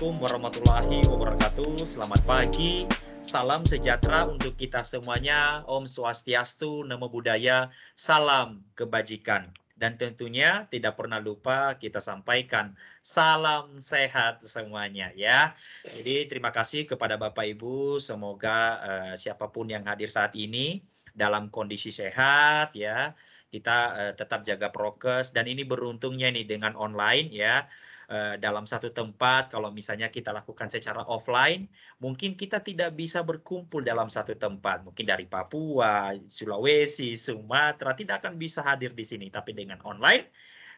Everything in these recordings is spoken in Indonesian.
Assalamualaikum warahmatullahi wabarakatuh. Selamat pagi, salam sejahtera untuk kita semuanya. Om Swastiastu, Namo Buddhaya, salam kebajikan. Dan tentunya tidak pernah lupa kita sampaikan salam sehat semuanya ya. Jadi terima kasih kepada Bapak Ibu, semoga uh, siapa pun yang hadir saat ini dalam kondisi sehat ya. Kita uh, tetap jaga prokes dan ini beruntungnya nih dengan online ya dalam satu tempat kalau misalnya kita lakukan secara offline mungkin kita tidak bisa berkumpul dalam satu tempat. Mungkin dari Papua Sulawesi Sumatera tidak akan bisa hadir di sini. Tapi dengan online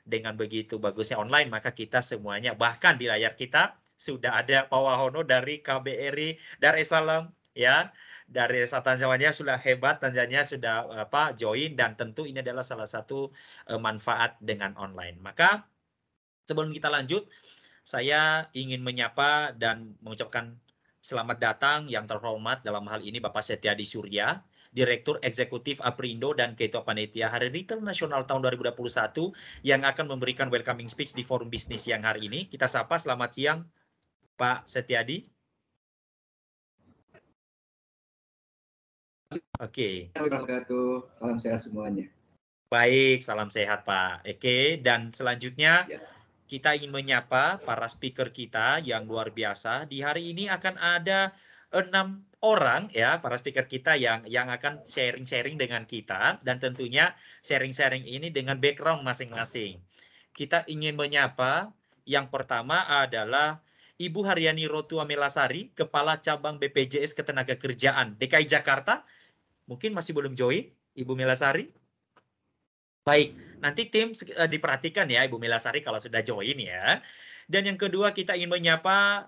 dengan begitu bagusnya online maka kita semuanya bahkan di layar kita sudah ada Pak Wahono dari KBRI Dar es ya. Dari Tanzania sudah hebat Tanzania sudah apa join dan tentu ini adalah salah satu uh, manfaat dengan online. Maka Sebelum kita lanjut, saya ingin menyapa dan mengucapkan selamat datang yang terhormat dalam hal ini Bapak Setiadi Surya, Direktur Eksekutif Aprindo dan Ketua Panitia Hari Retail Nasional tahun 2021 yang akan memberikan welcoming speech di forum bisnis yang hari ini. Kita sapa selamat siang Pak Setiadi. Oke. Okay. Salam sehat semuanya. Baik, salam sehat Pak Oke, dan selanjutnya ya kita ingin menyapa para speaker kita yang luar biasa. Di hari ini akan ada enam orang ya para speaker kita yang yang akan sharing-sharing dengan kita dan tentunya sharing-sharing ini dengan background masing-masing. Kita ingin menyapa yang pertama adalah Ibu Haryani Rotua Melasari, Kepala Cabang BPJS Ketenagakerjaan DKI Jakarta. Mungkin masih belum join, Ibu Melasari? Baik, nanti tim uh, diperhatikan ya Ibu Milasari kalau sudah join ya. Dan yang kedua kita ingin menyapa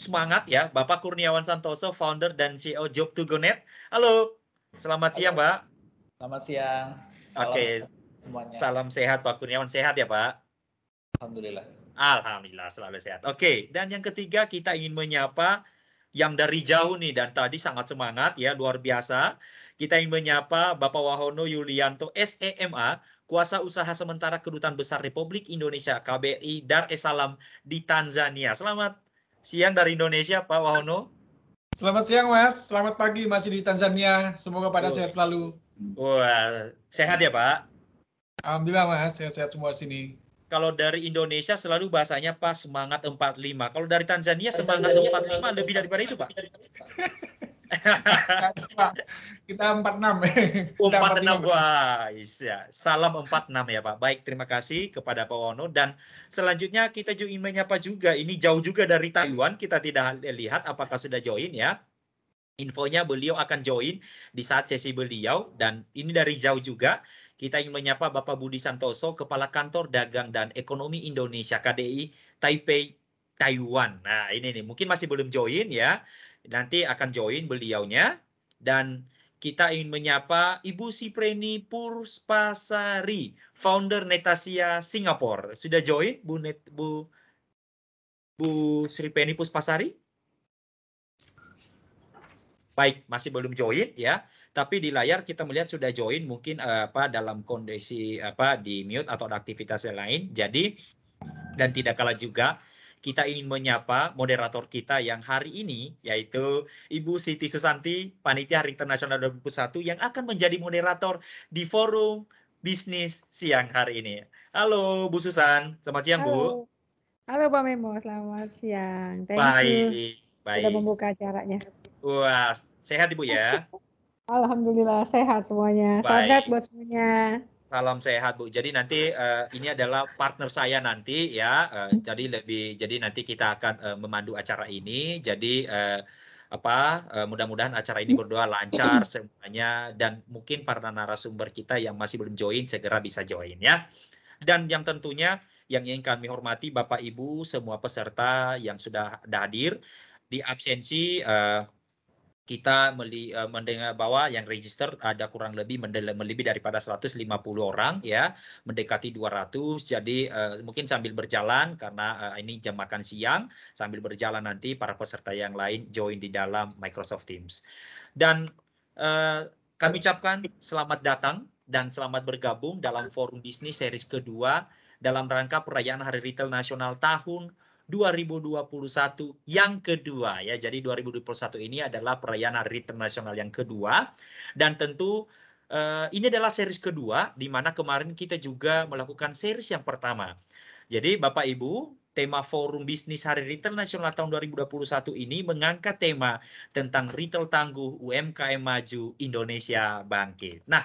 semangat ya Bapak Kurniawan Santoso, founder dan CEO Job to Go Net. Halo, selamat siang Pak. Selamat siang. Salam Oke, semuanya. salam sehat Pak Kurniawan, sehat ya Pak? Alhamdulillah. Alhamdulillah selalu sehat. Oke, dan yang ketiga kita ingin menyapa yang dari jauh nih dan tadi sangat semangat ya luar biasa kita ingin menyapa Bapak Wahono Yulianto SEMA, Kuasa Usaha Sementara Kedutaan Besar Republik Indonesia KBRI Dar es Salaam di Tanzania. Selamat siang dari Indonesia Pak Wahono. Selamat siang Mas, selamat pagi masih di Tanzania. Semoga pada oh. sehat selalu. Wah, sehat ya Pak? Alhamdulillah Mas, sehat-sehat semua sini. Kalau dari Indonesia selalu bahasanya Pak semangat 45. Kalau dari Tanzania semangat 45 lebih daripada itu Pak. Kita 46. Oh, 46 wah, iya. Salam 46 ya Pak. Baik, terima kasih kepada Pak Wono dan selanjutnya kita juga ingin menyapa juga ini jauh juga dari Taiwan. Kita tidak lihat apakah sudah join ya. Infonya beliau akan join di saat sesi beliau dan ini dari jauh juga kita ingin menyapa Bapak Budi Santoso, Kepala Kantor Dagang dan Ekonomi Indonesia KDI Taipei Taiwan. Nah, ini nih mungkin masih belum join ya nanti akan join beliaunya dan kita ingin menyapa Ibu Sipreni Purspasari, founder Netasia Singapore. Sudah join Bu Net Bu Bu Sipreni Puspasari? Baik, masih belum join ya. Tapi di layar kita melihat sudah join mungkin uh, apa dalam kondisi apa di mute atau aktivitas yang lain. Jadi dan tidak kalah juga kita ingin menyapa moderator kita yang hari ini yaitu Ibu Siti Susanti, Panitia Hari Internasional 2021 yang akan menjadi moderator di forum bisnis siang hari ini. Halo Bu Susan, selamat siang Halo. Bu. Halo Pak Memo, selamat siang. Thank baik, you. baik. Sudah membuka acaranya. Wah, sehat Ibu ya? Alhamdulillah sehat semuanya. Baik. Sehat buat semuanya. Salam sehat Bu. Jadi nanti uh, ini adalah partner saya nanti ya. Uh, jadi lebih jadi nanti kita akan uh, memandu acara ini. Jadi uh, apa uh, mudah-mudahan acara ini berdoa lancar semuanya dan mungkin para narasumber kita yang masih belum join segera bisa join ya. Dan yang tentunya yang ingin kami hormati Bapak Ibu semua peserta yang sudah hadir di absensi uh, kita uh, mendengar bahwa yang register ada kurang lebih lebih daripada 150 orang ya, mendekati 200. Jadi uh, mungkin sambil berjalan karena uh, ini jam makan siang, sambil berjalan nanti para peserta yang lain join di dalam Microsoft Teams. Dan uh, kami ucapkan selamat datang dan selamat bergabung dalam forum bisnis series kedua dalam rangka perayaan Hari Retail Nasional tahun 2021 yang kedua ya. Jadi 2021 ini adalah perayaan Hari Retail Nasional yang kedua dan tentu uh, ini adalah series kedua di mana kemarin kita juga melakukan series yang pertama. Jadi Bapak Ibu, tema Forum Bisnis Hari Retail Nasional tahun 2021 ini mengangkat tema tentang retail tangguh UMKM maju Indonesia bangkit. Nah,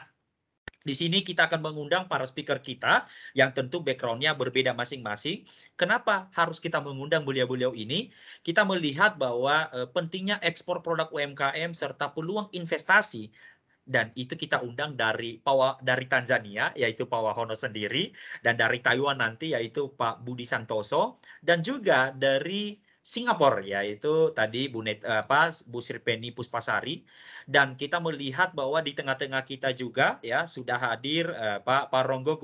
di sini kita akan mengundang para speaker kita yang tentu backgroundnya berbeda masing-masing. Kenapa harus kita mengundang beliau-beliau ini? Kita melihat bahwa e, pentingnya ekspor produk UMKM serta peluang investasi dan itu kita undang dari Pawa, dari Tanzania yaitu Pak Wahono sendiri dan dari Taiwan nanti yaitu Pak Budi Santoso dan juga dari Singapura yaitu tadi Bu Net, apa Bu Sirpeni Puspasari. Dan kita melihat bahwa di tengah-tengah kita juga ya sudah hadir uh, Pak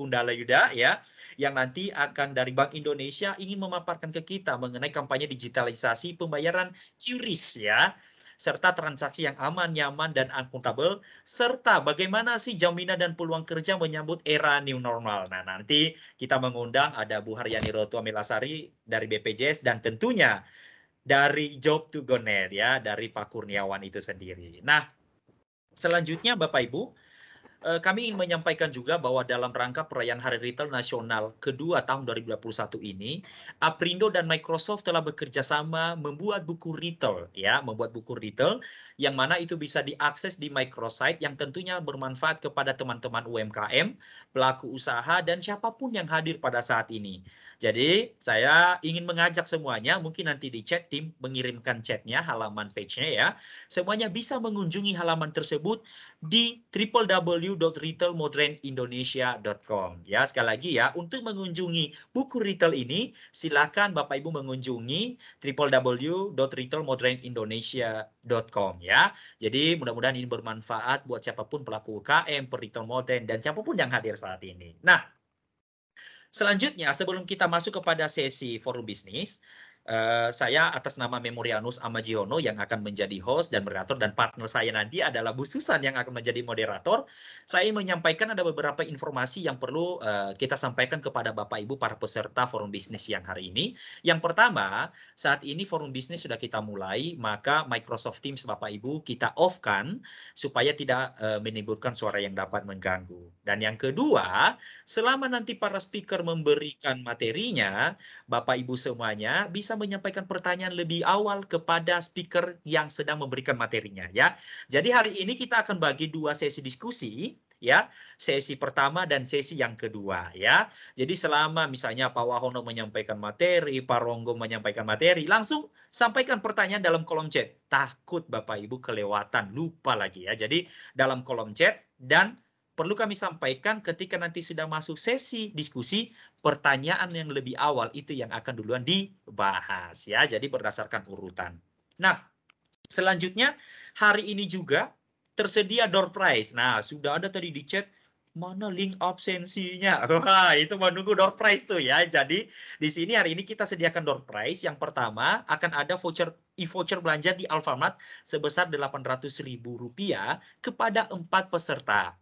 Gundala Yuda ya yang nanti akan dari Bank Indonesia ingin memaparkan ke kita mengenai kampanye digitalisasi pembayaran QRIS ya serta transaksi yang aman, nyaman, dan akuntabel, serta bagaimana sih jaminan dan peluang kerja menyambut era new normal. Nah, nanti kita mengundang ada Bu Haryani Rotua Melasari dari BPJS dan tentunya dari Job to Gonet ya, dari Pak Kurniawan itu sendiri. Nah, selanjutnya Bapak Ibu, kami ingin menyampaikan juga bahwa dalam rangka perayaan Hari Retail Nasional kedua tahun 2021 ini, Aprindo dan Microsoft telah bekerja sama membuat buku retail, ya, membuat buku retail yang mana itu bisa diakses di microsite yang tentunya bermanfaat kepada teman-teman UMKM, pelaku usaha, dan siapa pun yang hadir pada saat ini. Jadi saya ingin mengajak semuanya, mungkin nanti di chat tim mengirimkan chatnya, halaman page-nya ya. Semuanya bisa mengunjungi halaman tersebut di www.retailmodernindonesia.com. Ya, sekali lagi ya, untuk mengunjungi buku retail ini, silakan Bapak Ibu mengunjungi www.retailmodernindonesia.com ya. Jadi mudah-mudahan ini bermanfaat buat siapa pun pelaku UKM, retail modern, dan siapa pun yang hadir saat ini. Nah, Selanjutnya, sebelum kita masuk kepada sesi forum bisnis, Uh, saya atas nama Memorianus Amajiono yang akan menjadi host dan moderator dan partner saya nanti adalah Bu Susan yang akan menjadi moderator. Saya menyampaikan ada beberapa informasi yang perlu uh, kita sampaikan kepada Bapak Ibu para peserta forum bisnis yang hari ini. Yang pertama, saat ini forum bisnis sudah kita mulai, maka Microsoft Teams Bapak Ibu kita off-kan supaya tidak uh, menimbulkan suara yang dapat mengganggu. Dan yang kedua, selama nanti para speaker memberikan materinya, Bapak Ibu semuanya bisa menyampaikan pertanyaan lebih awal kepada speaker yang sedang memberikan materinya ya. Jadi hari ini kita akan bagi dua sesi diskusi ya. Sesi pertama dan sesi yang kedua ya. Jadi selama misalnya Pak Wahono menyampaikan materi, Pak Ronggo menyampaikan materi, langsung sampaikan pertanyaan dalam kolom chat. Takut Bapak Ibu kelewatan, lupa lagi ya. Jadi dalam kolom chat dan perlu kami sampaikan ketika nanti sudah masuk sesi diskusi, pertanyaan yang lebih awal itu yang akan duluan dibahas ya. Jadi berdasarkan urutan. Nah, selanjutnya hari ini juga tersedia door prize. Nah, sudah ada tadi di chat mana link absensinya. Wah, itu menunggu door prize tuh ya. Jadi di sini hari ini kita sediakan door prize. Yang pertama akan ada voucher e-voucher belanja di Alfamart sebesar Rp800.000 kepada empat peserta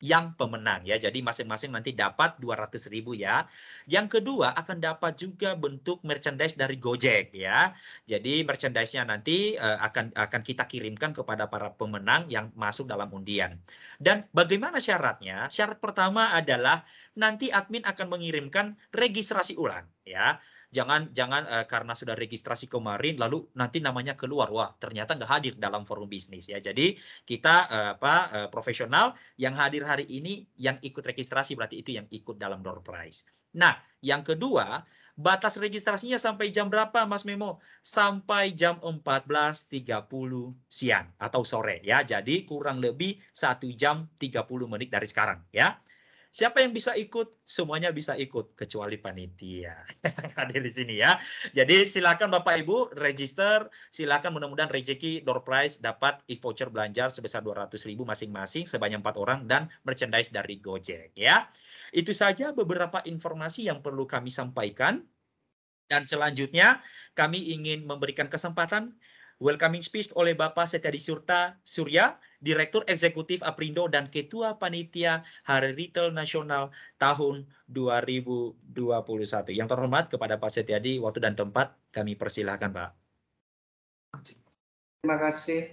yang pemenang ya. Jadi masing-masing nanti dapat 200 ribu ya. Yang kedua akan dapat juga bentuk merchandise dari Gojek ya. Jadi merchandise-nya nanti uh, akan akan kita kirimkan kepada para pemenang yang masuk dalam undian. Dan bagaimana syaratnya? Syarat pertama adalah nanti admin akan mengirimkan registrasi ulang ya jangan jangan uh, karena sudah registrasi kemarin lalu nanti namanya keluar wah ternyata nggak hadir dalam forum bisnis ya jadi kita uh, apa uh, profesional yang hadir hari ini yang ikut registrasi berarti itu yang ikut dalam door prize nah yang kedua batas registrasinya sampai jam berapa Mas Memo? Sampai jam 14.30 siang atau sore ya. Jadi kurang lebih satu jam 30 menit dari sekarang ya. Siapa yang bisa ikut? Semuanya bisa ikut kecuali panitia. Hadir di sini ya. Jadi silakan Bapak Ibu register, silakan mudah-mudahan rezeki door prize dapat e-voucher belanja sebesar 200.000 masing-masing sebanyak empat orang dan merchandise dari Gojek ya. Itu saja beberapa informasi yang perlu kami sampaikan. Dan selanjutnya kami ingin memberikan kesempatan welcoming speech oleh Bapak Setiadi Surta Surya, Direktur Eksekutif Aprindo dan Ketua Panitia Hari Retail Nasional tahun 2021. Yang terhormat kepada Pak Setiadi, waktu dan tempat kami persilahkan Pak. Terima kasih.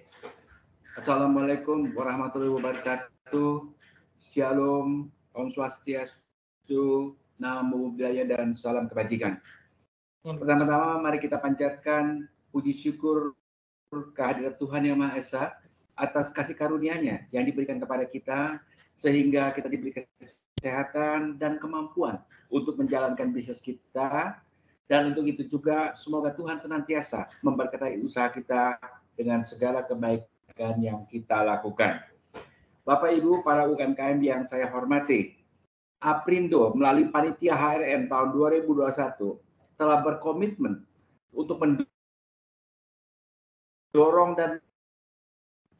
Assalamualaikum warahmatullahi wabarakatuh. Shalom, Om Swastiastu, Namo Buddhaya, dan salam kebajikan. Pertama-tama mari kita panjatkan puji syukur kehadirat Tuhan Yang Maha Esa atas kasih karunia-Nya yang diberikan kepada kita sehingga kita diberi kesehatan dan kemampuan untuk menjalankan bisnis kita dan untuk itu juga semoga Tuhan senantiasa memberkati usaha kita dengan segala kebaikan yang kita lakukan. Bapak Ibu para UMKM yang saya hormati, Aprindo melalui panitia HRN tahun 2021 telah berkomitmen untuk dorong dan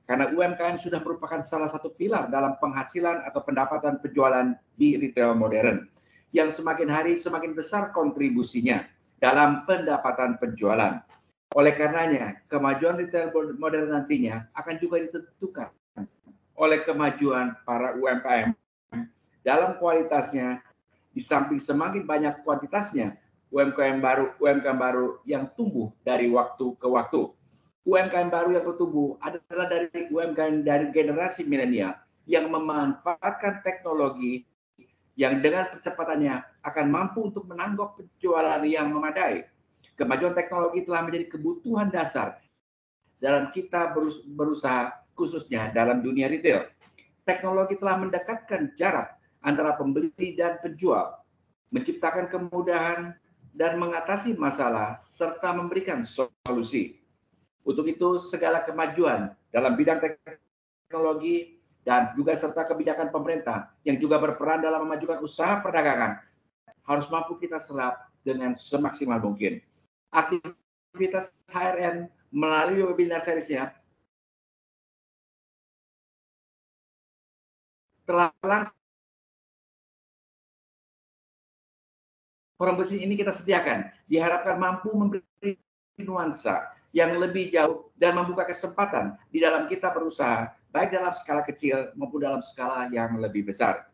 karena UMKM sudah merupakan salah satu pilar dalam penghasilan atau pendapatan penjualan di retail modern yang semakin hari semakin besar kontribusinya dalam pendapatan penjualan. Oleh karenanya, kemajuan retail modern nantinya akan juga ditentukan oleh kemajuan para UMKM dalam kualitasnya di samping semakin banyak kuantitasnya UMKM baru UMKM baru yang tumbuh dari waktu ke waktu UMKM baru yang bertumbuh adalah dari UMKM dari generasi milenial yang memanfaatkan teknologi yang dengan percepatannya akan mampu untuk menanggok penjualan yang memadai. Kemajuan teknologi telah menjadi kebutuhan dasar dalam kita berusaha khususnya dalam dunia retail. Teknologi telah mendekatkan jarak antara pembeli dan penjual, menciptakan kemudahan dan mengatasi masalah serta memberikan solusi. Untuk itu segala kemajuan dalam bidang teknologi dan juga serta kebijakan pemerintah yang juga berperan dalam memajukan usaha perdagangan harus mampu kita serap dengan semaksimal mungkin. Aktivitas HRN melalui webinar seriesnya telah langsung forum ini kita sediakan diharapkan mampu memberi nuansa yang lebih jauh dan membuka kesempatan di dalam kita berusaha, baik dalam skala kecil maupun dalam skala yang lebih besar.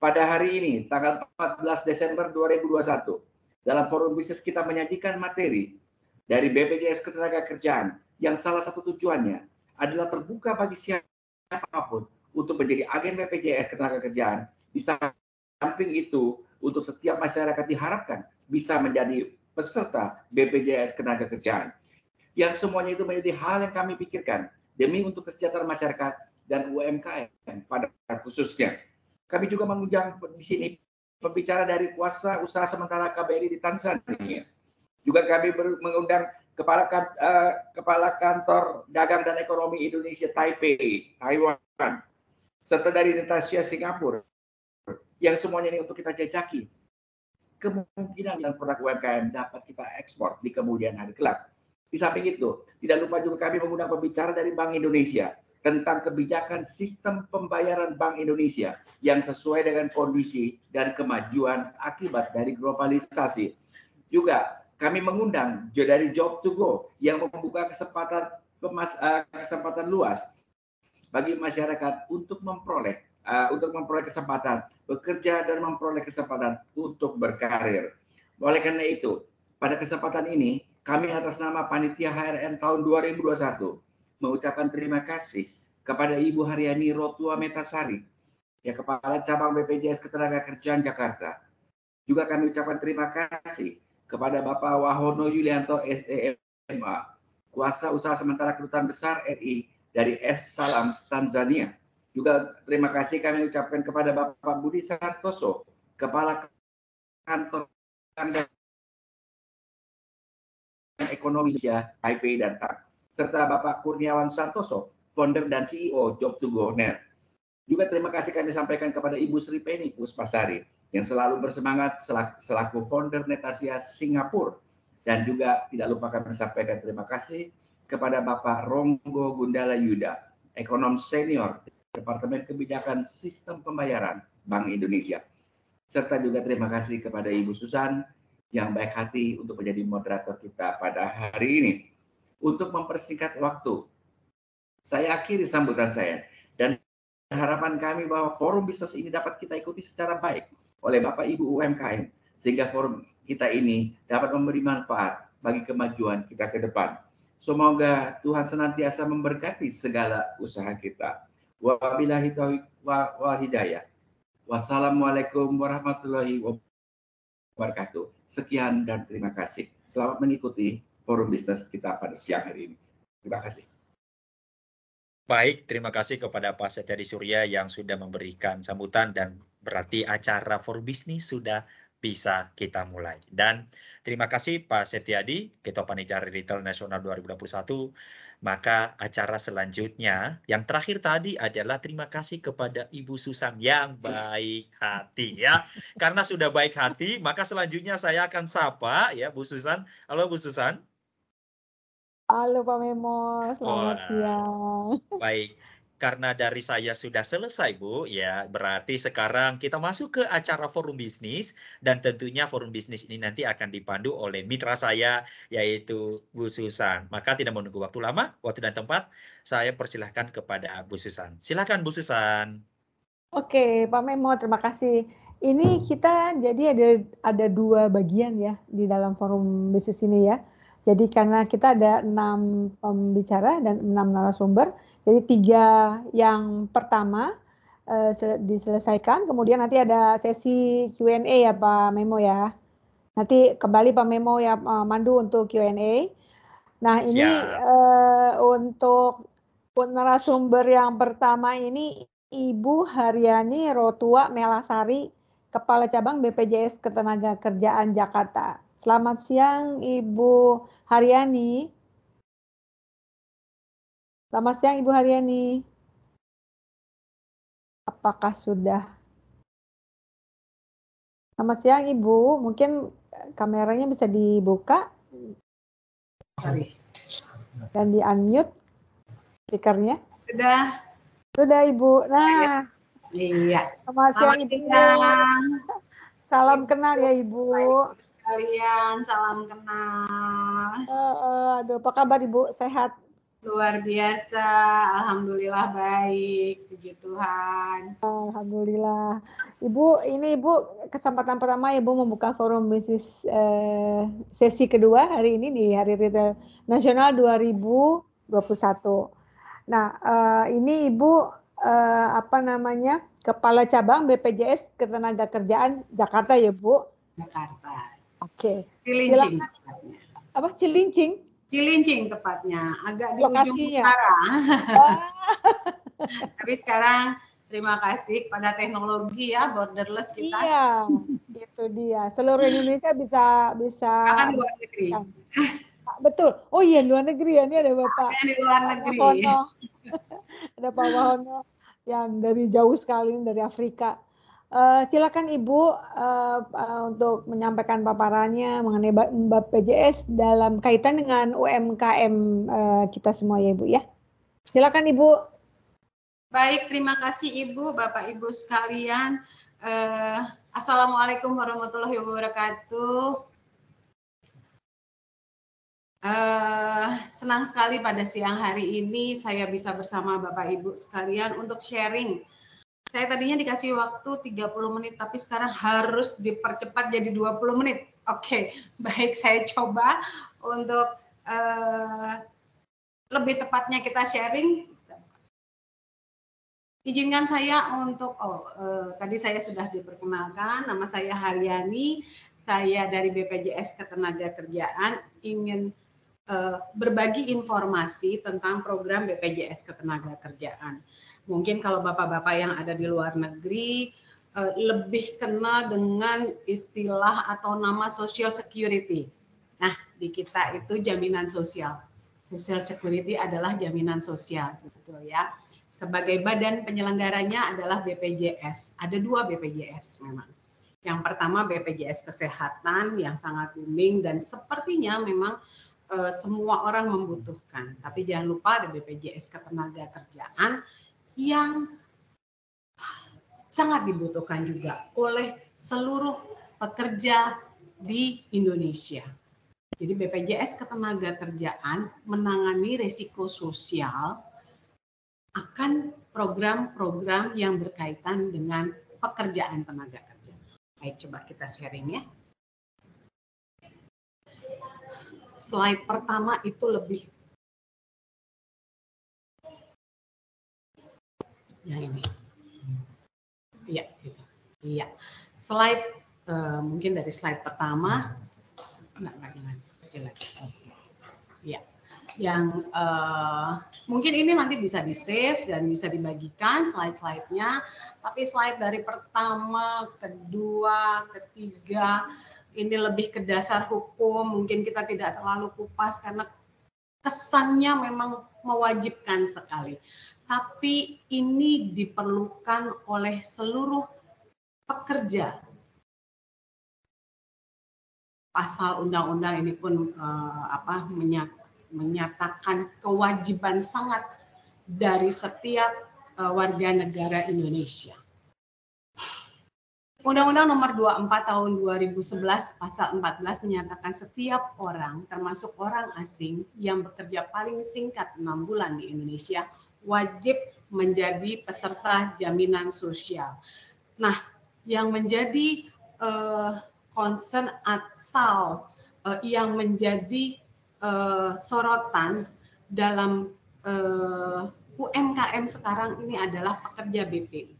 Pada hari ini, tanggal 14 Desember 2021, dalam forum bisnis kita menyajikan materi dari BPJS Ketenagakerjaan yang salah satu tujuannya adalah terbuka bagi siapa pun untuk menjadi agen BPJS Ketenagakerjaan. Di samping itu, untuk setiap masyarakat diharapkan bisa menjadi peserta BPJS Ketenagakerjaan yang semuanya itu menjadi hal yang kami pikirkan demi untuk kesejahteraan masyarakat dan UMKM pada khususnya. Kami juga mengundang di sini pembicara dari kuasa usaha sementara KBRI di Tanzania. Juga kami mengundang kepala uh, kepala kantor dagang dan ekonomi Indonesia Taipei, Taiwan, serta dari Natasha Singapura yang semuanya ini untuk kita jajaki kemungkinan dan produk UMKM dapat kita ekspor di kemudian hari kelak. Di samping itu, tidak lupa juga kami mengundang pembicara dari Bank Indonesia tentang kebijakan sistem pembayaran Bank Indonesia yang sesuai dengan kondisi dan kemajuan akibat dari globalisasi. Juga kami mengundang dari Job to Go yang membuka kesempatan eh, kesempatan luas bagi masyarakat untuk memperoleh uh, untuk memperoleh kesempatan bekerja dan memperoleh kesempatan untuk berkarir. Oleh karena itu, pada kesempatan ini kami atas nama Panitia HRN tahun 2021 mengucapkan terima kasih kepada Ibu Haryani Rotua Metasari, ya Kepala Cabang BPJS Ketenagakerjaan Jakarta. Juga kami ucapkan terima kasih kepada Bapak Wahono Yulianto SEMA, Kuasa Usaha Sementara Kedutaan Besar RI dari S Salam Tanzania. Juga terima kasih kami ucapkan kepada Bapak Budi Santoso, Kepala Kantor Ekonomi Indonesia, Taipei dan TAK, serta Bapak Kurniawan Santoso, founder dan CEO Job to Go. Juga terima kasih kami sampaikan kepada Ibu Sri Penny Puspasari yang selalu bersemangat selaku founder Netasia Singapura dan juga tidak lupa kami sampaikan terima kasih kepada Bapak Ronggo Gundala Yuda, ekonom senior Departemen Kebijakan Sistem Pembayaran Bank Indonesia. Serta juga terima kasih kepada Ibu Susan yang baik hati untuk menjadi moderator kita pada hari ini. untuk mempersingkat waktu. Saya akhiri sambutan saya dan harapan kami bahwa forum bisnis ini dapat kita ikuti secara baik oleh Bapak Ibu UMKM sehingga forum kita ini dapat memberi manfaat bagi kemajuan kita ke depan. Semoga Tuhan senantiasa memberkati segala usaha kita. Wabillahi taufiq wal hidayah. Wassalamualaikum warahmatullahi wabarakatuh. Sekian dan terima kasih. Selamat mengikuti forum bisnis kita pada siang hari ini. Terima kasih. Baik, terima kasih kepada Pak Setyadi Surya yang sudah memberikan sambutan dan berarti acara for bisnis sudah bisa kita mulai. Dan terima kasih Pak Setiadi, Ketua Panitia Retail Nasional 2021. Maka acara selanjutnya, yang terakhir tadi adalah terima kasih kepada Ibu Susan yang baik hati ya. Karena sudah baik hati, maka selanjutnya saya akan sapa ya Bu Susan. Halo Bu Susan. Halo Pak Memo, selamat oh, siang. Baik, karena dari saya sudah selesai Bu, ya berarti sekarang kita masuk ke acara forum bisnis dan tentunya forum bisnis ini nanti akan dipandu oleh mitra saya yaitu Bu Susan. Maka tidak menunggu waktu lama, waktu dan tempat, saya persilahkan kepada Bu Susan. Silakan Bu Susan. Oke, Pak Memo, terima kasih. Ini kita jadi ada ada dua bagian ya di dalam forum bisnis ini ya. Jadi karena kita ada enam pembicara dan enam narasumber, jadi tiga yang pertama uh, diselesaikan, kemudian nanti ada sesi Q&A ya Pak Memo ya. Nanti kembali Pak Memo ya uh, Mandu untuk Q&A. Nah ini uh, untuk narasumber yang pertama ini Ibu Haryani Rotua Melasari, Kepala Cabang BPJS Ketenagakerjaan Jakarta. Selamat siang Ibu Haryani. Selamat siang Ibu Haryani. Apakah sudah? Selamat siang Ibu, mungkin kameranya bisa dibuka. Sorry. Dan di unmute speakernya. Sudah. Sudah Ibu. Nah. Iya. Selamat siang Ibu. Salam kenal ya Ibu. Baik, sekalian, salam kenal. Uh, uh, aduh, apa kabar Ibu? Sehat? Luar biasa, Alhamdulillah baik, puji Tuhan. Alhamdulillah. Ibu, ini Ibu kesempatan pertama Ibu membuka forum bisnis eh, sesi kedua hari ini di Hari Retail Nasional 2021. Nah, eh, ini Ibu eh, apa namanya? Kepala Cabang BPJS Ketenagakerjaan Jakarta ya Bu? Jakarta. Oke. Cilincing tepatnya. Apa Cilincing? Cilincing tepatnya, agak di Lokasinya. ujung utara. Ah. Tapi sekarang terima kasih pada teknologi ya borderless kita. Iya, itu dia. Seluruh Indonesia bisa bisa. Akan luar negeri. Betul. Oh iya luar negeri ya ini ada Bapak. Yang di luar negeri. ada Pak Wahono yang dari jauh sekali dari Afrika. Uh, silakan Ibu uh, uh, untuk menyampaikan paparannya mengenai BPJS dalam kaitan dengan UMKM uh, kita semua ya Ibu ya. Silakan Ibu. Baik, terima kasih Ibu, Bapak Ibu sekalian. Uh, Assalamualaikum warahmatullahi wabarakatuh. Uh, senang sekali pada siang hari ini saya bisa bersama Bapak Ibu sekalian untuk sharing. Saya tadinya dikasih waktu 30 menit, tapi sekarang harus dipercepat jadi 20 menit. Oke, okay. baik saya coba untuk uh, lebih tepatnya kita sharing. Izinkan saya untuk, oh uh, tadi saya sudah diperkenalkan, nama saya Haryani, saya dari BPJS Ketenagakerjaan, ingin uh, berbagi informasi tentang program BPJS Ketenagakerjaan. Mungkin kalau bapak-bapak yang ada di luar negeri uh, lebih kenal dengan istilah atau nama Social Security. Nah, di kita itu jaminan sosial. Social Security adalah jaminan sosial, gitu ya. Sebagai badan penyelenggaranya adalah BPJS. Ada dua BPJS memang. Yang pertama BPJS Kesehatan yang sangat booming dan sepertinya memang uh, semua orang membutuhkan. Tapi jangan lupa ada BPJS Ketenagakerjaan yang sangat dibutuhkan juga oleh seluruh pekerja di Indonesia. Jadi BPJS Ketenagakerjaan menangani resiko sosial akan program-program yang berkaitan dengan pekerjaan tenaga kerja. Baik, coba kita sharing ya. Slide pertama itu lebih ya ini. Iya, gitu. Iya. Slide uh, mungkin dari slide pertama enggak lagi kecil lagi. Iya. Yang uh, mungkin ini nanti bisa di save dan bisa dibagikan slide-slide-nya. Tapi slide dari pertama, kedua, ketiga ini lebih ke dasar hukum. Mungkin kita tidak terlalu kupas karena kesannya memang mewajibkan sekali. Tapi ini diperlukan oleh seluruh pekerja pasal undang-undang ini pun uh, apa menyatakan kewajiban sangat dari setiap uh, warga negara Indonesia. Undang-Undang Nomor 24 Tahun 2011 Pasal 14 menyatakan setiap orang termasuk orang asing yang bekerja paling singkat 6 bulan di Indonesia wajib menjadi peserta jaminan sosial. Nah, yang menjadi uh, concern atau uh, yang menjadi uh, sorotan dalam uh, UMKM sekarang ini adalah pekerja BPU.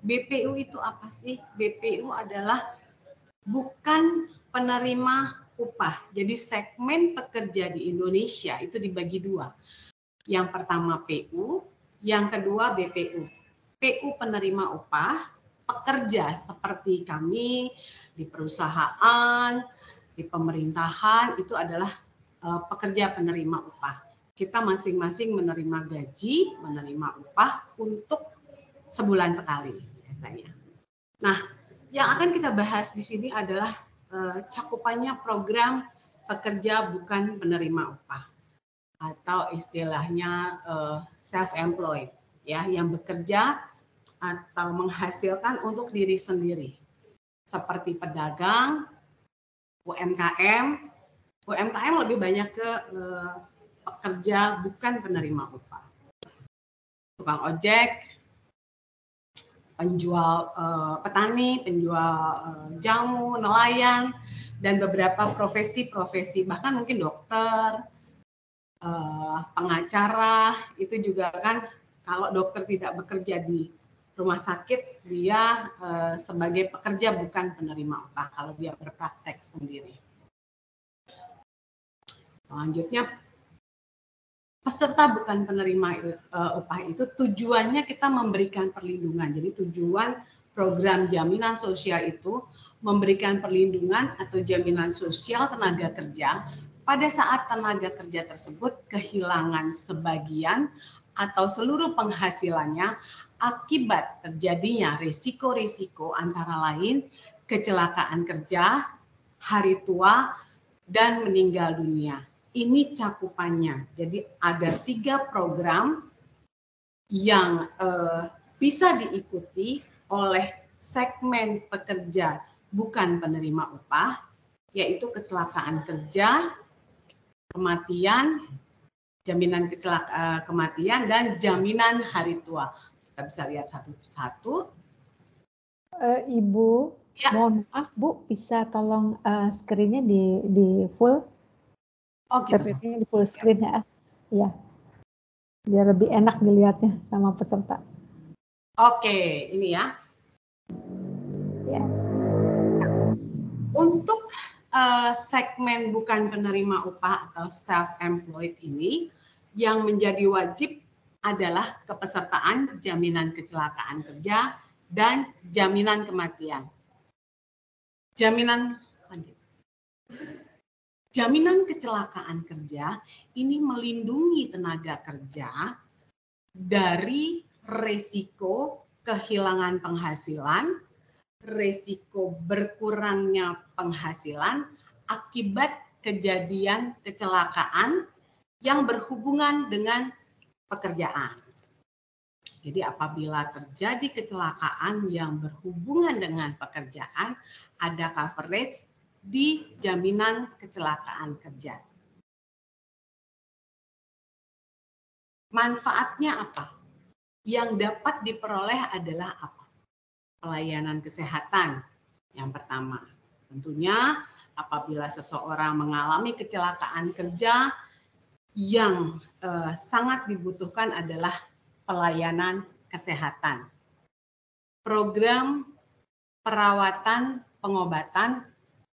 BPU itu apa sih? BPU adalah bukan penerima upah. Jadi segmen pekerja di Indonesia itu dibagi dua. Yang pertama PU, yang kedua BPU. PU penerima upah, pekerja seperti kami di perusahaan, di pemerintahan itu adalah uh, pekerja penerima upah. Kita masing-masing menerima gaji, menerima upah untuk sebulan sekali biasanya. Nah, yang akan kita bahas di sini adalah uh, cakupannya program pekerja bukan penerima upah atau istilahnya uh, self-employed ya yang bekerja atau menghasilkan untuk diri sendiri seperti pedagang, UMKM. UMKM lebih banyak ke eh, pekerja bukan penerima upah. Tukang ojek, penjual eh, petani, penjual eh, jamu, nelayan, dan beberapa profesi-profesi bahkan mungkin dokter, eh, pengacara itu juga kan kalau dokter tidak bekerja di rumah sakit dia uh, sebagai pekerja bukan penerima upah kalau dia berpraktek sendiri. Selanjutnya peserta bukan penerima uh, upah itu tujuannya kita memberikan perlindungan. Jadi tujuan program jaminan sosial itu memberikan perlindungan atau jaminan sosial tenaga kerja pada saat tenaga kerja tersebut kehilangan sebagian atau seluruh penghasilannya akibat terjadinya risiko-risiko antara lain kecelakaan kerja, hari tua, dan meninggal dunia. Ini cakupannya. Jadi ada tiga program yang eh, bisa diikuti oleh segmen pekerja bukan penerima upah, yaitu kecelakaan kerja, kematian, jaminan kecelakaan eh, kematian, dan jaminan hari tua kita bisa lihat satu-satu. Uh, Ibu, ya. mohon maaf Bu, bisa tolong uh, screen-nya di, di full? Oh gitu. di full screen ya. Iya. Biar lebih enak dilihatnya sama peserta. Oke, ini ya. Ya. Untuk uh, segmen bukan penerima upah atau self-employed ini, yang menjadi wajib adalah kepesertaan jaminan kecelakaan kerja dan jaminan kematian. Jaminan lanjut. Jaminan kecelakaan kerja ini melindungi tenaga kerja dari resiko kehilangan penghasilan, resiko berkurangnya penghasilan akibat kejadian kecelakaan yang berhubungan dengan pekerjaan. Jadi apabila terjadi kecelakaan yang berhubungan dengan pekerjaan, ada coverage di jaminan kecelakaan kerja. Manfaatnya apa? Yang dapat diperoleh adalah apa? Pelayanan kesehatan yang pertama. Tentunya apabila seseorang mengalami kecelakaan kerja yang eh, sangat dibutuhkan adalah pelayanan kesehatan. Program perawatan pengobatan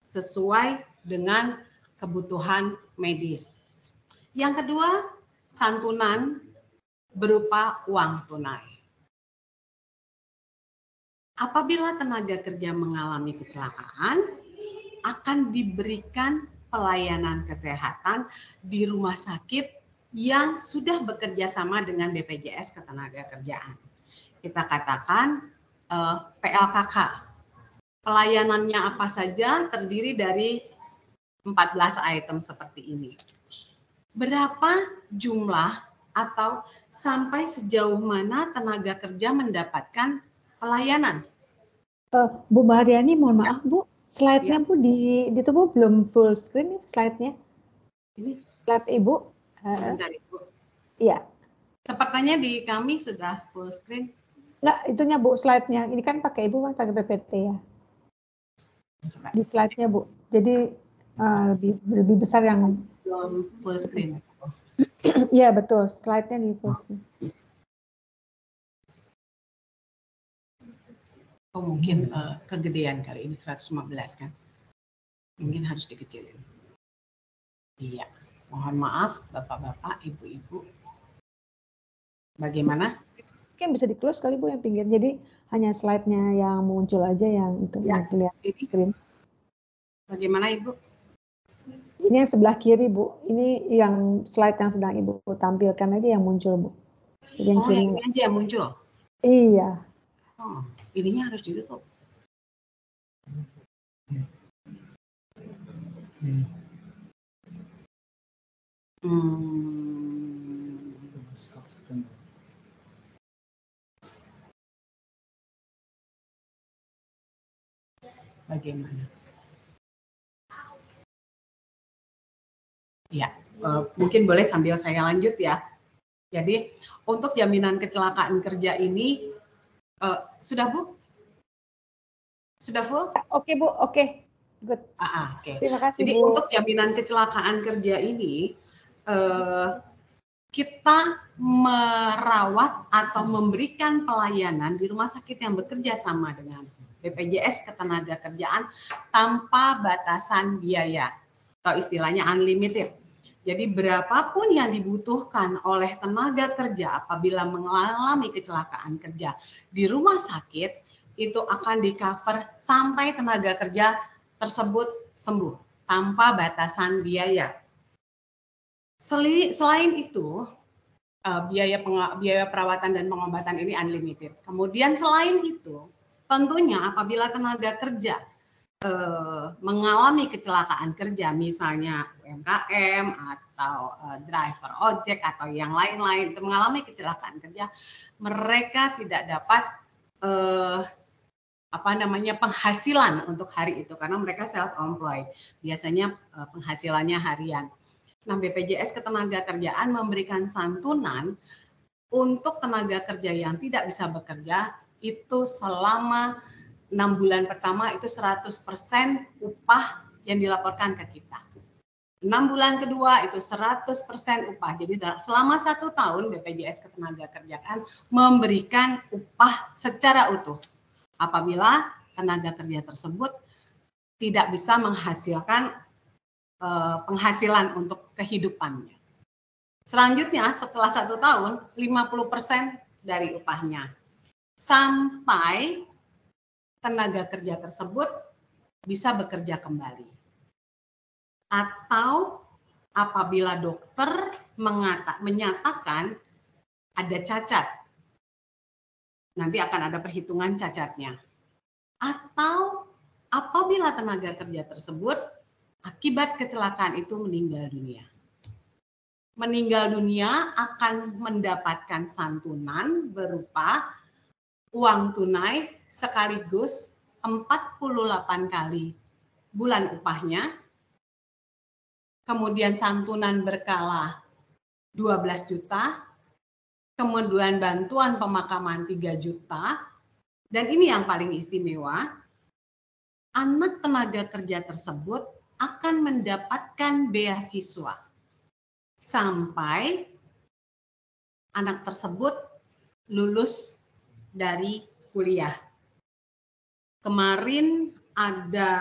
sesuai dengan kebutuhan medis. Yang kedua, santunan berupa uang tunai. Apabila tenaga kerja mengalami kecelakaan, akan diberikan pelayanan kesehatan di rumah sakit yang sudah bekerja sama dengan BPJS Ketenagakerjaan. Kita katakan eh, PLKK. Pelayanannya apa saja terdiri dari 14 item seperti ini. Berapa jumlah atau sampai sejauh mana tenaga kerja mendapatkan pelayanan? Uh, Bu Mariani, mohon maaf Bu, slide-nya ya. Bu di, di tubuh belum full screen slide-nya. Ini slide Ibu. Uh, Sebentar Ibu. Iya. Sepertinya di kami sudah full screen. Enggak, itunya Bu slide-nya. Ini kan pakai Ibu kan pakai PPT ya. Di slide-nya Bu. Jadi uh, lebih lebih besar yang full screen. Iya betul, slide-nya di full screen. Oh mungkin uh, kegedean kali ini 115 kan. Mungkin harus dikecilin. Iya, mohon maaf Bapak-bapak, Ibu-ibu. Bagaimana? mungkin bisa di close kali Bu yang pinggir. Jadi hanya slide-nya yang muncul aja yang itu ya, yang terlihat di screen. Bagaimana Ibu? Ini yang sebelah kiri Bu. Ini yang slide yang sedang Ibu tampilkan aja yang muncul Bu. Yang oh, kiri. ini aja yang muncul? Iya. Oh, ininya harus ditutup. Hmm. bagaimana? Ya, uh, mungkin boleh sambil saya lanjut ya. Jadi untuk jaminan kecelakaan kerja ini uh, sudah bu? Sudah full? Oke bu, oke, good. Ah, ah oke. Okay. Terima kasih Jadi bu. untuk jaminan kecelakaan kerja ini uh, kita merawat atau memberikan pelayanan di rumah sakit yang bekerja sama dengan BPJS Ketenagakerjaan tanpa batasan biaya atau istilahnya unlimited. Jadi berapapun yang dibutuhkan oleh tenaga kerja apabila mengalami kecelakaan kerja di rumah sakit itu akan di cover sampai tenaga kerja tersebut sembuh tanpa batasan biaya. Selain itu, eh, biaya biaya perawatan dan pengobatan ini unlimited. Kemudian selain itu, Tentunya apabila tenaga kerja eh, mengalami kecelakaan kerja, misalnya UMKM atau eh, driver ojek atau yang lain-lain itu mengalami kecelakaan kerja, mereka tidak dapat eh, apa namanya penghasilan untuk hari itu karena mereka self employed. Biasanya eh, penghasilannya harian. Nah, BPJS Ketenagakerjaan memberikan santunan untuk tenaga kerja yang tidak bisa bekerja itu selama enam bulan pertama itu 100% upah yang dilaporkan ke kita. Enam bulan kedua itu 100% upah. Jadi selama satu tahun BPJS Ketenagakerjaan memberikan upah secara utuh. Apabila tenaga kerja tersebut tidak bisa menghasilkan eh, penghasilan untuk kehidupannya. Selanjutnya setelah satu tahun 50% dari upahnya sampai tenaga kerja tersebut bisa bekerja kembali. Atau apabila dokter mengata, menyatakan ada cacat, nanti akan ada perhitungan cacatnya. Atau apabila tenaga kerja tersebut akibat kecelakaan itu meninggal dunia. Meninggal dunia akan mendapatkan santunan berupa uang tunai sekaligus 48 kali bulan upahnya, kemudian santunan berkala 12 juta, kemudian bantuan pemakaman 3 juta, dan ini yang paling istimewa, anak tenaga kerja tersebut akan mendapatkan beasiswa. Sampai anak tersebut lulus dari kuliah. Kemarin ada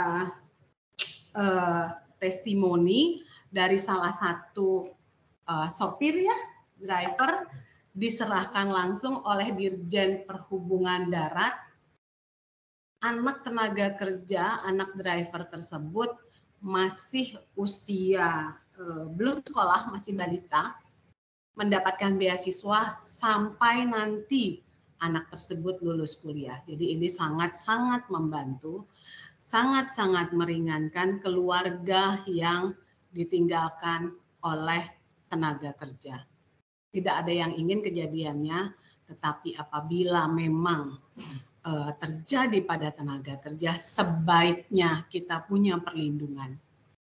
uh, testimoni dari salah satu uh, sopir ya, driver diserahkan langsung oleh Dirjen Perhubungan Darat. Anak tenaga kerja, anak driver tersebut masih usia uh, belum sekolah, masih balita, mendapatkan beasiswa sampai nanti anak tersebut lulus kuliah. Jadi ini sangat-sangat membantu, sangat-sangat meringankan keluarga yang ditinggalkan oleh tenaga kerja. Tidak ada yang ingin kejadiannya, tetapi apabila memang uh, terjadi pada tenaga kerja, sebaiknya kita punya perlindungan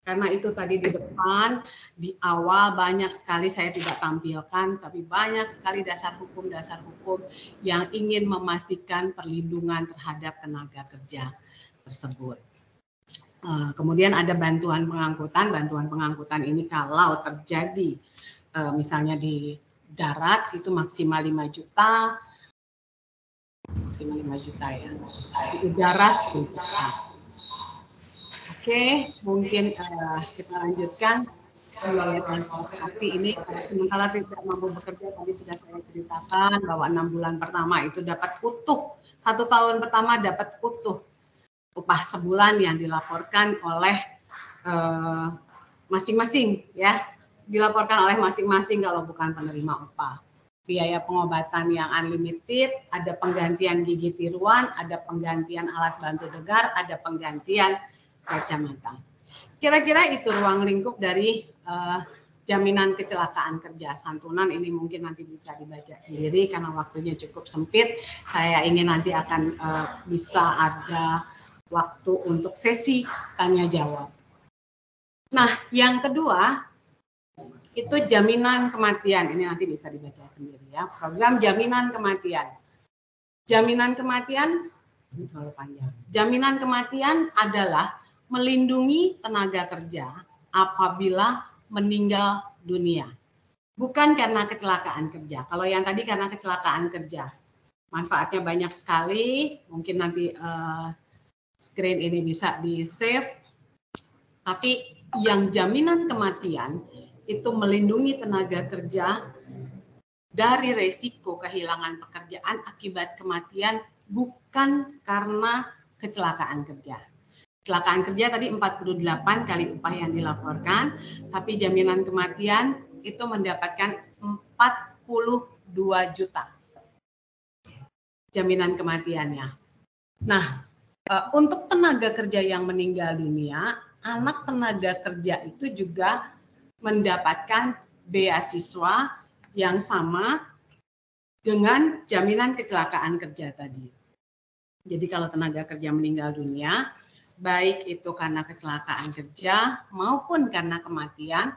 karena itu tadi di depan, di awal banyak sekali saya tidak tampilkan, tapi banyak sekali dasar hukum-dasar hukum yang ingin memastikan perlindungan terhadap tenaga kerja tersebut. Eh, kemudian ada bantuan pengangkutan, bantuan pengangkutan ini kalau terjadi eh, misalnya di darat itu maksimal 5 juta, maksimal 5 juta ya, di udara 10 juta. Oke, mungkin uh, kita lanjutkan. Transportasi ini sementara tidak mampu bekerja tadi sudah saya ceritakan bahwa enam bulan pertama itu dapat utuh. Satu tahun pertama dapat utuh upah sebulan yang dilaporkan oleh eh, masing-masing uh, ya dilaporkan oleh masing-masing kalau bukan penerima upah biaya pengobatan yang unlimited, ada penggantian gigi tiruan, ada penggantian alat bantu degar, ada penggantian kacamata. Kira-kira itu ruang lingkup dari uh, jaminan kecelakaan kerja santunan ini mungkin nanti bisa dibaca sendiri karena waktunya cukup sempit. Saya ingin nanti akan uh, bisa ada waktu untuk sesi tanya jawab. Nah, yang kedua itu jaminan kematian. Ini nanti bisa dibaca sendiri ya. Program jaminan kematian. Jaminan kematian terlalu panjang. Jaminan kematian adalah melindungi tenaga kerja apabila meninggal dunia. Bukan karena kecelakaan kerja. Kalau yang tadi karena kecelakaan kerja. Manfaatnya banyak sekali. Mungkin nanti uh, screen ini bisa di-save. Tapi yang jaminan kematian itu melindungi tenaga kerja dari resiko kehilangan pekerjaan akibat kematian bukan karena kecelakaan kerja kecelakaan kerja tadi 48 kali upah yang dilaporkan, tapi jaminan kematian itu mendapatkan 42 juta jaminan kematiannya. Nah, eh, untuk tenaga kerja yang meninggal dunia, anak tenaga kerja itu juga mendapatkan beasiswa yang sama dengan jaminan kecelakaan kerja tadi. Jadi kalau tenaga kerja meninggal dunia, baik itu karena kecelakaan kerja maupun karena kematian,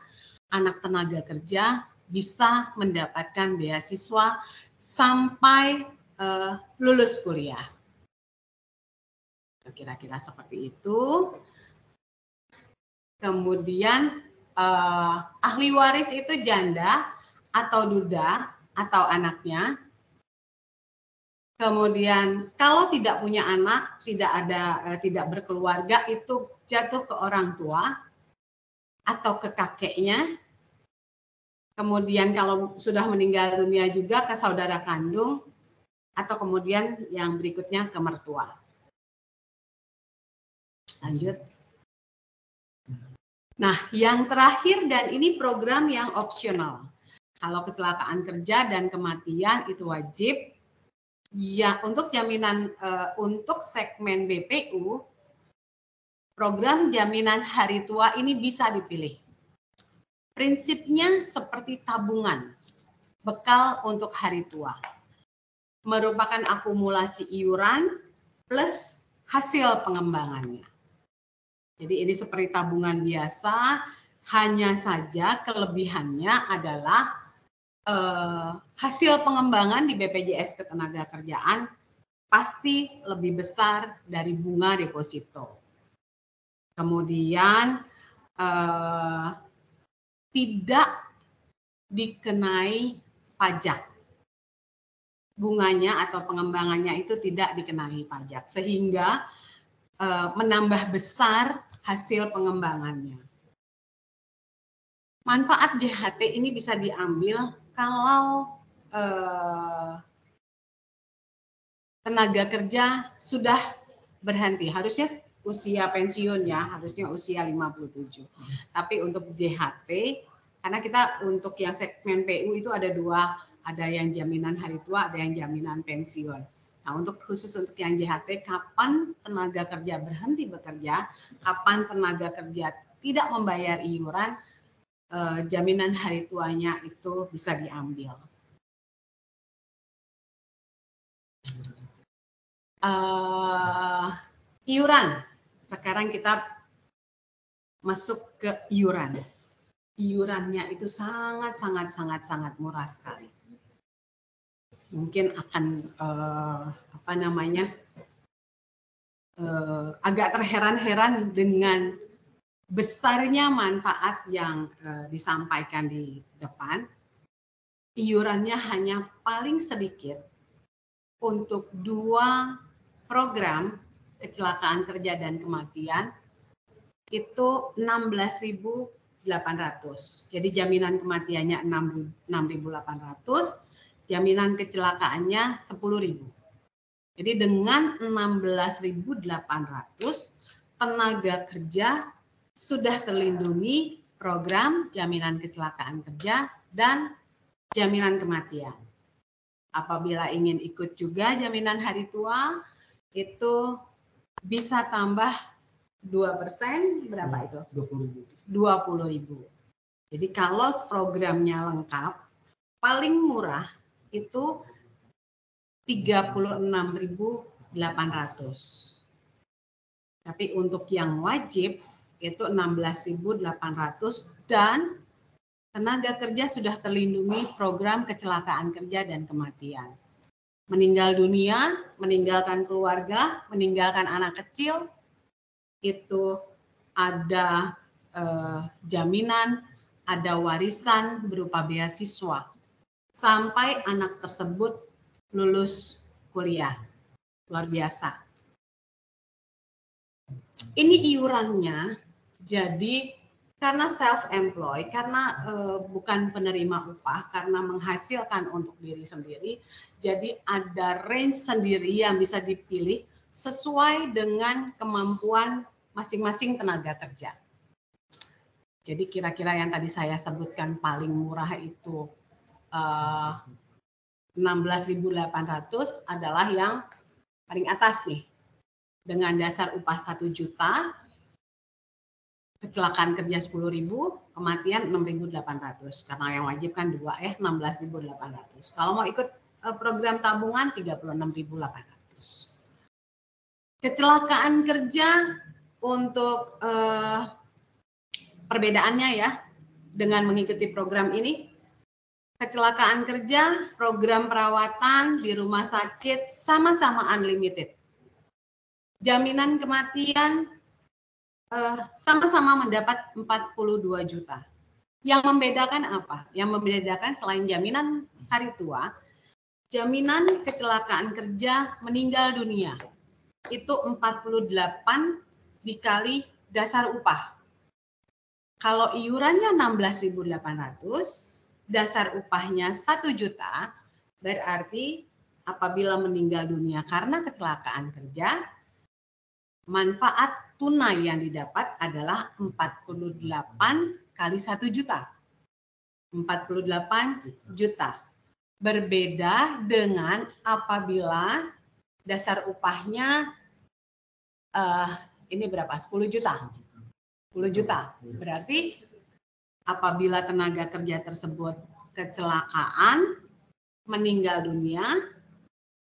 anak tenaga kerja bisa mendapatkan beasiswa sampai uh, lulus kuliah. Kira-kira seperti itu. Kemudian uh, ahli waris itu janda atau duda atau anaknya Kemudian kalau tidak punya anak, tidak ada eh, tidak berkeluarga itu jatuh ke orang tua atau ke kakeknya. Kemudian kalau sudah meninggal dunia juga ke saudara kandung atau kemudian yang berikutnya ke mertua. Lanjut. Nah, yang terakhir dan ini program yang opsional. Kalau kecelakaan kerja dan kematian itu wajib, Ya, untuk jaminan uh, untuk segmen BPU, program jaminan hari tua ini bisa dipilih. Prinsipnya seperti tabungan, bekal untuk hari tua. Merupakan akumulasi iuran plus hasil pengembangannya. Jadi ini seperti tabungan biasa, hanya saja kelebihannya adalah eh, hasil pengembangan di BPJS Ketenagakerjaan pasti lebih besar dari bunga deposito. Kemudian eh, tidak dikenai pajak. Bunganya atau pengembangannya itu tidak dikenai pajak sehingga eh, menambah besar hasil pengembangannya. Manfaat JHT ini bisa diambil kalau eh, tenaga kerja sudah berhenti. Harusnya usia pensiun ya, harusnya usia 57. Tapi untuk JHT, karena kita untuk yang segmen PU itu ada dua, ada yang jaminan hari tua, ada yang jaminan pensiun. Nah, untuk khusus untuk yang JHT, kapan tenaga kerja berhenti bekerja, kapan tenaga kerja tidak membayar iuran, eh, jaminan hari tuanya itu bisa diambil. Eh, iuran, sekarang kita masuk ke iuran. Iurannya itu sangat sangat sangat sangat murah sekali mungkin akan uh, apa namanya uh, agak terheran-heran dengan besarnya manfaat yang uh, disampaikan di depan. Iurannya hanya paling sedikit untuk dua program kecelakaan kerja dan kematian itu 16.800. Jadi jaminan kematiannya 6.800 jaminan kecelakaannya 10.000. Jadi dengan 16.800 tenaga kerja sudah terlindungi program jaminan kecelakaan kerja dan jaminan kematian. Apabila ingin ikut juga jaminan hari tua itu bisa tambah 2% berapa itu? 20.000. 20.000. Jadi kalau programnya lengkap paling murah itu 36.800. Tapi untuk yang wajib itu 16.800 dan tenaga kerja sudah terlindungi program kecelakaan kerja dan kematian. Meninggal dunia, meninggalkan keluarga, meninggalkan anak kecil, itu ada eh, jaminan, ada warisan berupa beasiswa sampai anak tersebut lulus kuliah. Luar biasa. Ini iurannya jadi karena self-employed, karena e, bukan penerima upah, karena menghasilkan untuk diri sendiri, jadi ada range sendiri yang bisa dipilih sesuai dengan kemampuan masing-masing tenaga kerja. Jadi kira-kira yang tadi saya sebutkan paling murah itu uh, eh, 16.800 adalah yang paling atas nih. Dengan dasar upah 1 juta, kecelakaan kerja 10.000, kematian 6.800. Karena yang wajib kan dua ya, 16.800. Kalau mau ikut uh, program tabungan 36.800. Kecelakaan kerja untuk uh, perbedaannya ya dengan mengikuti program ini kecelakaan kerja, program perawatan di rumah sakit sama-sama unlimited. Jaminan kematian eh, sama-sama mendapat 42 juta. Yang membedakan apa? Yang membedakan selain jaminan hari tua, jaminan kecelakaan kerja meninggal dunia itu 48 dikali dasar upah. Kalau iurannya 16.800, dasar upahnya satu juta, berarti apabila meninggal dunia karena kecelakaan kerja, manfaat tunai yang didapat adalah 48 kali satu juta. 48 juta. Berbeda dengan apabila dasar upahnya uh, ini berapa? 10 juta. 10 juta. Berarti apabila tenaga kerja tersebut kecelakaan, meninggal dunia,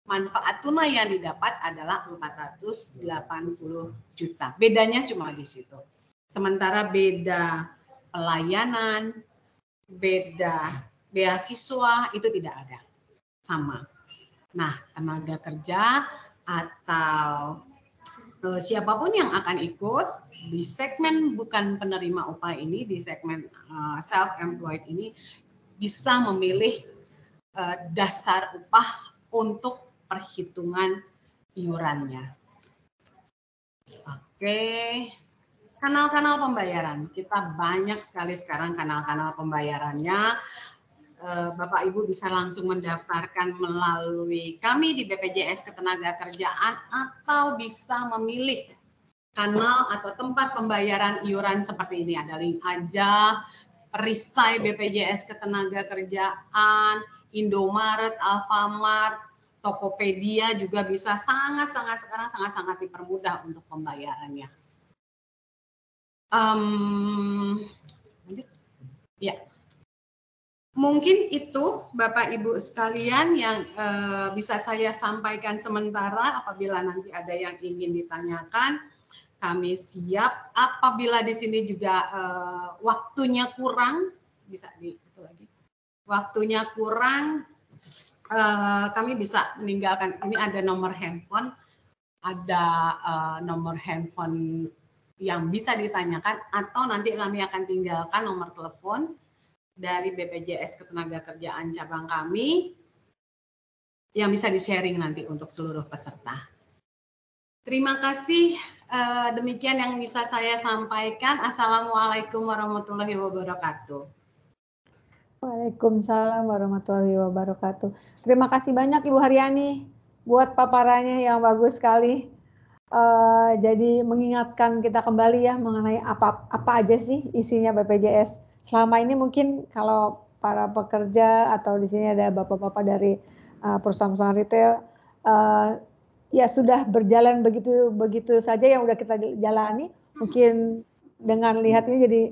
manfaat tunai yang didapat adalah 480 juta. Bedanya cuma di situ. Sementara beda pelayanan, beda beasiswa itu tidak ada. Sama. Nah, tenaga kerja atau siapa pun yang akan ikut di segmen bukan penerima upah ini, di segmen uh, self-employed ini bisa memilih uh, dasar upah untuk perhitungan iurannya. Oke, kanal-kanal pembayaran. Kita banyak sekali sekarang kanal-kanal pembayarannya. Bapak Ibu bisa langsung mendaftarkan melalui kami di BPJS Ketenagakerjaan atau bisa memilih kanal atau tempat pembayaran iuran seperti ini. Ada link aja, Perisai BPJS Ketenagakerjaan, Indomaret, Alfamart, Tokopedia juga bisa sangat-sangat sekarang sangat-sangat dipermudah untuk pembayarannya. Um. Ya. Mungkin itu Bapak Ibu sekalian yang uh, bisa saya sampaikan sementara apabila nanti ada yang ingin ditanyakan. Kami siap. Apabila di sini juga uh, waktunya kurang bisa di itu lagi. Waktunya kurang uh, kami bisa meninggalkan. Ini ada nomor handphone, ada uh, nomor handphone yang bisa ditanyakan atau nanti kami akan tinggalkan nomor telepon dari BPJS Ketenagakerjaan cabang kami yang bisa di-sharing nanti untuk seluruh peserta. Terima kasih. Uh, demikian yang bisa saya sampaikan. Assalamualaikum warahmatullahi wabarakatuh. Waalaikumsalam warahmatullahi wabarakatuh. Terima kasih banyak Ibu Haryani buat paparannya yang bagus sekali. Uh, jadi mengingatkan kita kembali ya mengenai apa apa aja sih isinya BPJS. Selama ini mungkin kalau para pekerja atau di sini ada bapak-bapak dari uh, perusahaan-perusahaan retail uh, ya sudah berjalan begitu begitu saja yang udah kita jalani. Mungkin dengan lihat ini jadi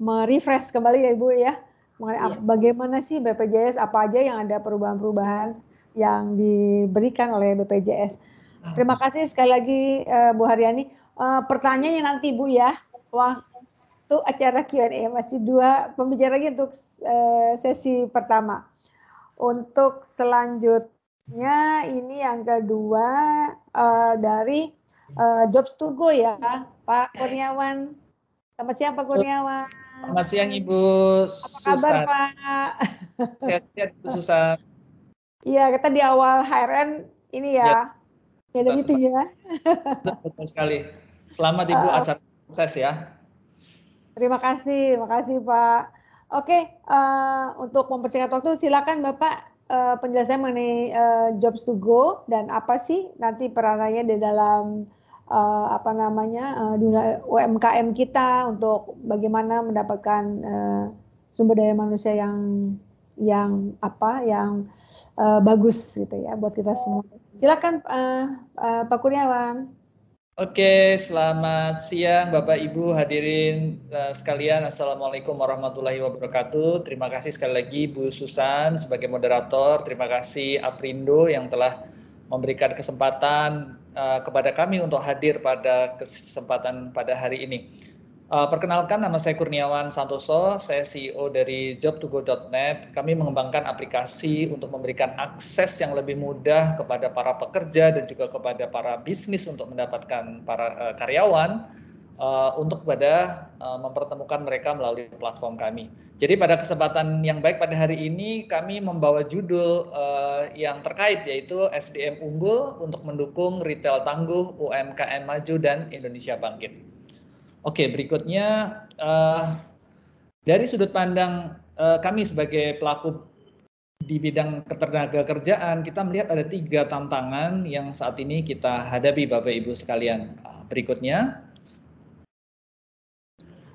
merefresh kembali ya Ibu ya mengenai iya. bagaimana sih BPJS apa aja yang ada perubahan-perubahan yang diberikan oleh BPJS. Ah. Terima kasih sekali lagi uh, Bu Haryani. Uh, pertanyaannya nanti Bu ya, waktu acara Q&A masih dua pembicara lagi untuk uh, sesi pertama. Untuk selanjutnya ini yang kedua uh, dari uh, Jobs to Go ya, Pak Kurniawan. Selamat siang Pak Kurniawan. Selamat siang Ibu Apa kabar Pak? Sehat-sehat Ibu Susan. Iya, kita di awal HRN ini ya. Ya, ya begitu ya. Betul sekali. Selamat Ibu uh, acara sukses ya. Terima kasih, terima kasih Pak. Oke, uh, untuk mempersingkat waktu silakan Bapak uh, penjelasan mengenai uh, jobs to go dan apa sih nanti peranannya di dalam uh, apa namanya uh, UMKM kita untuk bagaimana mendapatkan uh, sumber daya manusia yang yang apa yang uh, bagus gitu ya buat kita semua. Silakan uh, uh, Pak Kurniawan. Oke, selamat siang Bapak Ibu hadirin uh, sekalian. Assalamualaikum warahmatullahi wabarakatuh. Terima kasih sekali lagi Bu Susan sebagai moderator. Terima kasih Aprindo yang telah memberikan kesempatan uh, kepada kami untuk hadir pada kesempatan pada hari ini. Uh, perkenalkan nama saya Kurniawan Santoso, saya CEO dari job2go.net. Kami mengembangkan aplikasi untuk memberikan akses yang lebih mudah kepada para pekerja dan juga kepada para bisnis untuk mendapatkan para uh, karyawan uh, untuk kepada uh, mempertemukan mereka melalui platform kami. Jadi pada kesempatan yang baik pada hari ini kami membawa judul uh, yang terkait yaitu SDM unggul untuk mendukung retail tangguh, UMKM maju dan Indonesia bangkit. Oke, berikutnya uh, dari sudut pandang uh, kami sebagai pelaku di bidang ketenaga kerjaan, kita melihat ada tiga tantangan yang saat ini kita hadapi Bapak Ibu sekalian. Berikutnya,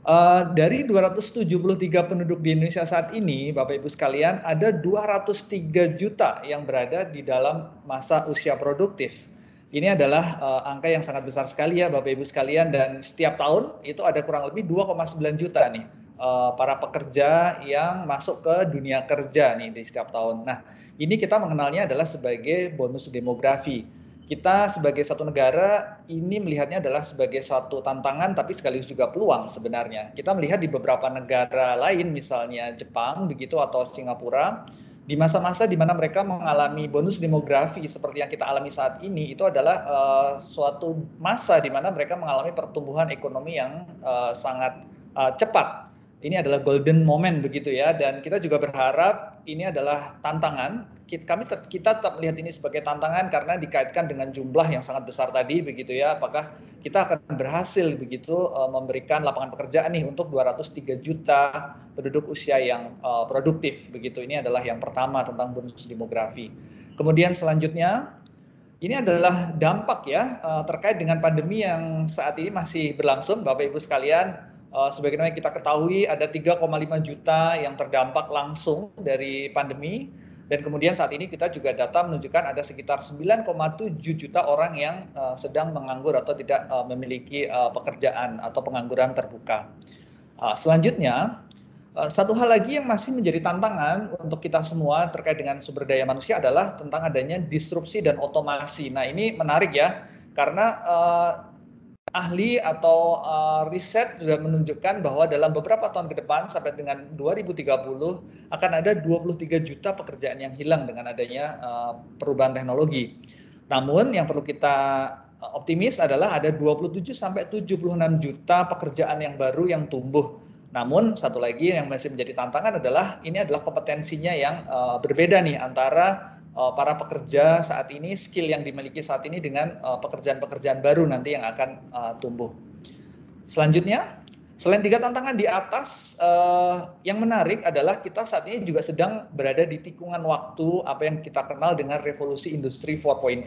Uh, dari 273 penduduk di Indonesia saat ini, Bapak Ibu sekalian, ada 203 juta yang berada di dalam masa usia produktif. Ini adalah uh, angka yang sangat besar sekali ya Bapak Ibu sekalian dan setiap tahun itu ada kurang lebih 2,9 juta nih uh, para pekerja yang masuk ke dunia kerja nih di setiap tahun. Nah, Ini kita mengenalnya adalah sebagai bonus demografi. Kita sebagai satu negara ini melihatnya adalah sebagai suatu tantangan tapi sekaligus juga peluang sebenarnya. Kita melihat di beberapa negara lain misalnya Jepang begitu atau Singapura di masa-masa di mana mereka mengalami bonus demografi seperti yang kita alami saat ini itu adalah uh, suatu masa di mana mereka mengalami pertumbuhan ekonomi yang uh, sangat uh, cepat. Ini adalah golden moment begitu ya dan kita juga berharap ini adalah tantangan kami kita tetap melihat ini sebagai tantangan karena dikaitkan dengan jumlah yang sangat besar tadi begitu ya. Apakah kita akan berhasil begitu uh, memberikan lapangan pekerjaan nih untuk 203 juta penduduk usia yang uh, produktif begitu. Ini adalah yang pertama tentang bonus demografi. Kemudian selanjutnya ini adalah dampak ya uh, terkait dengan pandemi yang saat ini masih berlangsung. Bapak Ibu sekalian Uh, sebagaimana kita ketahui ada 3,5 juta yang terdampak langsung dari pandemi dan kemudian saat ini kita juga data menunjukkan ada sekitar 9,7 juta orang yang uh, sedang menganggur atau tidak uh, memiliki uh, pekerjaan atau pengangguran terbuka. Uh, selanjutnya uh, satu hal lagi yang masih menjadi tantangan untuk kita semua terkait dengan sumber daya manusia adalah tentang adanya disrupsi dan otomasi. Nah ini menarik ya karena uh, ahli atau uh, riset sudah menunjukkan bahwa dalam beberapa tahun ke depan sampai dengan 2030 akan ada 23 juta pekerjaan yang hilang dengan adanya uh, perubahan teknologi. Namun yang perlu kita eh, optimis adalah ada 27 sampai 76 juta pekerjaan yang baru yang tumbuh. Namun satu lagi yang masih menjadi tantangan adalah ini adalah kompetensinya yang uh, berbeda nih antara para pekerja saat ini skill yang dimiliki saat ini dengan eh, pekerjaan-pekerjaan baru nanti yang akan uh, tumbuh. Selanjutnya, selain tiga tantangan di atas, yang menarik adalah kita saat ini juga sedang berada di tikungan waktu apa yang kita kenal dengan revolusi industri 4.0.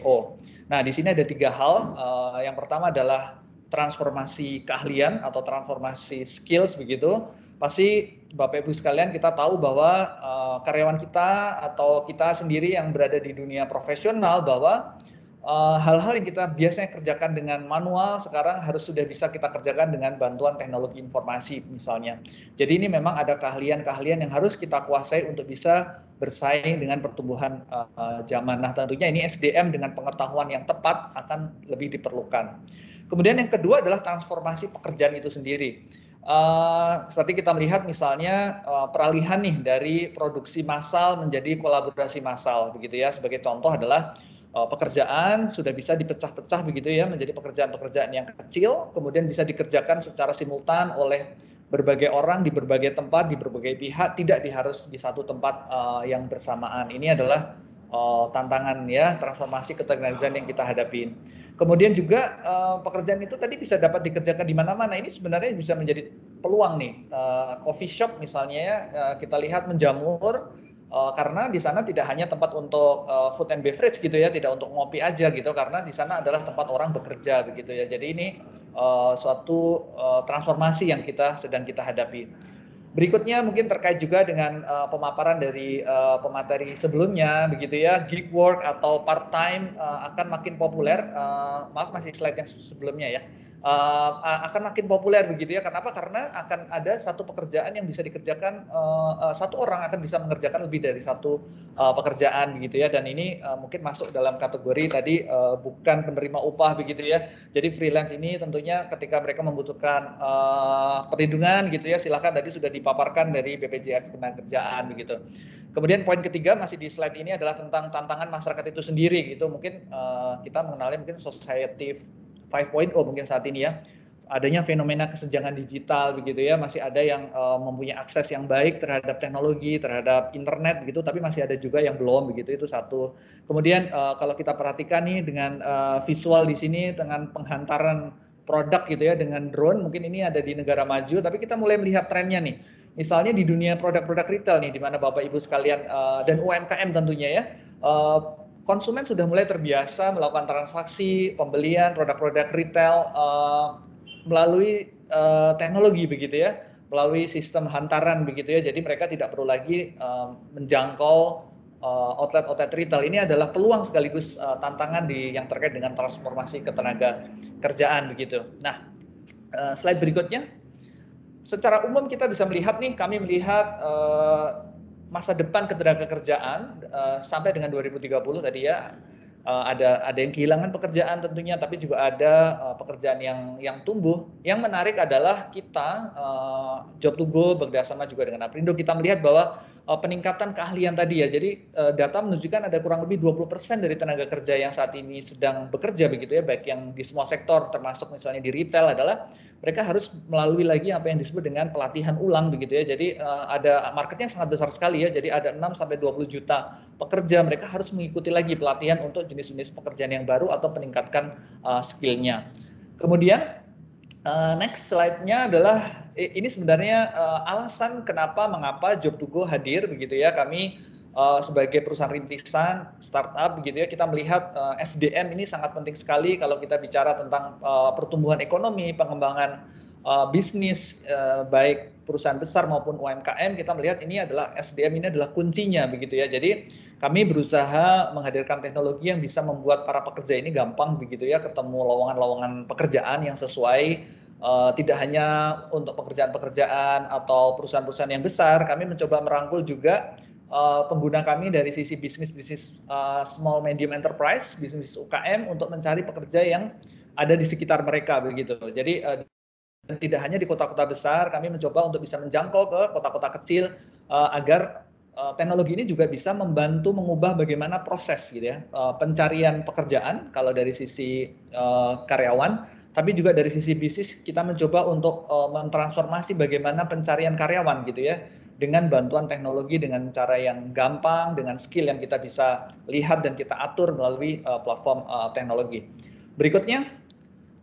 Nah, di sini ada tiga hal. Yang pertama adalah transformasi keahlian atau transformasi skills begitu pasti Bapak Ibu sekalian kita tahu bahwa uh, karyawan kita atau kita sendiri yang berada di dunia profesional bahwa eh, hal-hal uh, yang kita biasanya kerjakan dengan manual sekarang harus sudah bisa kita kerjakan dengan bantuan teknologi informasi misalnya. Jadi ini memang ada keahlian-keahlian yang harus kita kuasai untuk bisa bersaing dengan pertumbuhan uh, zaman. Nah tentunya ini SDM dengan pengetahuan yang tepat akan lebih diperlukan. Kemudian yang kedua adalah transformasi pekerjaan itu sendiri. Uh, seperti kita melihat misalnya uh, peralihan nih dari produksi massal menjadi kolaborasi massal begitu ya. Sebagai contoh adalah uh, pekerjaan sudah bisa dipecah-pecah begitu ya menjadi pekerjaan-pekerjaan yang kecil kemudian bisa dikerjakan secara simultan oleh berbagai orang di berbagai tempat di berbagai pihak. Tidak diharus di satu tempat uh, yang bersamaan. Ini adalah uh, tantangan ya transformasi keteknologian yang kita hadapin. Kemudian juga uh, pekerjaan itu tadi bisa dapat dikerjakan di mana-mana. Ini sebenarnya bisa menjadi peluang nih. Uh, coffee shop misalnya ya uh, kita lihat menjamur uh, karena di sana tidak hanya tempat untuk uh, food and beverage gitu ya, tidak untuk ngopi aja gitu karena di sana adalah tempat orang bekerja begitu ya. Jadi ini uh, suatu uh, transformasi yang kita sedang kita hadapi. Berikutnya mungkin terkait juga dengan uh, pemaparan dari uh, pemateri sebelumnya, begitu ya, gig work atau part time uh, akan makin populer. Uh, maaf masih slide yang sebelumnya ya uh, akan makin populer begitu ya. Kenapa? Karena akan ada satu pekerjaan yang bisa dikerjakan uh, uh, satu orang akan bisa mengerjakan lebih dari satu uh, pekerjaan begitu ya. Dan ini uh, mungkin masuk dalam kategori tadi uh, bukan penerima upah begitu ya. Jadi freelance ini tentunya ketika mereka membutuhkan uh, perlindungan gitu ya, silakan tadi sudah dipaparkan dari BPJS Ketenagakerjaan begitu. Kemudian poin ketiga masih di slide ini adalah tentang tantangan masyarakat itu sendiri gitu. Mungkin uh, kita mengenalnya mungkin society 5.0 mungkin saat ini ya. Adanya fenomena kesenjangan digital begitu ya. Masih ada yang uh, mempunyai akses yang baik terhadap teknologi terhadap internet begitu tapi masih ada juga yang belum begitu. Itu satu. Kemudian uh, kalau kita perhatikan nih dengan uh, visual di sini dengan penghantaran produk gitu ya dengan drone mungkin ini ada di negara maju tapi kita mulai melihat trennya nih. Misalnya di dunia produk-produk retail nih di mana bapak ibu sekalian uh, dan UMKM tentunya ya uh, konsumen sudah mulai terbiasa melakukan transaksi pembelian produk-produk retail uh, melalui uh, teknologi begitu ya, melalui sistem hantaran begitu ya. Jadi mereka tidak perlu lagi uh, menjangkau outlet-outlet retail. Ini adalah peluang sekaligus uh, tantangan di yang terkait dengan transformasi ketenaga kerjaan begitu. Nah, uh, slide berikutnya. Secara umum kita bisa melihat nih, kami melihat uh, masa depan ketenagakerjaan uh, sampai dengan 2030 tadi ya uh, ada ada yang kehilangan pekerjaan tentunya tapi juga ada uh, pekerjaan yang yang tumbuh. Yang menarik adalah kita uh, Job to Go bekerjasama juga dengan Aprindo kita melihat bahwa peningkatan keahlian tadi ya. Jadi uh, data menunjukkan ada kurang lebih 20% dari tenaga kerja yang saat ini sedang bekerja begitu ya, baik yang di semua sektor termasuk misalnya di retail adalah mereka harus melalui lagi apa yang disebut dengan pelatihan ulang begitu ya. Jadi uh, ada marketnya sangat besar sekali ya. Jadi ada 6 sampai 20 juta pekerja mereka harus mengikuti lagi pelatihan untuk jenis-jenis pekerjaan yang baru atau peningkatkan uh, skillnya. Kemudian next slide-nya adalah ini sebenarnya uh, alasan kenapa mengapa Job to Go hadir begitu ya. Kami uh, sebagai perusahaan rintisan startup begitu ya kita melihat uh, eh, SDM ini sangat penting sekali kalau kita bicara tentang uh, pertumbuhan ekonomi pengembangan uh, bisnis uh, baik perusahaan besar maupun UMKM kita melihat ini adalah SDM ini adalah kuncinya begitu ya jadi kami berusaha menghadirkan teknologi yang bisa membuat para pekerja ini gampang begitu ya ketemu lowongan-lowongan pekerjaan yang sesuai uh, tidak hanya untuk pekerjaan-pekerjaan atau perusahaan-perusahaan yang besar kami mencoba merangkul juga uh, pengguna kami dari sisi bisnis bisnis uh, small medium enterprise, bisnis UKM untuk mencari pekerja yang ada di sekitar mereka begitu. Jadi uh, tidak hanya di kota-kota besar, kami mencoba untuk bisa menjangkau ke kota-kota kecil uh, agar teknologi ini juga bisa membantu mengubah bagaimana proses gitu ya pencarian pekerjaan kalau dari sisi uh, karyawan, tapi juga dari sisi bisnis kita mencoba untuk uh, mentransformasi bagaimana pencarian karyawan gitu ya dengan bantuan teknologi dengan cara yang gampang dengan skill yang kita bisa lihat dan kita atur melalui uh, platform uh, teknologi. Berikutnya,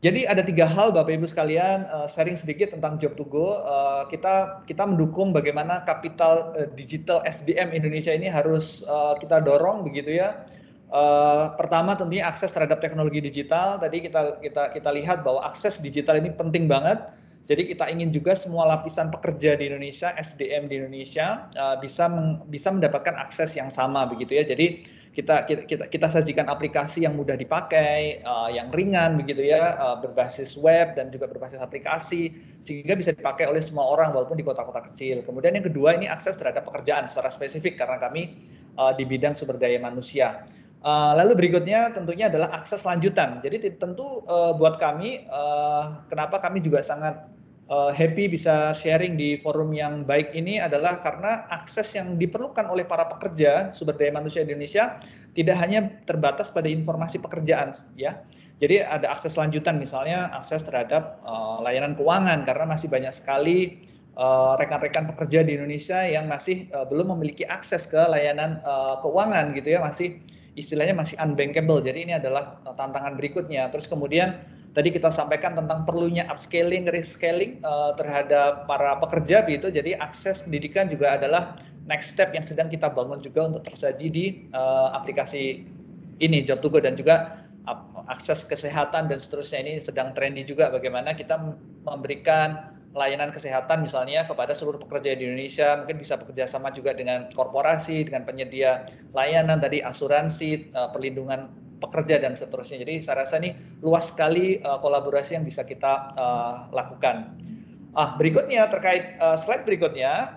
jadi ada tiga hal Bapak Ibu sekalian uh, sharing sedikit tentang Job to Go. Uh, kita kita mendukung bagaimana kapital uh, digital SDM Indonesia ini harus uh, kita dorong begitu ya. Uh, pertama tentunya akses terhadap teknologi digital. Tadi kita kita kita lihat bahwa akses digital ini penting banget jadi kita ingin juga semua lapisan pekerja di Indonesia, SDM di Indonesia uh, bisa meng, bisa mendapatkan akses yang sama begitu ya. Jadi kita kita kita, kita sajikan aplikasi yang mudah dipakai, uh, yang ringan begitu ya, uh, berbasis web dan juga berbasis aplikasi sehingga bisa dipakai oleh semua orang walaupun di kota-kota kecil. Kemudian yang kedua ini akses terhadap pekerjaan secara spesifik karena kami uh, di bidang sumber daya manusia. Uh, lalu berikutnya tentunya adalah akses lanjutan. Jadi tentu uh, buat kami, uh, kenapa kami juga sangat uh, happy bisa sharing di forum yang baik ini adalah karena akses yang diperlukan oleh para pekerja sumber daya manusia Indonesia tidak hanya terbatas pada informasi pekerjaan ya. Jadi ada akses lanjutan misalnya akses terhadap uh, layanan keuangan karena masih banyak sekali eh, rekan-rekan uh, pekerja di Indonesia yang masih uh, belum memiliki akses ke layanan uh, keuangan gitu ya masih istilahnya masih unbankable. Jadi ini adalah tantangan berikutnya. Terus kemudian tadi kita sampaikan tentang perlunya upscaling, rescaling uh, terhadap para pekerja begitu. Jadi akses pendidikan juga adalah next step yang sedang kita bangun juga untuk tersaji di uh, aplikasi ini Job to Go dan juga akses kesehatan dan seterusnya ini sedang trendy juga bagaimana kita memberikan layanan kesehatan misalnya kepada seluruh pekerja di Indonesia mungkin bisa bekerja sama juga dengan korporasi dengan penyedia layanan tadi asuransi uh, perlindungan pekerja dan seterusnya. Jadi saya rasa ini luas sekali uh, kolaborasi yang bisa kita uh, lakukan. Ah, berikutnya terkait slide berikutnya,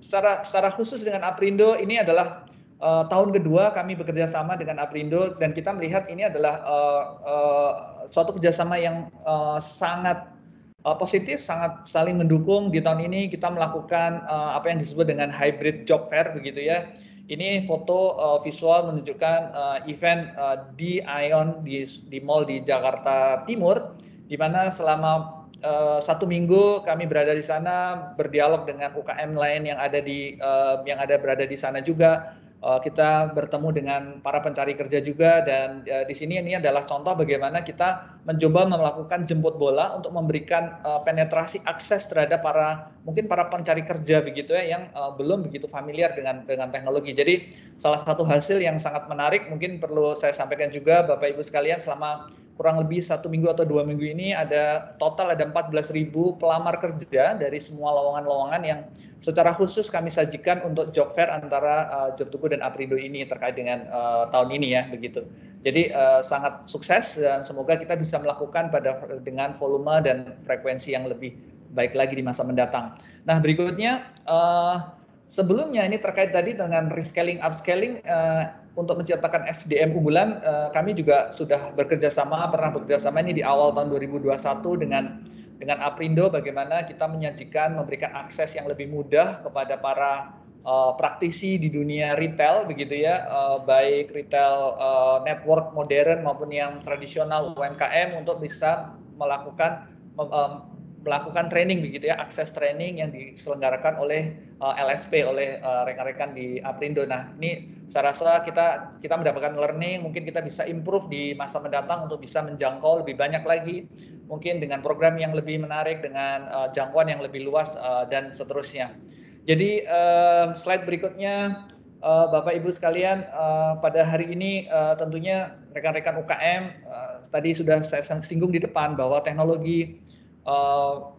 secara secara khusus dengan Aprindo ini adalah uh, tahun kedua kami bekerja sama dengan Aprindo dan kita melihat ini adalah uh, uh, suatu kerjasama yang uh, sangat uh, positif, sangat saling mendukung. Di tahun ini kita melakukan uh, apa yang disebut dengan hybrid job fair begitu ya ini foto uh, visual menunjukkan uh, event uh, di Ion di, di mall di Jakarta Timur, di mana selama uh, satu minggu kami berada di sana berdialog dengan UKM lain yang ada di uh, yang ada berada di sana juga kita bertemu dengan para pencari kerja juga dan uh, di sini ini adalah contoh bagaimana kita mencoba melakukan jemput bola untuk memberikan uh, penetrasi akses terhadap para mungkin para pencari kerja begitu ya yang uh, belum begitu familiar dengan dengan teknologi. Jadi salah satu hasil yang sangat menarik mungkin perlu saya sampaikan juga Bapak Ibu sekalian selama kurang lebih satu minggu atau dua minggu ini ada total ada 14.000 pelamar kerja dari semua lowongan-lowongan yang secara khusus kami sajikan untuk job fair antara uh, Job Tuku dan Aprindo ini terkait dengan uh, tahun ini ya begitu. Jadi uh, sangat sukses dan semoga kita bisa melakukan pada dengan volume dan frekuensi yang lebih baik lagi di masa mendatang. Nah berikutnya uh, sebelumnya ini terkait tadi dengan rescaling upscaling uh, untuk menciptakan SDM unggulan uh, kami juga sudah bekerja sama pernah bekerja sama ini di awal tahun 2021 dengan dengan Aprindo bagaimana kita menyajikan memberikan akses yang lebih mudah kepada para uh, praktisi di dunia retail begitu ya uh, baik retail uh, network modern maupun yang tradisional UMKM untuk bisa melakukan melakukan training begitu ya, akses training yang diselenggarakan oleh uh, LSP oleh uh, rekan-rekan uh, di Aprindo. Nah, ini saya rasa kita kita mendapatkan learning, mungkin kita bisa improve di masa mendatang untuk bisa menjangkau lebih banyak lagi, mungkin dengan program yang lebih menarik, dengan uh, jangkauan yang lebih luas uh, dan seterusnya. Jadi uh, slide berikutnya uh, Bapak Ibu sekalian, uh, pada hari ini uh, tentunya rekan-rekan UKM uh, tadi sudah saya singgung di depan bahwa teknologi uh,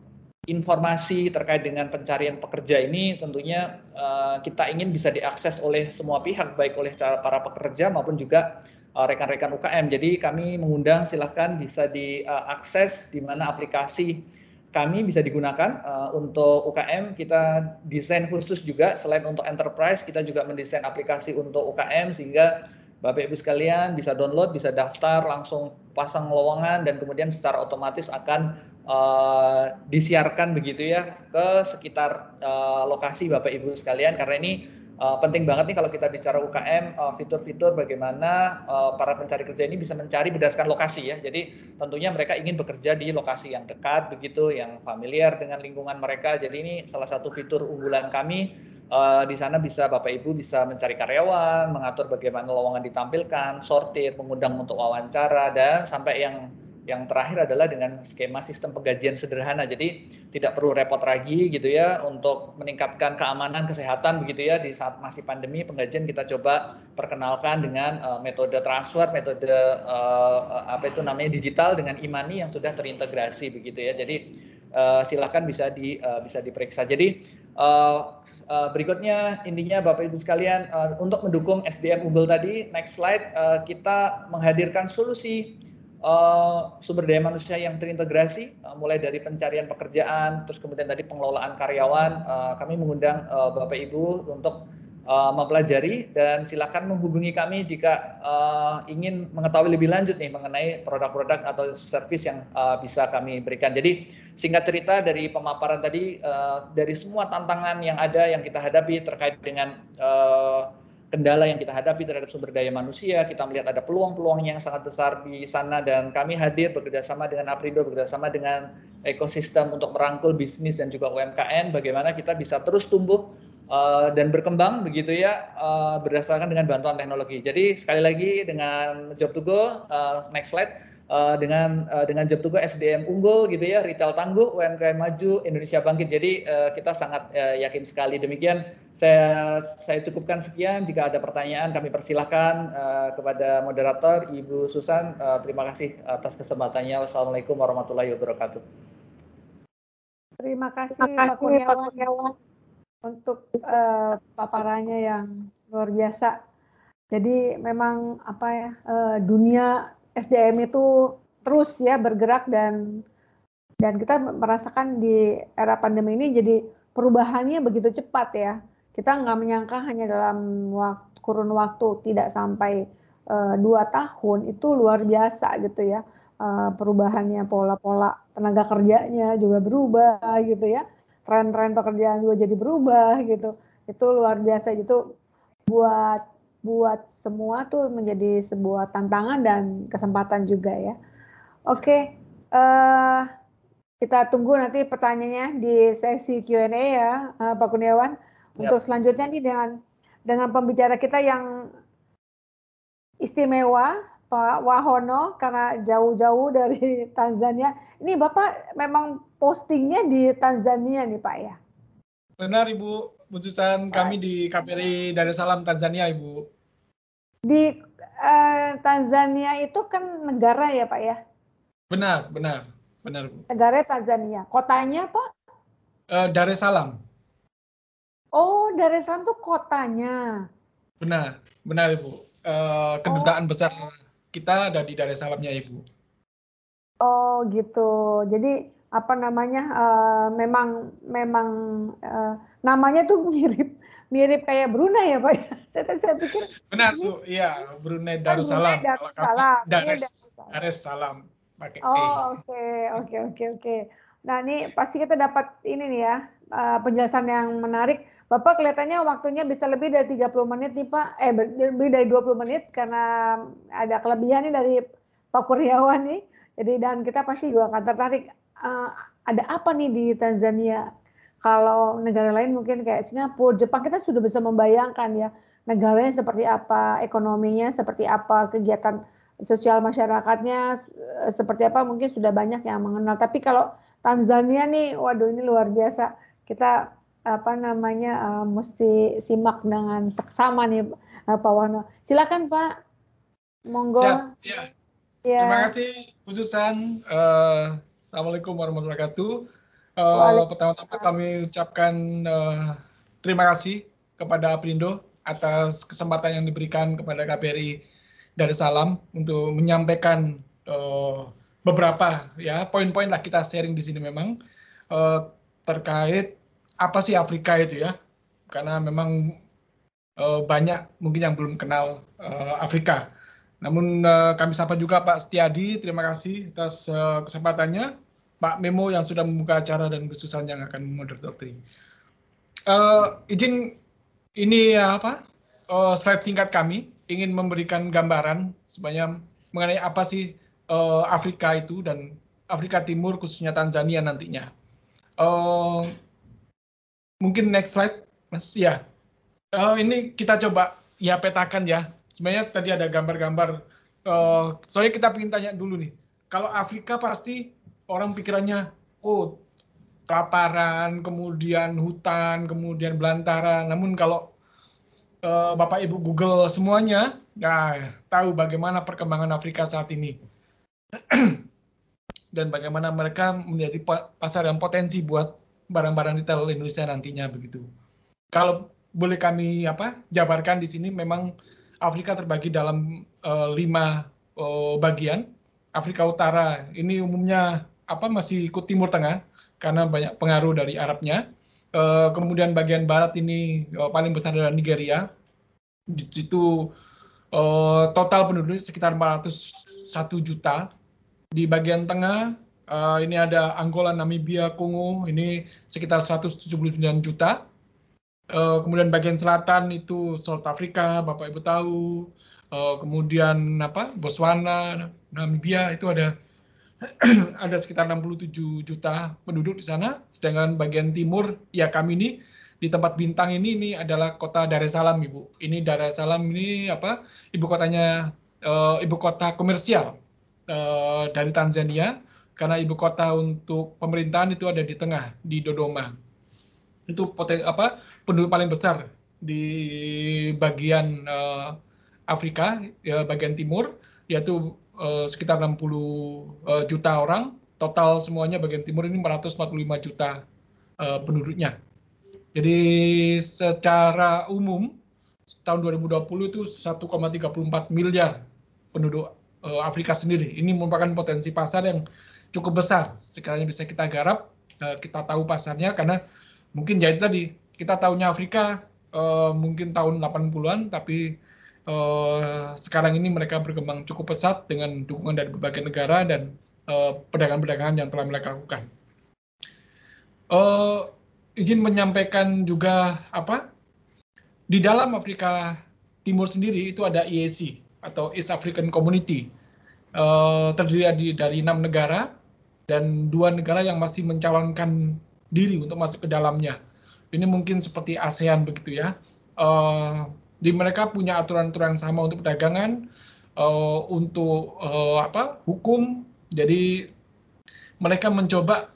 informasi terkait dengan pencarian pekerja ini tentunya uh, kita ingin bisa diakses oleh semua pihak baik oleh para pekerja maupun juga uh, rekan-rekan UKM. Jadi kami mengundang silahkan bisa diakses di mana aplikasi kami bisa digunakan uh, untuk UKM kita desain khusus juga selain untuk enterprise kita juga mendesain aplikasi untuk UKM sehingga Bapak Ibu sekalian bisa download, bisa daftar, langsung pasang lowongan dan kemudian secara otomatis akan uh, disiarkan begitu ya ke sekitar uh, lokasi Bapak Ibu sekalian karena ini uh, penting banget nih kalau kita bicara UKM fitur-fitur uh, bagaimana uh, para pencari kerja ini bisa mencari berdasarkan lokasi ya. Jadi tentunya mereka ingin bekerja di lokasi yang dekat begitu, yang familiar dengan lingkungan mereka. Jadi ini salah satu fitur unggulan kami. Uh, di sana bisa Bapak Ibu bisa mencari karyawan, mengatur bagaimana lowongan ditampilkan, sortir, mengundang untuk wawancara dan sampai yang yang terakhir adalah dengan skema sistem penggajian sederhana. Jadi tidak perlu repot lagi gitu ya untuk meningkatkan keamanan kesehatan begitu ya di saat masih pandemi penggajian kita coba perkenalkan dengan uh, metode transfer, metode uh, apa itu namanya digital dengan imani yang sudah terintegrasi begitu ya. Jadi uh, silakan bisa di uh, bisa diperiksa. Jadi uh, uh, berikutnya intinya Bapak Ibu sekalian uh, untuk mendukung SDM unggul tadi next slide uh, kita menghadirkan solusi uh, sumber daya manusia yang terintegrasi, uh, mulai dari pencarian pekerjaan, terus kemudian tadi pengelolaan karyawan. Uh, kami mengundang Bapak Ibu untuk mempelajari dan silakan menghubungi kami jika ingin mengetahui lebih lanjut nih mengenai produk-produk atau service yang bisa kami berikan. Jadi singkat cerita dari pemaparan tadi dari semua tantangan yang ada yang kita hadapi terkait dengan kendala yang kita hadapi terhadap sumber daya manusia, kita melihat ada peluang-peluang yang sangat besar di sana dan kami hadir bekerjasama dengan Aprindo, bekerjasama dengan ekosistem untuk merangkul bisnis dan juga UMKM, bagaimana kita bisa terus tumbuh uh, dan berkembang begitu ya uh, berdasarkan dengan bantuan teknologi. Jadi sekali lagi dengan Job to Go, uh, next slide uh, dengan uh, dengan job tugas SDM unggul gitu ya, retail tangguh, UMKM maju, Indonesia bangkit. Jadi uh, kita sangat uh, yakin sekali demikian. Saya saya cukupkan sekian. Jika ada pertanyaan kami persilahkan uh, kepada moderator Ibu Susan. Uh, terima kasih atas kesempatannya. Wassalamualaikum warahmatullahi wabarakatuh. Terima kasih, Pak Kurniawan untuk uh, paparannya yang luar biasa. Jadi memang apa ya uh, dunia SDM itu terus ya bergerak dan dan kita merasakan di era pandemi ini jadi perubahannya begitu cepat ya. Kita nggak menyangka hanya dalam waktu, kurun waktu tidak sampai uh, dua tahun itu luar biasa gitu ya. Uh, perubahannya pola-pola tenaga kerjanya juga berubah gitu ya. Tren-tren pekerjaan juga jadi berubah gitu. Itu luar biasa gitu buat buat semua tuh menjadi sebuah tantangan dan kesempatan juga ya. Oke, uh, kita tunggu nanti pertanyaannya di sesi Q&A ya, uh, Pak Kurniawan. Yep. Untuk selanjutnya nih dengan dengan pembicara kita yang istimewa, Pak Wahono, karena jauh-jauh dari Tanzania. Ini Bapak memang postingnya di Tanzania nih Pak ya? Benar Ibu, khususan kami di KPRI Darussalam Tanzania Ibu. Di uh, Tanzania itu kan negara ya Pak ya? Benar, benar, benar. Negara Tanzania. Kotanya Pak? Uh, Dar es Salaam. Oh, Dar es Salaam tuh kotanya. Benar, benar Ibu. Uh, kedutaan oh. besar kita ada di Dar es Salaamnya Ibu. Oh gitu. Jadi apa namanya? Uh, memang memang uh, namanya tuh mirip mirip kayak Brunei ya Pak. saya, saya pikir. Benar Bu, iya Brunei Darussalam. Brunei Darussalam. Dares, Dares Salam pakai Oh oke oke oke oke. Nah ini pasti kita dapat ini nih ya uh, penjelasan yang menarik. Bapak kelihatannya waktunya bisa lebih dari 30 menit nih Pak, eh lebih dari 20 menit karena ada kelebihan nih dari Pak Kurniawan nih. Jadi dan kita pasti juga akan tertarik uh, ada apa nih di Tanzania. Kalau negara lain mungkin kayak Singapura, Jepang kita sudah bisa membayangkan ya negaranya seperti apa, ekonominya seperti apa, kegiatan sosial masyarakatnya seperti apa mungkin sudah banyak yang mengenal. Tapi kalau Tanzania nih, waduh ini luar biasa. Kita apa namanya uh, mesti simak dengan seksama nih uh, Pak Wano. Silakan Pak. Monggo. Siap. Ya. ya. Terima kasih Bu Susan. Uh, Assalamualaikum warahmatullahi wabarakatuh. Uh, Pertama-tama kami ucapkan uh, terima kasih kepada Aprindo atas kesempatan yang diberikan kepada KBRI Darussalam untuk menyampaikan uh, beberapa ya poin-poin lah kita sharing di sini memang uh, terkait apa sih Afrika itu ya? Karena memang uh, banyak mungkin yang belum kenal uh, Afrika. Namun uh, kami sapa juga Pak Setiadi, terima kasih atas uh, kesempatannya. Pak Memo yang sudah membuka acara dan Susan yang akan moderator. Uh, izin ini ya apa? Uh, slide singkat kami ingin memberikan gambaran sebenarnya mengenai apa sih uh, Afrika itu dan Afrika Timur khususnya Tanzania nantinya. Uh, mungkin next slide, Mas. Ya, uh, ini kita coba ya petakan ya. Sebenarnya tadi ada gambar-gambar. Uh, soalnya kita ingin tanya dulu nih. Kalau Afrika pasti orang pikirannya, oh kelaparan, kemudian hutan, kemudian belantara. Namun kalau uh, Bapak Ibu Google semuanya, nah, tahu bagaimana perkembangan Afrika saat ini. Dan bagaimana mereka menjadi pasar yang potensi buat barang-barang retail Indonesia nantinya begitu. Kalau boleh kami apa jabarkan di sini memang Afrika terbagi dalam uh, lima uh, bagian. Afrika Utara ini umumnya apa masih ikut Timur Tengah karena banyak pengaruh dari Arabnya. Uh, kemudian bagian barat ini uh, paling besar adalah Nigeria. Di situ uh, total penduduk sekitar 401 juta. Di bagian tengah Uh, ini ada Angola, Namibia, Kongo, ini sekitar 179 juta. Uh, kemudian bagian selatan itu South Africa, Bapak Ibu tahu. Uh, kemudian apa? Botswana, Namibia itu ada ada sekitar 67 juta penduduk di sana. Sedangkan bagian timur ya kami ini di tempat bintang ini ini adalah kota Dar es Salaam, Ibu. Ini Dar es Salaam ini apa? Ibu kotanya uh, ibu kota komersial uh, dari Tanzania karena ibu kota untuk pemerintahan itu ada di tengah di Dodoma. Itu poten, apa penduduk paling besar di bagian uh, Afrika, ya, bagian timur, yaitu uh, sekitar 60 uh, eh, juta orang. Total semuanya bagian timur ini 445 juta uh, penduduknya. Jadi secara umum tahun 2020 itu 1,34 miliar penduduk Afrika sendiri. Ini merupakan potensi pasar yang cukup besar sekiranya bisa kita garap kita tahu pasarnya karena mungkin jadi tadi kita tahunya Afrika mungkin tahun 80-an tapi uh, sekarang ini mereka berkembang cukup pesat dengan dukungan dari berbagai negara dan perdagangan-perdagangan yang telah mereka lakukan. Uh, izin menyampaikan juga apa di dalam Afrika Timur sendiri itu ada EAC atau East African Community uh, terdiri dari enam negara dan dua negara yang masih mencalonkan diri untuk masuk ke dalamnya. Ini mungkin seperti ASEAN begitu ya. Uh, di mereka punya aturan-aturan yang sama untuk perdagangan, uh, untuk uh, apa hukum. Jadi mereka mencoba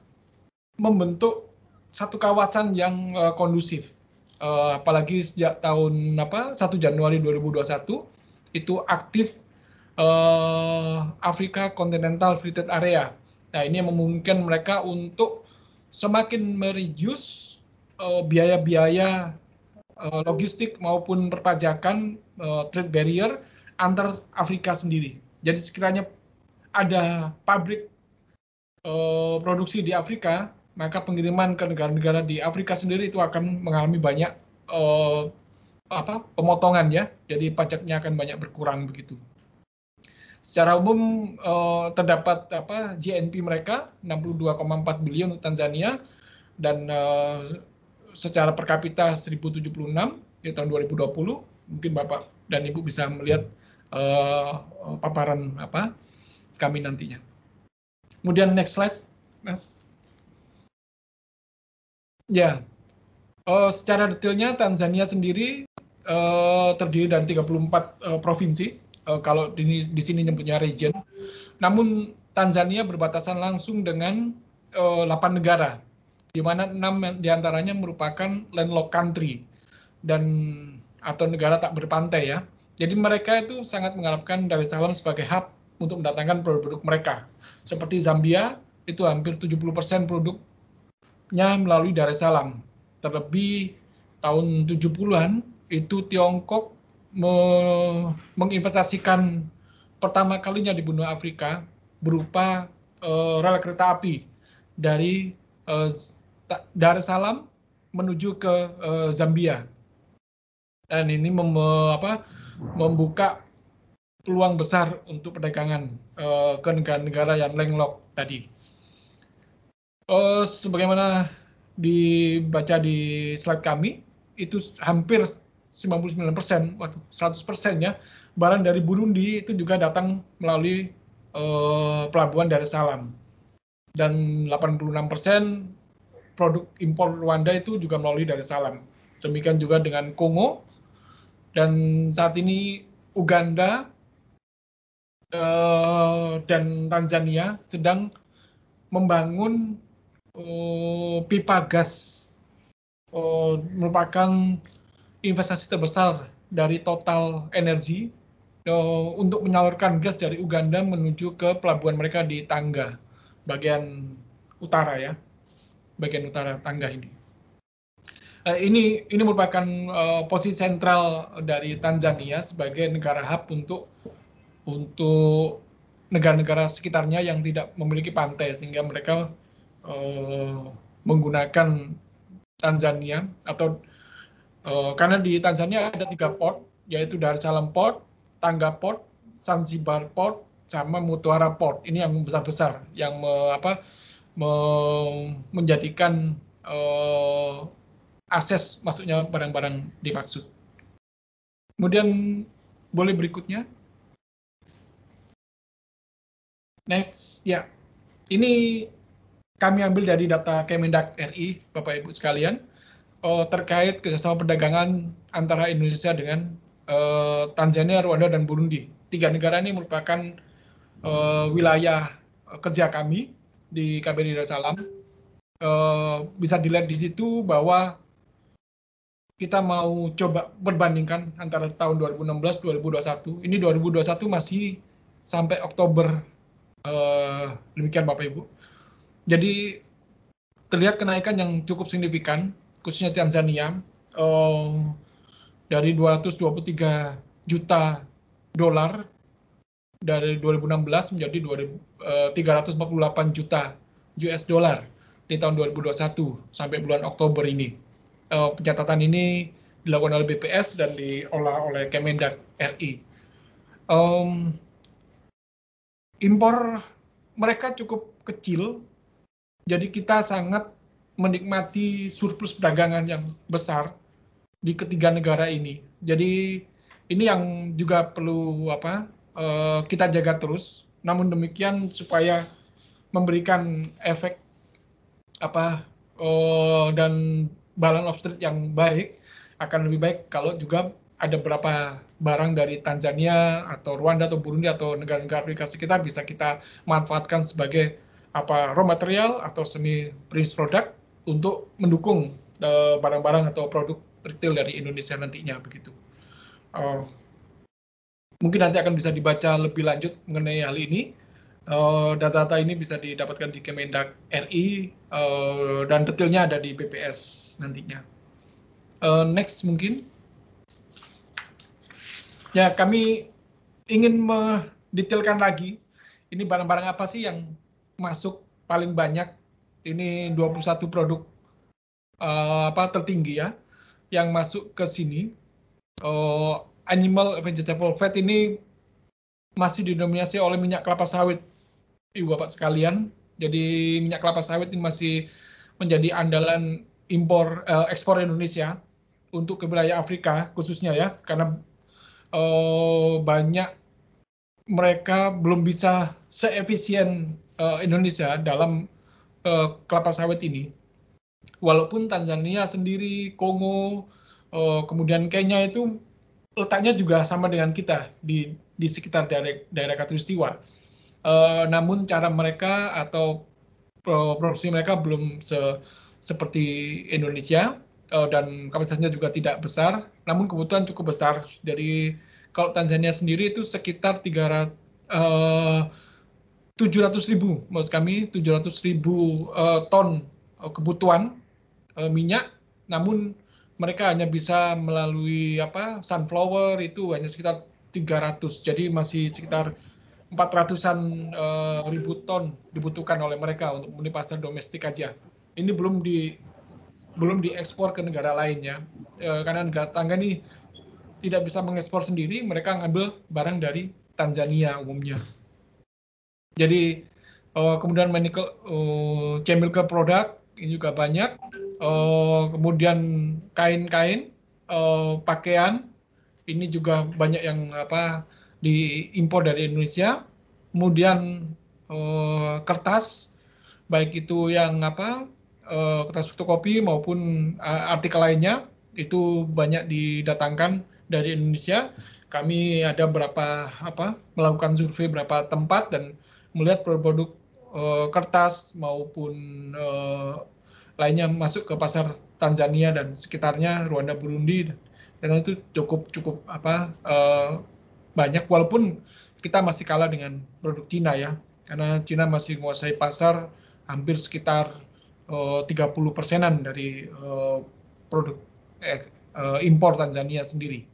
membentuk satu kawasan yang uh, kondusif. Uh, apalagi sejak tahun apa 1 Januari 2021 itu aktif uh, Afrika Continental Free Trade Area Nah, ini yang memungkinkan mereka untuk semakin mereduce biaya-biaya uh, logistik maupun perpajakan uh, trade barrier antar Afrika sendiri. Jadi sekiranya ada pabrik uh, produksi di Afrika, maka pengiriman ke negara-negara di Afrika sendiri itu akan mengalami banyak uh, apa pemotongan ya, jadi pajaknya akan banyak berkurang begitu. Secara umum uh, terdapat apa GNP mereka 62,4 bilion Tanzania dan uh, secara per kapita 1076 di tahun 2020. Mungkin Bapak dan Ibu bisa melihat uh, paparan apa kami nantinya. Kemudian next slide, Mas. Ya, uh, secara detailnya Tanzania sendiri uh, terdiri dari 34 uh, provinsi. Uh, kalau di, di sini nyebutnya region. Namun Tanzania berbatasan langsung dengan uh, 8 negara, di mana 6 di antaranya merupakan landlocked country dan atau negara tak berpantai ya. Jadi mereka itu sangat mengharapkan Dar es Salaam sebagai hub untuk mendatangkan produk-produk mereka. Seperti Zambia, itu hampir 70% produknya melalui Dar es Salaam. Terlebih tahun 70-an, itu Tiongkok me menginvestasikan pertama kalinya di benua Afrika berupa uh, rel kereta api dari uh, Dar es Salaam menuju ke uh, Zambia. Dan ini mem, apa, membuka peluang besar untuk perdagangan uh, ke negara-negara yang landlocked tadi. Uh, sebagaimana dibaca di slide kami, itu hampir 99 persen, 100 persen ya, barang dari Burundi itu juga datang melalui uh, pelabuhan Dar es Salaam. Dan 86 persen produk impor Rwanda itu juga melalui Dar es Salaam. Demikian juga dengan Kongo, dan saat ini Uganda uh, dan Tanzania sedang membangun uh, pipa gas. Uh, merupakan investasi terbesar dari total energi uh, untuk menyalurkan gas dari Uganda menuju ke pelabuhan mereka di Tangga bagian utara ya bagian utara Tangga ini. Uh, ini ini merupakan uh, posisi sentral dari Tanzania sebagai negara hub untuk untuk negara-negara sekitarnya yang tidak memiliki pantai sehingga mereka uh, menggunakan Tanzania atau uh, karena di Tanzania ada tiga port yaitu Dar es Port, Tangga Port, Zanzibar Port, sama Mutwara Port. Ini yang besar-besar yang me, apa menjadikan uh, akses masuknya barang-barang dimaksud. Kemudian boleh berikutnya. Next, ya. Ini kami ambil dari data Kemendak RI, Bapak Ibu sekalian, oh, terkait kerjasama perdagangan antara Indonesia dengan uh, Tanzania, Rwanda, dan Burundi. Tiga negara ini merupakan uh, wilayah kerja kami di KBRI Darussalam. Uh, bisa dilihat di situ bahwa kita mau coba perbandingkan antara tahun 2016 2021 ini 2021 masih sampai Oktober. Uh, demikian Bapak Ibu. Jadi terlihat kenaikan yang cukup signifikan khususnya Tanzania. Uh, dari 223 juta dolar dari 2016 menjadi 2, uh, 348 juta US dollar di tahun 2021 sampai bulan Oktober ini uh, pencatatan ini dilakukan oleh BPS dan diolah oleh Kemendak RI. Um, impor mereka cukup kecil, jadi kita sangat menikmati surplus perdagangan yang besar di ketiga negara ini. Jadi ini yang juga perlu apa uh, kita jaga terus. Namun demikian supaya memberikan efek apa uh, dan balance of trade yang baik akan lebih baik kalau juga ada beberapa barang dari Tanzania atau Rwanda atau Burundi atau negara-negara Afrika sekitar bisa kita manfaatkan sebagai apa raw material atau semi finished product untuk mendukung eh, barang-barang uh, atau produk retail dari Indonesia nantinya begitu. Uh, mungkin nanti akan bisa dibaca lebih lanjut mengenai hal ini. Eh, data-data uh, ini bisa didapatkan di Kemendak RI uh, dan detailnya ada di BPS nantinya. Uh, next mungkin. Ya, kami ingin mendetailkan lagi ini barang-barang apa sih yang masuk paling banyak. Ini 21 produk uh, apa tertinggi ya. yang masuk ke sini uh, animal vegetable fat ini masih didominasi oleh minyak kelapa sawit, ibu bapak sekalian. Jadi minyak kelapa sawit ini masih menjadi andalan impor uh, ekspor Indonesia untuk ke wilayah Afrika khususnya ya, karena uh, banyak mereka belum bisa seefisien uh, Indonesia dalam uh, kelapa sawit ini. Walaupun Tanzania sendiri, Kongo, uh, kemudian Kenya itu letaknya juga sama dengan kita di di sekitar daerah daerah katulistiwa. Uh, namun cara mereka atau produksi mereka belum se, seperti Indonesia uh, dan kapasitasnya juga tidak besar. Namun kebutuhan cukup besar dari kalau Tanzania sendiri itu sekitar 300 uh, 700 ribu, maksud kami 700 ribu uh, ton uh, kebutuhan uh, minyak, namun mereka hanya bisa melalui apa sunflower itu hanya sekitar 300 jadi masih sekitar 400-an uh, ribu ton dibutuhkan oleh mereka untuk memenuhi pasar domestik aja. Ini belum di belum diekspor ke negara lainnya uh, karena negara tangga ini tidak bisa mengekspor sendiri mereka ngambil barang dari Tanzania umumnya. Jadi uh, kemudian chemical product ini juga banyak uh, kemudian kain-kain, uh, pakaian, ini juga banyak yang apa diimpor dari Indonesia. Kemudian uh, kertas, baik itu yang apa uh, kertas fotokopi maupun uh, artikel lainnya itu banyak didatangkan dari Indonesia. Kami ada berapa apa melakukan survei berapa tempat dan melihat produk-produk uh, kertas maupun lainnya masuk ke pasar Tanzania dan sekitarnya Rwanda Burundi dan itu cukup cukup apa uh, banyak walaupun kita masih kalah dengan produk Cina ya karena Cina masih menguasai pasar hampir sekitar uh, 30 persenan dari uh, produk eh, uh, impor Tanzania sendiri.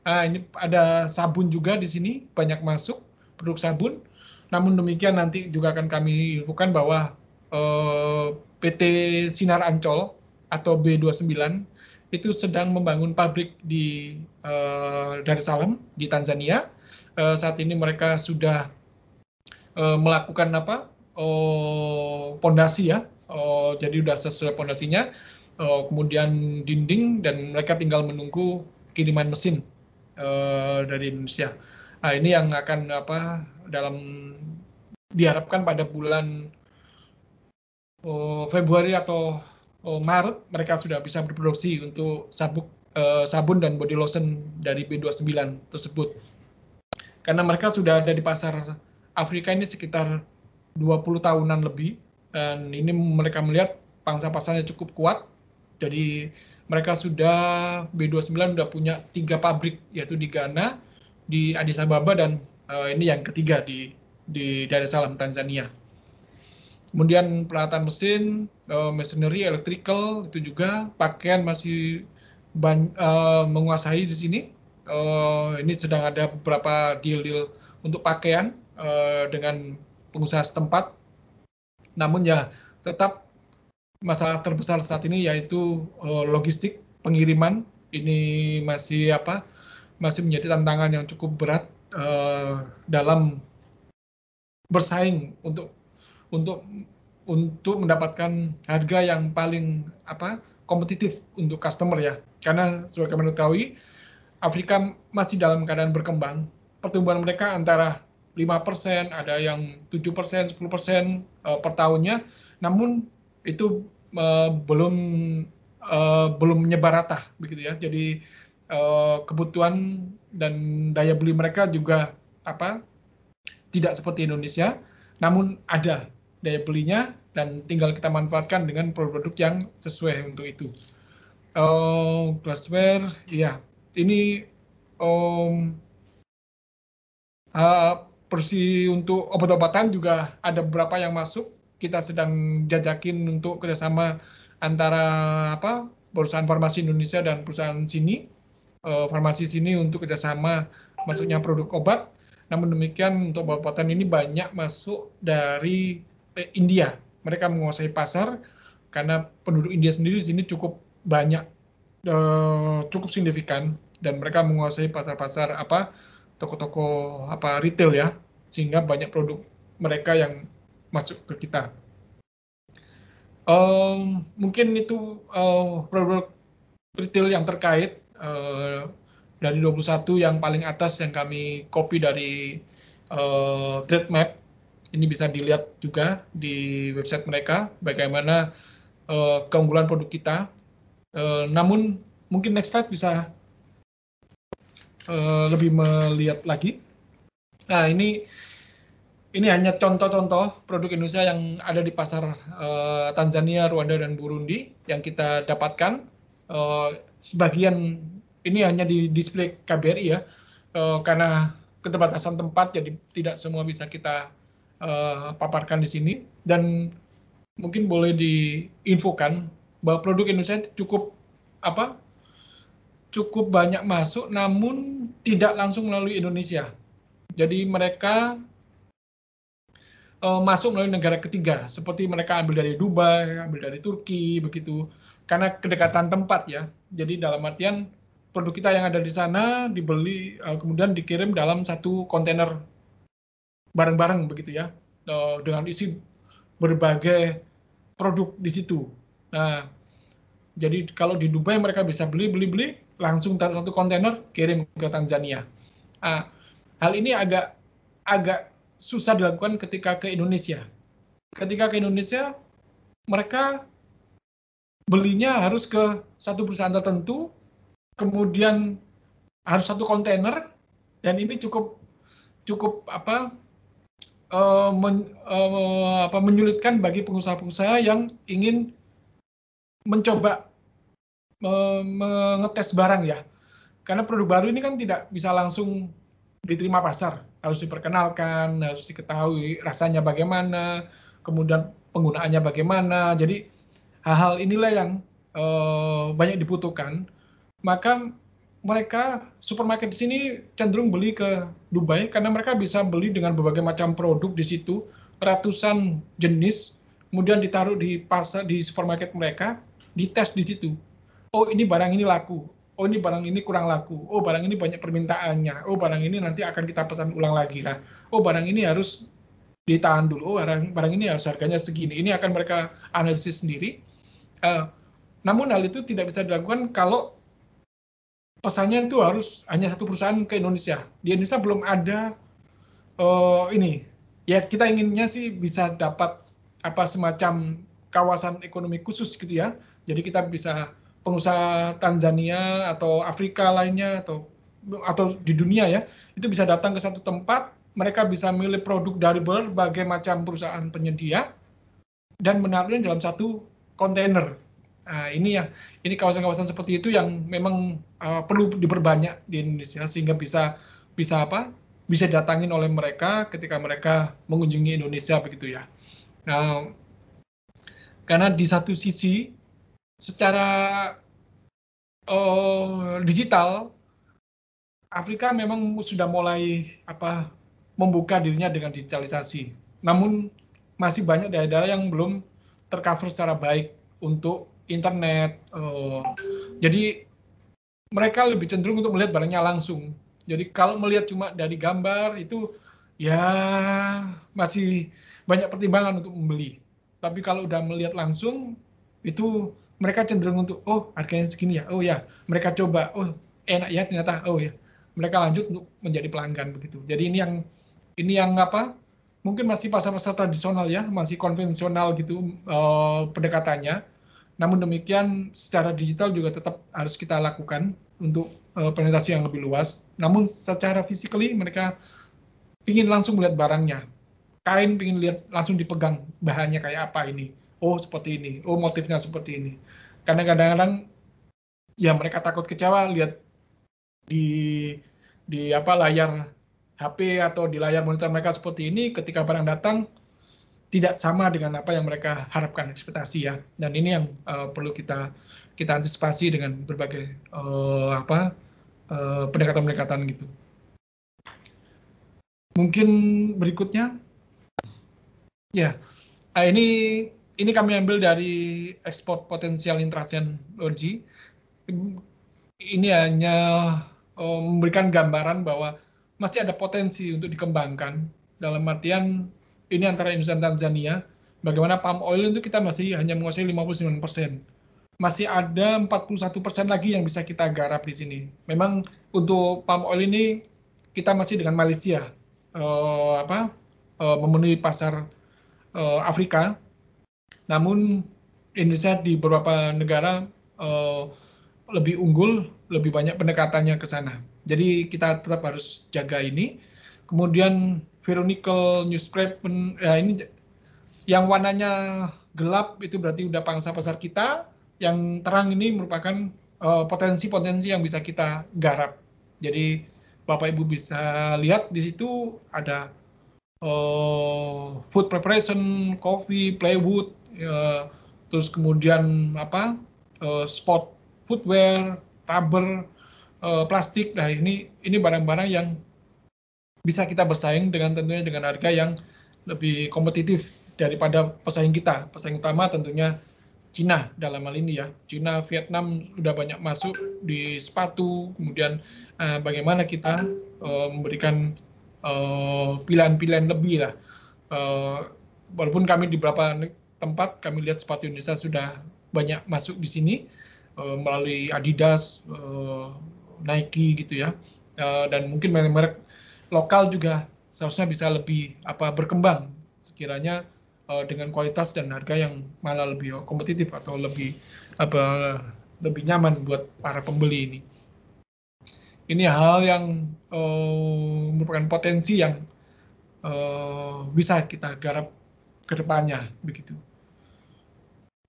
Nah, ini ada sabun juga di sini banyak masuk produk sabun. Namun demikian nanti juga akan kami infokan bahwa uh, PT Sinar Ancol atau B29 itu sedang membangun pabrik di Dar es Salaam di Tanzania. Uh, saat ini mereka sudah uh, melakukan apa? pondasi uh, ya. Uh, jadi sudah sesuai pondasinya. Uh, kemudian dinding dan mereka tinggal menunggu kiriman mesin uh, dari Indonesia. Nah, ini yang akan apa dalam diharapkan pada bulan oh, Februari atau oh, Maret mereka sudah bisa berproduksi untuk sabuk uh, sabun dan body lotion dari B29 tersebut. Karena mereka sudah ada di pasar Afrika ini sekitar 20 tahunan lebih dan ini mereka melihat pangsa pasarnya cukup kuat. Jadi mereka sudah B29 sudah punya tiga pabrik yaitu di Ghana, di Addis Ababa dan uh, ini yang ketiga di di Dar es Salaam Tanzania. Kemudian peralatan mesin, uh, machinery, electrical itu juga pakaian masih ban, uh, menguasai di sini. Uh, ini sedang ada beberapa deal-deal untuk pakaian uh, dengan pengusaha setempat. Namun ya tetap masalah terbesar saat ini yaitu uh, logistik pengiriman ini masih apa masih menjadi tantangan yang cukup berat uh, dalam bersaing untuk untuk untuk mendapatkan harga yang paling apa kompetitif untuk customer ya. Karena sebagai ketahui Afrika masih dalam keadaan berkembang. Pertumbuhan mereka antara 5%, ada yang 7%, 10% uh, per tahunnya. Namun itu uh, belum uh, belum menyebar rata begitu ya. Jadi uh, kebutuhan dan daya beli mereka juga apa tidak seperti Indonesia, namun ada daya belinya dan tinggal kita manfaatkan dengan produk-produk yang sesuai untuk itu. Uh, glassware, ya ini um, uh, porsi untuk obat-obatan juga ada beberapa yang masuk. Kita sedang jajakin untuk kerjasama antara apa perusahaan farmasi Indonesia dan perusahaan sini, uh, farmasi sini untuk kerjasama masuknya produk obat. Namun demikian untuk obat-obatan ini banyak masuk dari eh, India. Mereka menguasai pasar karena penduduk India sendiri di sini cukup banyak uh, cukup signifikan dan mereka menguasai pasar-pasar apa toko-toko apa retail ya sehingga banyak produk mereka yang masuk ke kita. Um, mungkin itu uh, retail yang terkait uh, dari 21 yang paling atas yang kami copy dari uh, trade map ini bisa dilihat juga di website mereka bagaimana uh, keunggulan produk kita. Uh, namun mungkin next slide bisa uh, lebih melihat lagi. Nah ini ini hanya contoh-contoh produk Indonesia yang ada di pasar uh, Tanzania, Rwanda, dan Burundi yang kita dapatkan. Uh, sebagian ini hanya di display KBRI ya, uh, karena keterbatasan tempat, jadi tidak semua bisa kita uh, paparkan di sini. Dan mungkin boleh diinfokan bahwa produk Indonesia cukup apa cukup banyak masuk, namun tidak langsung melalui Indonesia. Jadi mereka uh, masuk melalui negara ketiga, seperti mereka ambil dari Dubai, ambil dari Turki, begitu. Karena kedekatan tempat ya. Jadi dalam artian produk kita yang ada di sana dibeli, uh, kemudian dikirim dalam satu kontainer bareng-bareng begitu ya, uh, dengan isi berbagai produk di situ. Nah, jadi kalau di Dubai mereka bisa beli, beli, beli, langsung taruh satu kontainer, kirim ke Tanzania. Nah, hal ini agak agak susah dilakukan ketika ke Indonesia. Ketika ke Indonesia, mereka belinya harus ke satu perusahaan tertentu, kemudian harus satu kontainer, dan ini cukup cukup apa uh, men, uh, apa menyulitkan bagi pengusaha-pengusaha yang ingin mencoba uh, mengetes barang ya. Karena produk baru ini kan tidak bisa langsung diterima pasar harus diperkenalkan, harus diketahui rasanya bagaimana, kemudian penggunaannya bagaimana. Jadi hal-hal inilah yang uh, banyak dibutuhkan. Maka mereka supermarket di sini cenderung beli ke Dubai karena mereka bisa beli dengan berbagai macam produk di situ, ratusan jenis, kemudian ditaruh di pasar di supermarket mereka, dites di situ. Oh ini barang ini laku, oh ini barang ini kurang laku, oh barang ini banyak permintaannya, oh barang ini nanti akan kita pesan ulang lagi lah, oh barang ini harus ditahan dulu, oh barang, barang ini harus harganya segini, ini akan mereka analisis sendiri. Uh, namun hal itu tidak bisa dilakukan kalau pesannya itu harus hanya satu perusahaan ke Indonesia. Di Indonesia belum ada uh, ini. Ya kita inginnya sih bisa dapat apa semacam kawasan ekonomi khusus gitu ya. Jadi kita bisa pengusaha Tanzania atau Afrika lainnya atau atau di dunia ya itu bisa datang ke satu tempat mereka bisa milih produk dari berbagai macam perusahaan penyedia dan menaruhnya dalam satu kontainer. Nah, ini yang ini kawasan-kawasan seperti itu yang memang uh, perlu diperbanyak di Indonesia sehingga bisa bisa apa? bisa datangin oleh mereka ketika mereka mengunjungi Indonesia begitu ya. Nah, karena di satu sisi secara uh, digital Afrika memang sudah mulai apa membuka dirinya dengan digitalisasi. Namun masih banyak daerah-daerah yang belum tercover secara baik untuk internet. Uh, jadi mereka lebih cenderung untuk melihat barangnya langsung. Jadi kalau melihat cuma dari gambar itu ya masih banyak pertimbangan untuk membeli. Tapi kalau udah melihat langsung itu mereka cenderung untuk oh harganya segini ya oh ya mereka coba oh enak ya ternyata oh ya mereka lanjut untuk menjadi pelanggan begitu jadi ini yang ini yang apa mungkin masih pasar-pasar tradisional ya masih konvensional gitu uh, pendekatannya namun demikian secara digital juga tetap harus kita lakukan untuk uh, penetrasi yang lebih luas. Namun secara physically mereka ingin langsung melihat barangnya. Kain ingin lihat langsung dipegang bahannya kayak apa ini. Oh seperti ini, oh motifnya seperti ini. Karena kadang-kadang ya mereka takut kecewa lihat di di apa layar HP atau di layar monitor mereka seperti ini. Ketika barang datang tidak sama dengan apa yang mereka harapkan ekspektasi ya. Dan ini yang uh, perlu kita kita antisipasi dengan berbagai uh, apa uh, pendekatan-pendekatan gitu. Mungkin berikutnya ya. Nah, ini ini kami ambil dari ekspor potensial intrasian logi. ini hanya uh, memberikan gambaran bahwa masih ada potensi untuk dikembangkan dalam artian ini antara Indonesia dan Tanzania bagaimana palm oil itu kita masih hanya menguasai 59 persen masih ada 41 persen lagi yang bisa kita garap di sini memang untuk palm oil ini kita masih dengan Malaysia uh, apa uh, memenuhi pasar uh, Afrika namun Indonesia di beberapa negara uh, lebih unggul, lebih banyak pendekatannya ke sana. Jadi kita tetap harus jaga ini. Kemudian Veronical newsprint ya ini yang warnanya gelap itu berarti udah pangsa pasar kita. Yang terang ini merupakan eh, potensi-potensi uh, yang bisa kita garap. Jadi Bapak Ibu bisa lihat di situ ada uh, food preparation, coffee, plywood, uh, terus kemudian apa uh, spot footwear, rubber, uh, plastik. Nah ini ini barang-barang yang bisa kita bersaing dengan tentunya dengan harga yang lebih kompetitif daripada pesaing kita. Pesaing utama tentunya Cina dalam hal ini ya. Cina, Vietnam sudah banyak masuk di sepatu. Kemudian uh, bagaimana kita uh, memberikan pilihan-pilihan uh, lebih lah. Uh, walaupun kami di beberapa tempat kami lihat sepatu Indonesia sudah banyak masuk di sini uh, melalui Adidas, Nike gitu ya, dan mungkin merek-merek lokal juga seharusnya bisa lebih apa berkembang sekiranya uh, dengan kualitas dan harga yang malah lebih kompetitif atau lebih apa lebih nyaman buat para pembeli ini. Ini hal yang uh, merupakan potensi yang uh, bisa kita garap ke depannya begitu.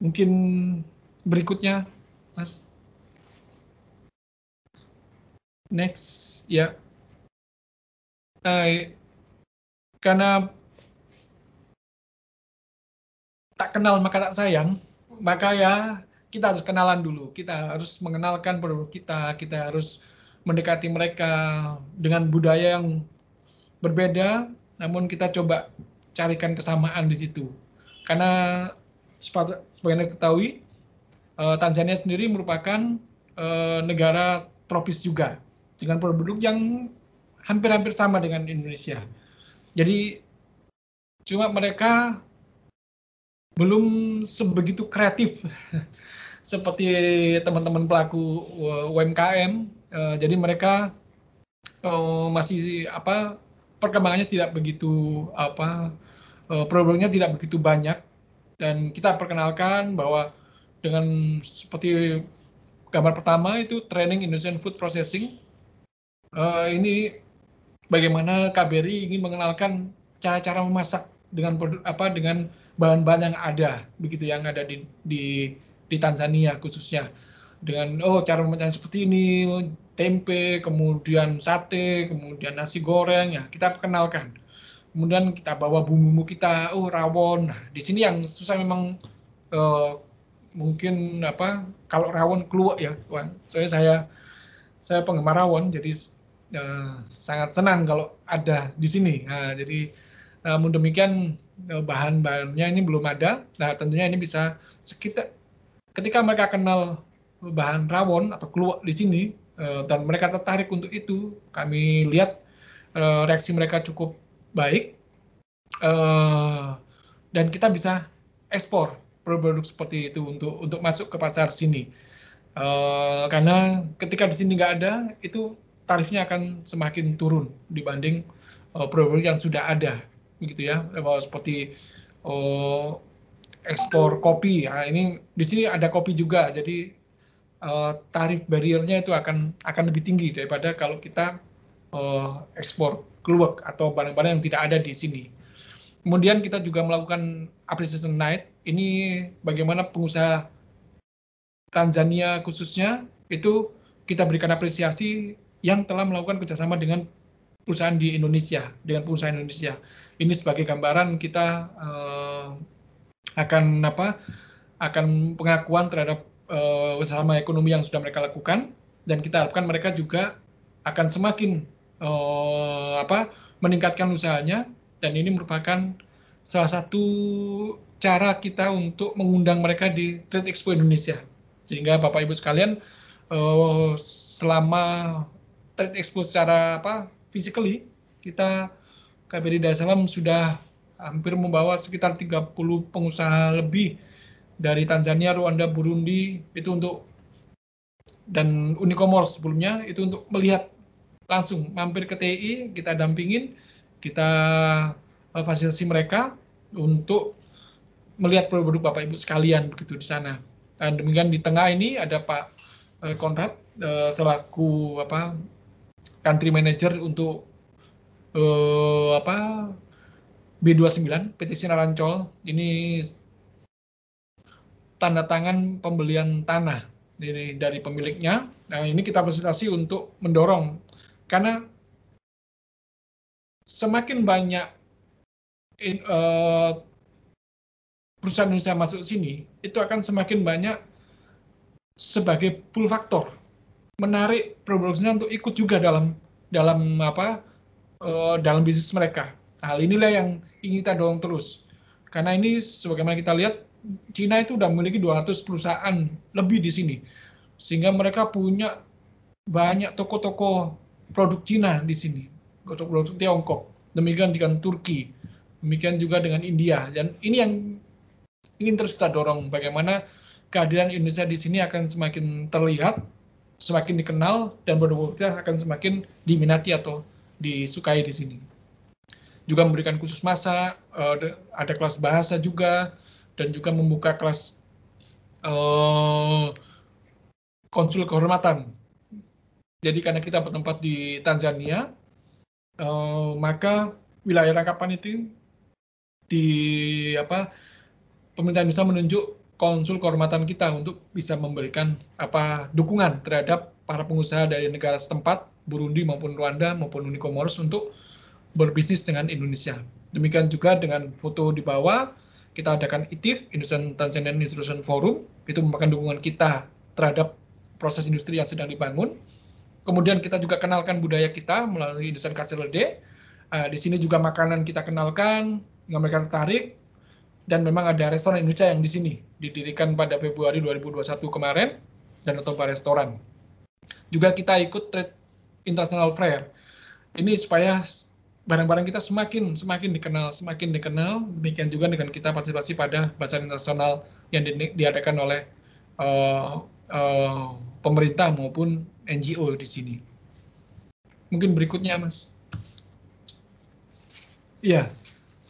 Mungkin berikutnya Mas. Next, ya. Uh, karena tak kenal maka tak sayang, maka ya kita harus kenalan dulu. Kita harus mengenalkan produk kita, kita harus mendekati mereka dengan budaya yang berbeda, namun kita coba carikan kesamaan di situ. Karena sebagaimana ketahui, uh, Tanzania sendiri merupakan uh, negara tropis juga dengan produk yang hampir-hampir sama dengan Indonesia. Jadi cuma mereka belum sebegitu kreatif seperti teman-teman pelaku UMKM. Uh, jadi mereka uh, masih apa perkembangannya tidak begitu apa produknya tidak begitu banyak dan kita perkenalkan bahwa dengan seperti gambar pertama itu training Indonesian Food Processing. Uh, ini bagaimana KBRI ingin mengenalkan cara-cara memasak dengan apa dengan bahan-bahan yang ada begitu yang ada di di di Tanzania khususnya. Dengan oh cara memasak seperti ini tempe kemudian sate kemudian nasi goreng ya kita perkenalkan. Kemudian kita bawa bumbu-bumbu kita oh rawon. Nah di sini yang susah memang uh, mungkin apa kalau rawon keluar ya. Soalnya saya saya penggemar rawon jadi uh, sangat senang kalau ada di sini. Nah, jadi namun demikian uh, bahan-bahannya ini belum ada. Nah, tentunya ini bisa sekitar ketika mereka kenal bahan rawon atau keluar di sini dan mereka tertarik untuk itu, kami lihat reaksi mereka cukup baik dan kita bisa ekspor produk-produk seperti itu untuk untuk masuk ke pasar sini. Uh, karena ketika di sini nggak ada, itu tarifnya akan semakin turun dibanding uh, produk yang sudah ada, begitu ya. Seperti uh, ekspor kopi, nah, ini di sini ada kopi juga, jadi uh, tarif barriernya itu akan akan lebih tinggi daripada kalau kita uh, ekspor keluar atau barang-barang yang tidak ada di sini. Kemudian kita juga melakukan appreciation night. Ini bagaimana pengusaha Tanzania khususnya itu kita berikan apresiasi yang telah melakukan kerjasama dengan perusahaan di Indonesia, dengan perusahaan Indonesia. Ini sebagai gambaran kita uh, akan apa? akan pengakuan terhadap uh, usaha ekonomi yang sudah mereka lakukan dan kita harapkan mereka juga akan semakin uh, apa meningkatkan usahanya dan ini merupakan salah satu cara kita untuk mengundang mereka di Trade Expo Indonesia. Sehingga Bapak Ibu sekalian selama expo secara apa physically kita KBRI Dar es Salaam sudah hampir membawa sekitar 30 pengusaha lebih dari Tanzania, Rwanda, Burundi itu untuk dan Unicommerce sebelumnya itu untuk melihat langsung mampir ke TI kita dampingin kita uh, fasilitasi mereka untuk melihat produk-produk Bapak Ibu sekalian begitu di sana. Dan demikian di tengah ini ada Pak uh, Konrad uh, selaku apa country manager untuk uh, apa B29 PT Sinar Ancol ini tanda tangan pembelian tanah dari, dari pemiliknya. Nah, ini kita presentasi untuk mendorong. Karena semakin banyak in, uh, perusahaan Indonesia masuk sini, itu akan semakin banyak sebagai pull faktor menarik produksinya untuk ikut juga dalam dalam apa uh, dalam bisnis mereka. Hal inilah yang ingin kita dorong terus. Karena ini sebagaimana kita lihat Cina itu sudah memiliki 200 perusahaan lebih di sini. Sehingga mereka punya banyak toko-toko produk Cina di sini, produk-produk Tiongkok. Demikian dengan Turki, demikian juga dengan India. Dan ini yang ingin terus kita dorong bagaimana kehadiran Indonesia di sini akan semakin terlihat, semakin dikenal, dan produk kita akan semakin diminati atau disukai di sini. Juga memberikan khusus masa, eh, ada kelas bahasa juga, dan juga membuka kelas uh, konsul kehormatan. Jadi karena kita bertempat di Tanzania, uh, maka wilayah rangkapan itu di apa pemerintah Indonesia menunjuk konsul kehormatan kita untuk bisa memberikan apa dukungan terhadap para pengusaha dari negara setempat, Burundi maupun Rwanda maupun Uni Comoros untuk berbisnis dengan Indonesia. Demikian juga dengan foto di bawah kita adakan ITIF, Indonesian Tanzanian Institution Forum, itu merupakan dukungan kita terhadap proses industri yang sedang dibangun. Kemudian kita juga kenalkan budaya kita melalui Indonesian Cultural Day. Uh, di sini juga makanan kita kenalkan, yang mereka tertarik, dan memang ada restoran Indonesia yang di sini didirikan pada Februari 2021 kemarin dan Otoba Restoran. Juga kita ikut Trade International Fair. Ini supaya barang-barang kita semakin semakin dikenal, semakin dikenal. Demikian juga dengan kita partisipasi pada bazar internasional yang di, diadakan oleh uh, uh, pemerintah maupun NGO di sini. Mungkin berikutnya, Mas. Iya,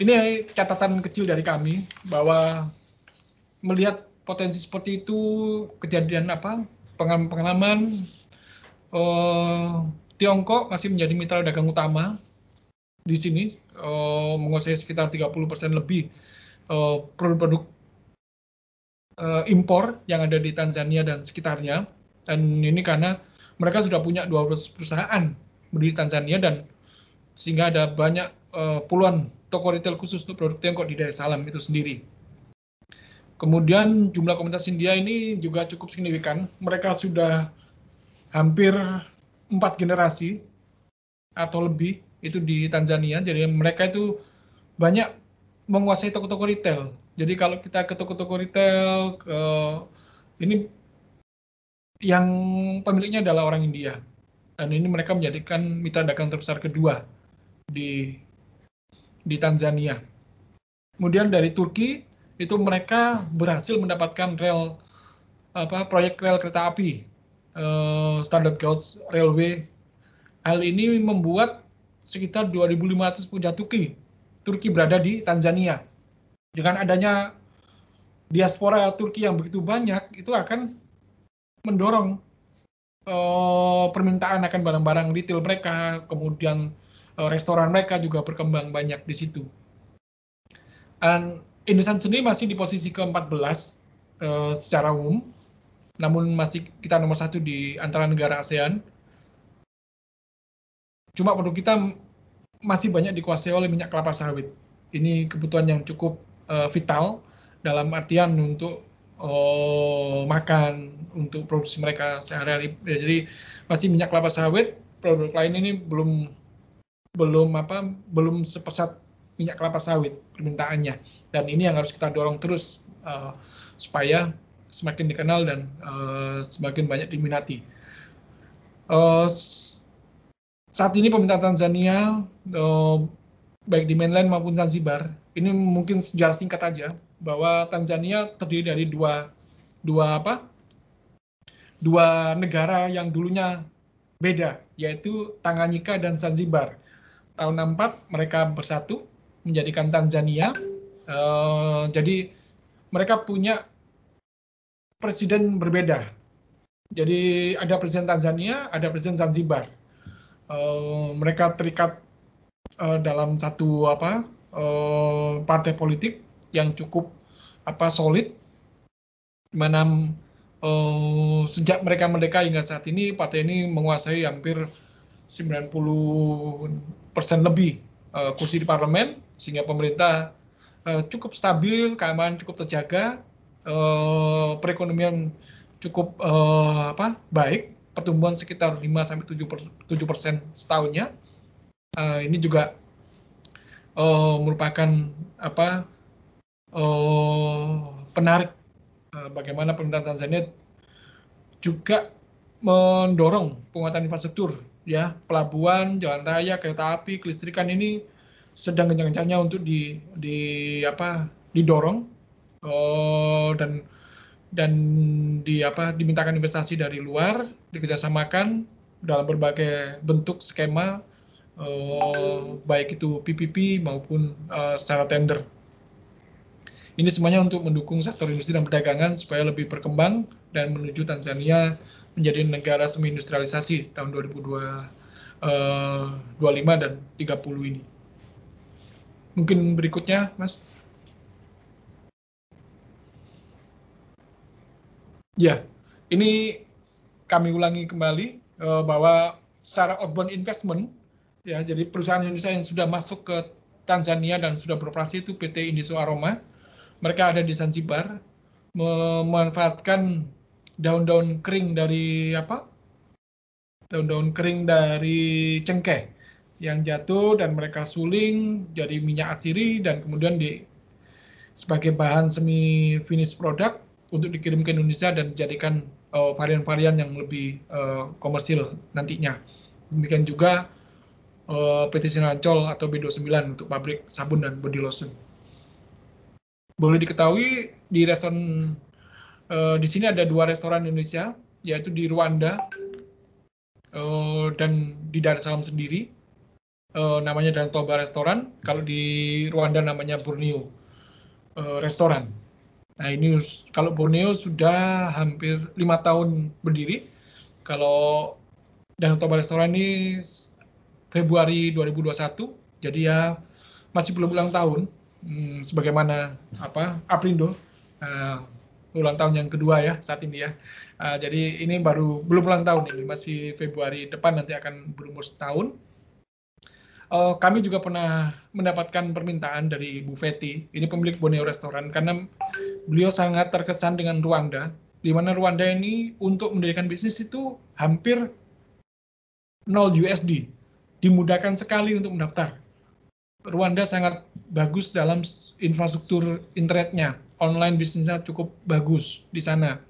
ini catatan kecil dari kami bahwa melihat potensi seperti itu, kejadian apa, pengalaman-pengalaman, uh, Tiongkok masih menjadi mitra dagang utama di sini uh, menguasai sekitar 30% lebih eh, produk-produk uh, impor yang ada di Tanzania dan sekitarnya. Dan ini karena mereka sudah punya 12 perusahaan berdiri Tanzania dan sehingga ada banyak uh, puluhan toko retail khusus untuk produk Tiongkok di Dar es Salaam itu sendiri. Kemudian jumlah komunitas India ini juga cukup signifikan. Mereka sudah hampir empat generasi atau lebih itu di Tanzania. Jadi mereka itu banyak menguasai toko-toko retail. Jadi kalau kita ke toko-toko retail, ke, ini yang pemiliknya adalah orang India. Dan ini mereka menjadikan mitra dagang terbesar kedua di di Tanzania. Kemudian dari Turki itu mereka berhasil mendapatkan rel apa proyek rel kereta api uh, Standard Gauge Railway. Hal ini membuat sekitar 2.500 pekerja Turki. Turki berada di Tanzania. Dengan adanya diaspora Turki yang begitu banyak, itu akan mendorong uh, permintaan akan barang-barang retail mereka, kemudian restoran mereka juga berkembang banyak di situ. Dan Indonesia sendiri masih di posisi ke-14 uh, eh, secara umum, namun masih kita nomor satu di antara negara ASEAN Cuma produk kita masih banyak dikuasai oleh minyak kelapa sawit. Ini kebutuhan yang cukup uh, vital dalam artian untuk uh, makan, untuk produksi mereka sehari-hari. Jadi masih minyak kelapa sawit, produk lain ini belum belum apa belum sepesat minyak kelapa sawit permintaannya. Dan ini yang harus kita dorong terus uh, supaya semakin dikenal dan uh, semakin banyak diminati. Uh, saat ini pemerintah Tanzania uh, baik di mainland maupun Zanzibar ini mungkin sejarah singkat aja bahwa Tanzania terdiri dari dua dua apa? Dua negara yang dulunya beda yaitu Tanganyika dan Zanzibar tahun 64 mereka bersatu menjadikan Tanzania uh, jadi mereka punya presiden berbeda. Jadi ada presiden Tanzania, ada presiden Zanzibar. Uh, mereka terikat uh, dalam satu apa uh, partai politik yang cukup apa solid, mana uh, sejak mereka merdeka hingga saat ini partai ini menguasai hampir 90 persen lebih uh, kursi di parlemen, sehingga pemerintah uh, cukup stabil, keamanan cukup terjaga, uh, perekonomian cukup uh, apa baik, pertumbuhan sekitar 5 sampai 7 persen setahunnya. Uh, ini juga uh, merupakan apa uh, penarik uh, bagaimana pemerintah Tanzania juga mendorong penguatan infrastruktur ya pelabuhan, jalan raya, kereta api, kelistrikan ini sedang kencang-kencangnya untuk di, di apa didorong uh, dan dan di apa dimintakan investasi dari luar dikerjasamakan dalam berbagai bentuk skema uh, baik itu PPP maupun uh, secara tender. Ini semuanya untuk mendukung sektor industri dan perdagangan supaya lebih berkembang dan menuju Tanzania menjadi negara semi industrialisasi tahun 2025 dan 30 ini. Mungkin berikutnya, Mas. Ya, ini kami ulangi kembali uh, bahwa secara outbound investment, ya, jadi perusahaan Indonesia yang sudah masuk ke Tanzania dan sudah beroperasi itu PT Indiso Aroma, mereka ada di Zanzibar, memanfaatkan daun-daun kering dari apa? Daun-daun kering dari cengkeh yang jatuh dan mereka suling jadi minyak atsiri dan kemudian di sebagai bahan semi finish product untuk dikirim ke Indonesia dan dijadikan uh, varian-varian yang lebih uh, komersil nantinya. Demikian juga uh, PT Sinarcol atau B29 untuk pabrik sabun dan body lotion. Boleh diketahui di restoran uh, di sini ada dua restoran Indonesia yaitu di Rwanda uh, dan di Dar es Salaam sendiri uh, namanya dan Toba Restoran, kalau di Rwanda namanya Borneo uh, Restoran. Nah ini kalau Borneo sudah hampir lima tahun berdiri. Kalau dan Toba Restoran ini Februari 2021, jadi ya masih belum ulang tahun. Hmm, sebagaimana apa Aprindo uh, ulang tahun yang kedua ya saat ini ya. Uh, jadi ini baru belum ulang tahun ini masih Februari depan nanti akan berumur setahun uh, kami juga pernah mendapatkan permintaan dari Bu Feti, ini pemilik Borneo Restoran, karena beliau sangat terkesan dengan Rwanda, di mana Rwanda ini untuk mendirikan bisnis itu hampir 0 USD, dimudahkan sekali untuk mendaftar. Rwanda sangat bagus dalam infrastruktur internetnya, online bisnisnya cukup bagus di sana.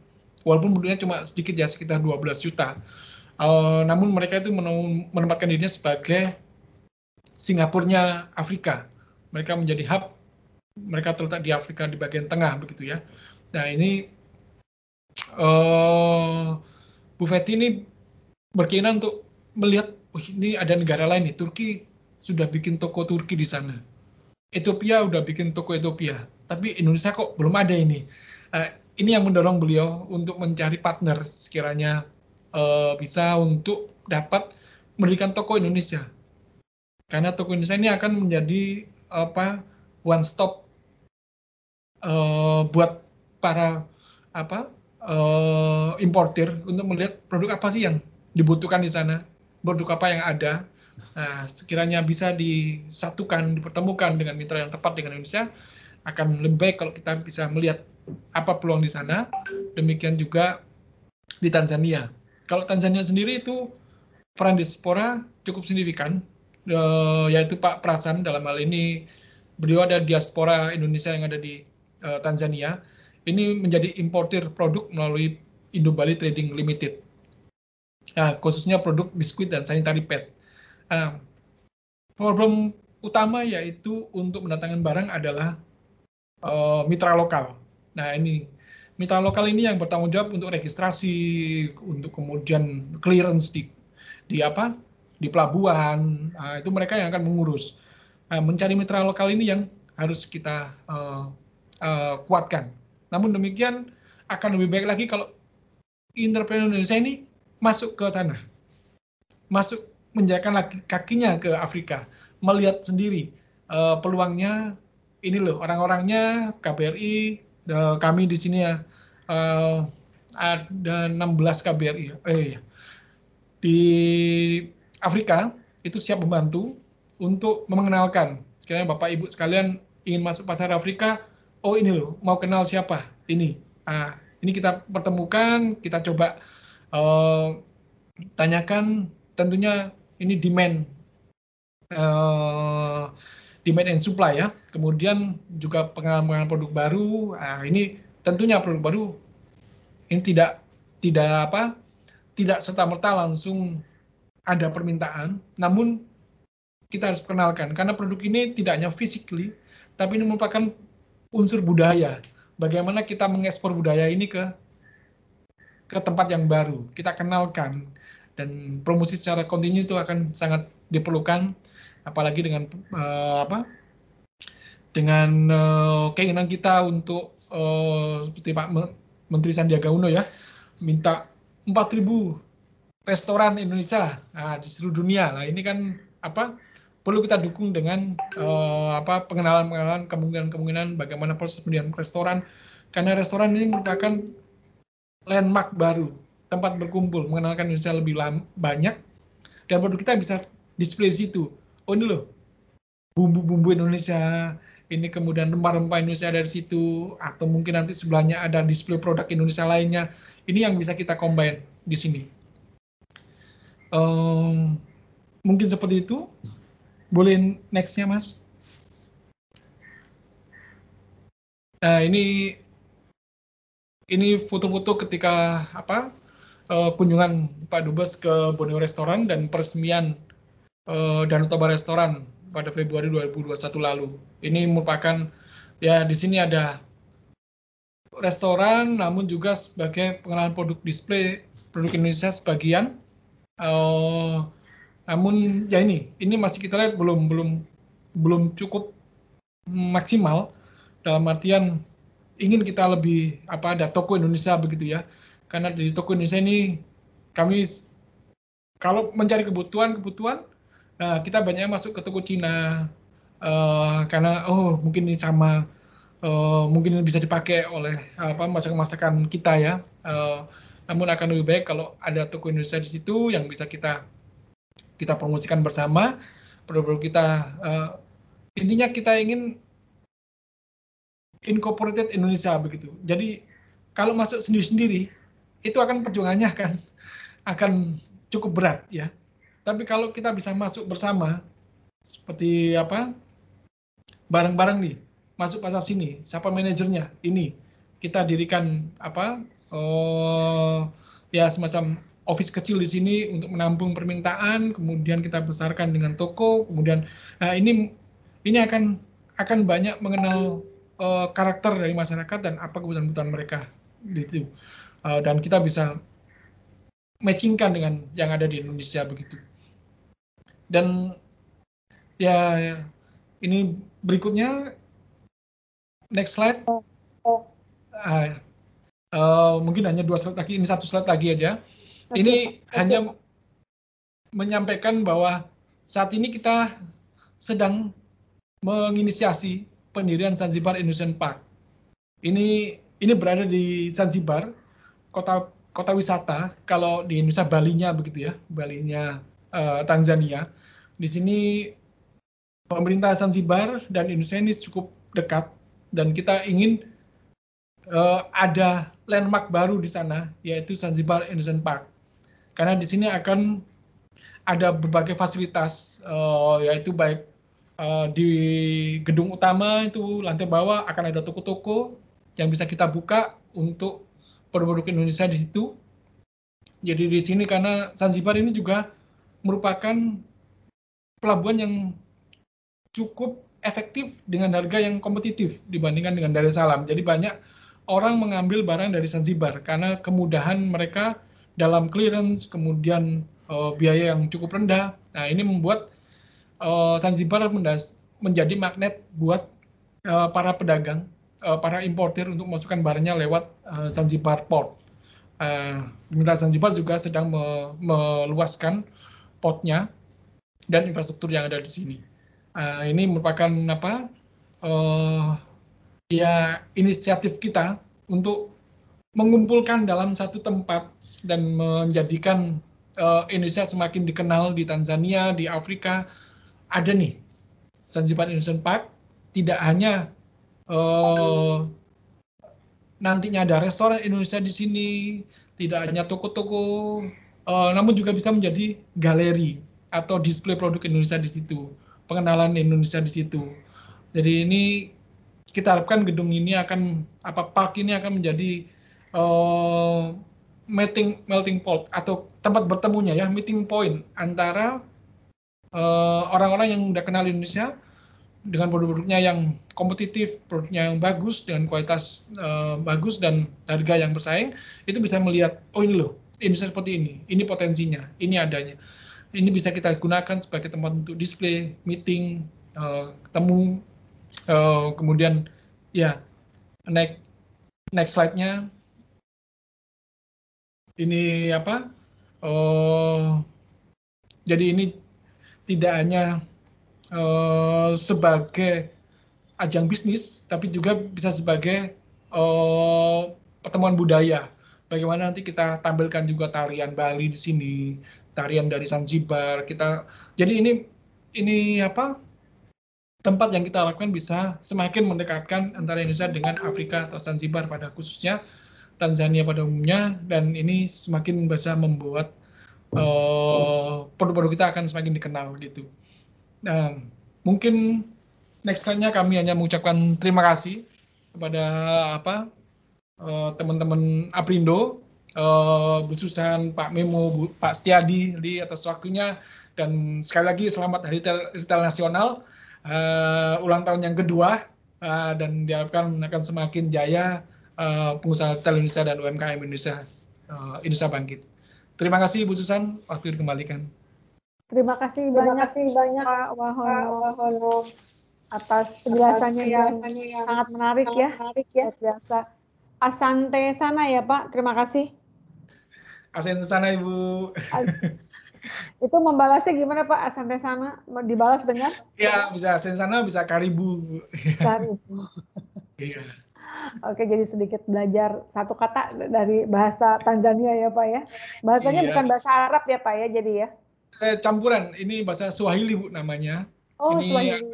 Walaupun penduduknya cuma sedikit ya, sekitar 12 juta. Uh, namun mereka itu menempatkan dirinya sebagai Singapurnya Afrika. Mereka menjadi hub, mereka terletak di Afrika di bagian tengah begitu ya. Nah ini uh, Bu Feti ini berkeinginan untuk melihat, oh, ini ada negara lain nih, Turki sudah bikin toko Turki di sana. Ethiopia udah bikin toko Ethiopia, tapi Indonesia kok belum ada ini. Uh, ini yang mendorong beliau untuk mencari partner sekiranya uh, bisa untuk dapat mendirikan toko Indonesia karena toko Indonesia ini akan menjadi apa one stop uh, buat para apa uh, importir untuk melihat produk apa sih yang dibutuhkan di sana, produk apa yang ada. Nah, sekiranya bisa disatukan, dipertemukan dengan mitra yang tepat dengan Indonesia, akan lebih baik kalau kita bisa melihat apa peluang di sana. Demikian juga di Tanzania. Kalau Tanzania sendiri itu peran diaspora cukup signifikan uh, yaitu Pak Prasan dalam hal ini beliau ada diaspora Indonesia yang ada di uh, Tanzania ini menjadi importir produk melalui Indo Bali Trading Limited. Nah, khususnya produk biskuit dan sanitary pad. Nah, problem utama yaitu untuk mendatangkan barang adalah uh, mitra lokal. Nah, ini mitra lokal ini yang bertanggung jawab untuk registrasi, untuk kemudian clearance di di apa? di pelabuhan. Nah, itu mereka yang akan mengurus. Nah, mencari mitra lokal ini yang harus kita uh, uh, kuatkan. Namun demikian akan lebih baik lagi kalau entrepreneur Indonesia ini masuk ke sana, masuk menjalankan kakinya ke Afrika, melihat sendiri uh, peluangnya. Ini loh orang-orangnya KBRI, kami di sini ya uh, ada 16 KBRI. Eh, di Afrika itu siap membantu untuk mengenalkan. Sekiranya Bapak Ibu sekalian ingin masuk pasar Afrika, oh ini loh mau kenal siapa ini. Nah, ini kita pertemukan, kita coba uh, tanyakan tentunya ini demand uh, demand and supply ya. Kemudian juga pengalaman produk baru. Nah, ini tentunya produk baru ini tidak tidak apa? tidak serta merta langsung ada permintaan, namun kita harus kenalkan karena produk ini tidak hanya physically tapi ini merupakan unsur budaya. Bagaimana kita mengekspor budaya ini ke ke tempat yang baru. Kita kenalkan dan promosi secara kontinu itu akan sangat diperlukan apalagi dengan uh, apa? dengan uh, keinginan kita untuk uh, seperti Pak Menteri Sandiaga Uno ya minta 4.000 restoran Indonesia nah, di seluruh dunia. Nah ini kan apa perlu kita dukung dengan uh, apa pengenalan-pengenalan kemungkinan-kemungkinan bagaimana proses pendirian restoran karena restoran ini merupakan landmark baru tempat berkumpul mengenalkan Indonesia lebih banyak dan produk kita bisa display di situ oh ini loh bumbu-bumbu Indonesia. Ini kemudian rempah-rempah Indonesia dari situ atau mungkin nanti sebelahnya ada display produk Indonesia lainnya. Ini yang bisa kita combine di sini. Um, mungkin seperti itu. Boleh nextnya mas? Nah ini ini foto-foto ketika apa uh, kunjungan Pak Dubes ke Borneo Restoran dan peresmian uh, Danau Toba Restoran pada Februari 2021 lalu. Ini merupakan ya di sini ada restoran namun juga sebagai pengenalan produk display produk Indonesia sebagian. Uh, namun ya ini ini masih kita lihat belum belum belum cukup maksimal dalam artian ingin kita lebih apa ada toko Indonesia begitu ya karena di toko Indonesia ini kami kalau mencari kebutuhan kebutuhan nah kita banyak masuk ke toko Cina uh, karena oh mungkin ini sama uh, mungkin bisa dipakai oleh apa masakan-masakan kita ya uh, namun akan lebih baik kalau ada toko Indonesia di situ yang bisa kita kita promosikan bersama produk-produk kita uh, intinya kita ingin incorporated Indonesia begitu. Jadi kalau masuk sendiri-sendiri itu akan perjuangannya akan akan cukup berat ya. Tapi kalau kita bisa masuk bersama seperti apa? Bareng-bareng nih masuk pasar sini, siapa manajernya? Ini. Kita dirikan apa oh, ya semacam office kecil di sini untuk menampung permintaan, kemudian kita besarkan dengan toko, kemudian nah ini ini akan akan banyak mengenal uh, karakter dari masyarakat dan apa kebutuhan-kebutuhan mereka gitu uh, dan kita bisa matchingkan dengan yang ada di Indonesia begitu dan ya ini berikutnya next slide uh, uh, mungkin hanya dua slide lagi ini satu slide lagi aja ini okay. hanya menyampaikan bahwa saat ini kita sedang menginisiasi pendirian Zanzibar Indonesian Park. Ini ini berada di Zanzibar, kota kota wisata. Kalau di Indonesia Balinya begitu ya, Balinya uh, Tanzania. Di sini pemerintah Zanzibar dan Indonesia ini cukup dekat dan kita ingin uh, ada landmark baru di sana yaitu Zanzibar Indonesian Park. Karena di sini akan ada berbagai fasilitas uh, yaitu baik Eh, di gedung utama itu lantai bawah akan ada toko-toko yang bisa kita buka untuk produk-produk Indonesia di situ. Jadi di sini karena Zanzibar ini juga merupakan pelabuhan yang cukup efektif dengan harga yang kompetitif dibandingkan dengan Dar es Salaam. Jadi banyak orang mengambil barang dari Zanzibar karena kemudahan mereka dalam clearance, kemudian uh, biaya yang cukup rendah. Nah ini membuat uh, Zanzibar menjadi magnet buat uh, para pedagang, uh, para importir untuk masukkan barangnya lewat uh, Zanzibar Port. Uh, pemerintah Zanzibar juga sedang me meluaskan portnya dan infrastruktur yang ada di sini. Uh, ini merupakan apa? Uh, ya inisiatif kita untuk mengumpulkan dalam satu tempat dan menjadikan uh, Indonesia semakin dikenal di Tanzania, di Afrika. Ada nih Zanzibar Indonesian Park tidak hanya uh, nantinya ada restoran Indonesia di sini, tidak hanya toko-toko, uh, namun juga bisa menjadi galeri atau display produk Indonesia di situ, pengenalan Indonesia di situ. Jadi ini kita harapkan gedung ini akan apa park ini akan menjadi uh, meeting melting pot atau tempat bertemunya ya meeting point antara eh, orang-orang uh, yang udah kenal Indonesia dengan produk-produknya yang kompetitif, produknya yang bagus dengan kualitas uh, bagus dan harga yang bersaing, itu bisa melihat oh ini loh Indonesia seperti ini, ini potensinya, ini adanya, ini bisa kita gunakan sebagai tempat untuk display, meeting, uh, ketemu, uh, kemudian ya next next slide-nya ini apa? Uh, jadi ini tidak hanya uh, sebagai ajang bisnis, tapi juga bisa sebagai uh, pertemuan budaya. Bagaimana nanti kita tampilkan juga tarian Bali di sini, tarian dari Zanzibar. Kita jadi ini ini apa? tempat yang kita harapkan bisa semakin mendekatkan antara Indonesia dengan Afrika atau Zanzibar pada khususnya Tanzania pada umumnya dan ini semakin bisa membuat uh, produk-produk kita akan semakin dikenal gitu. Nah, mungkin next slide-nya kami hanya mengucapkan terima kasih kepada apa uh, teman-teman Aprindo, uh, Bu Susan, Pak Memo, Bu, Pak Setiadi di atas waktunya dan sekali lagi selamat Hari Retail Nasional uh, ulang tahun yang kedua uh, dan diharapkan akan semakin jaya uh, pengusaha retail Indonesia dan UMKM Indonesia uh, Indonesia bangkit. Terima kasih Bu Susan, waktu dikembalikan. Terima kasih Terima banyak kasih banyak Pak Wahono, Wahono atas penjelasannya yang, yang sangat menarik sangat ya. Menarik ya. Biasa. Asante sana ya Pak. Terima kasih. Asante sana Ibu. Itu membalasnya gimana Pak Asante sana? Dibalas dengan? Ya, bisa asante sana, bisa karibu. Karibu. Iya. Oke, jadi sedikit belajar satu kata dari bahasa Tanzania ya Pak ya. Bahasanya iya. bukan bahasa Arab ya Pak ya, jadi ya? Eh, campuran, ini bahasa Swahili Bu namanya. Oh, ini Swahili.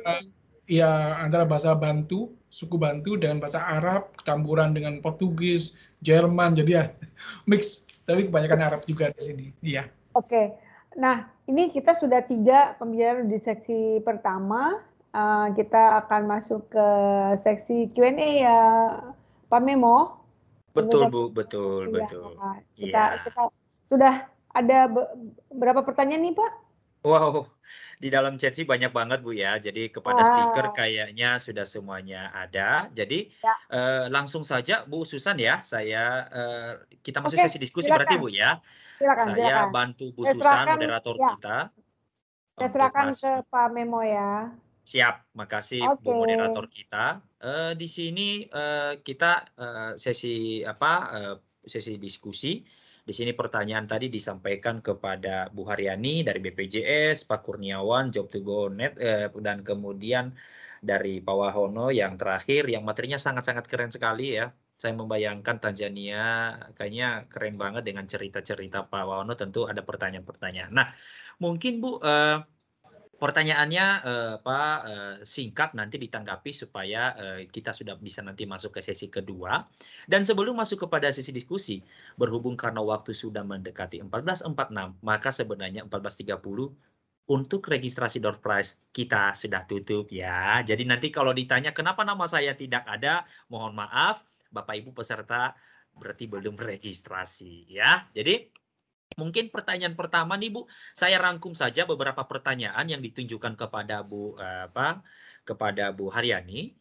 Iya, antara bahasa Bantu, suku Bantu dengan bahasa Arab, campuran dengan Portugis, Jerman, jadi ya mix. Tapi kebanyakan Arab juga di sini. Iya. Oke, nah ini kita sudah tiga pembicaraan di seksi pertama uh, kita akan masuk ke seksi Q&A ya Pak Memo. Betul Bu, betul, ya, betul. Kita, ya. kita sudah ada berapa pertanyaan nih Pak? Wow, di dalam chat sih banyak banget Bu ya. Jadi kepada wow. speaker kayaknya sudah semuanya ada. Jadi ya. uh, langsung saja Bu Susan ya, saya uh, kita masuk Oke, sesi diskusi silakan. berarti Bu ya. Silakan, saya silakan. bantu Bu Susan moderator ya. kita. Saya serahkan ke Pak Memo ya. Siap, makasih okay. Bu moderator kita. Uh, di sini uh, kita uh, sesi apa uh, sesi diskusi. Di sini pertanyaan tadi disampaikan kepada Bu Haryani dari BPJS, Pak Kurniawan, Job to Go Net, uh, dan kemudian dari Pak Wahono yang terakhir, yang materinya sangat-sangat keren sekali ya. Saya membayangkan Tanzania kayaknya keren banget dengan cerita-cerita Pak Wahono. Tentu ada pertanyaan-pertanyaan. Nah, mungkin Bu. Uh, Pertanyaannya eh, Pak eh, singkat nanti ditanggapi supaya eh, kita sudah bisa nanti masuk ke sesi kedua. Dan sebelum masuk kepada sesi diskusi, berhubung karena waktu sudah mendekati 14.46, maka sebenarnya 14.30 untuk registrasi door prize kita sudah tutup ya. Jadi nanti kalau ditanya kenapa nama saya tidak ada, mohon maaf Bapak Ibu peserta berarti belum registrasi ya. Jadi mungkin pertanyaan pertama nih Bu, saya rangkum saja beberapa pertanyaan yang ditunjukkan kepada Bu eh, apa kepada Bu Haryani.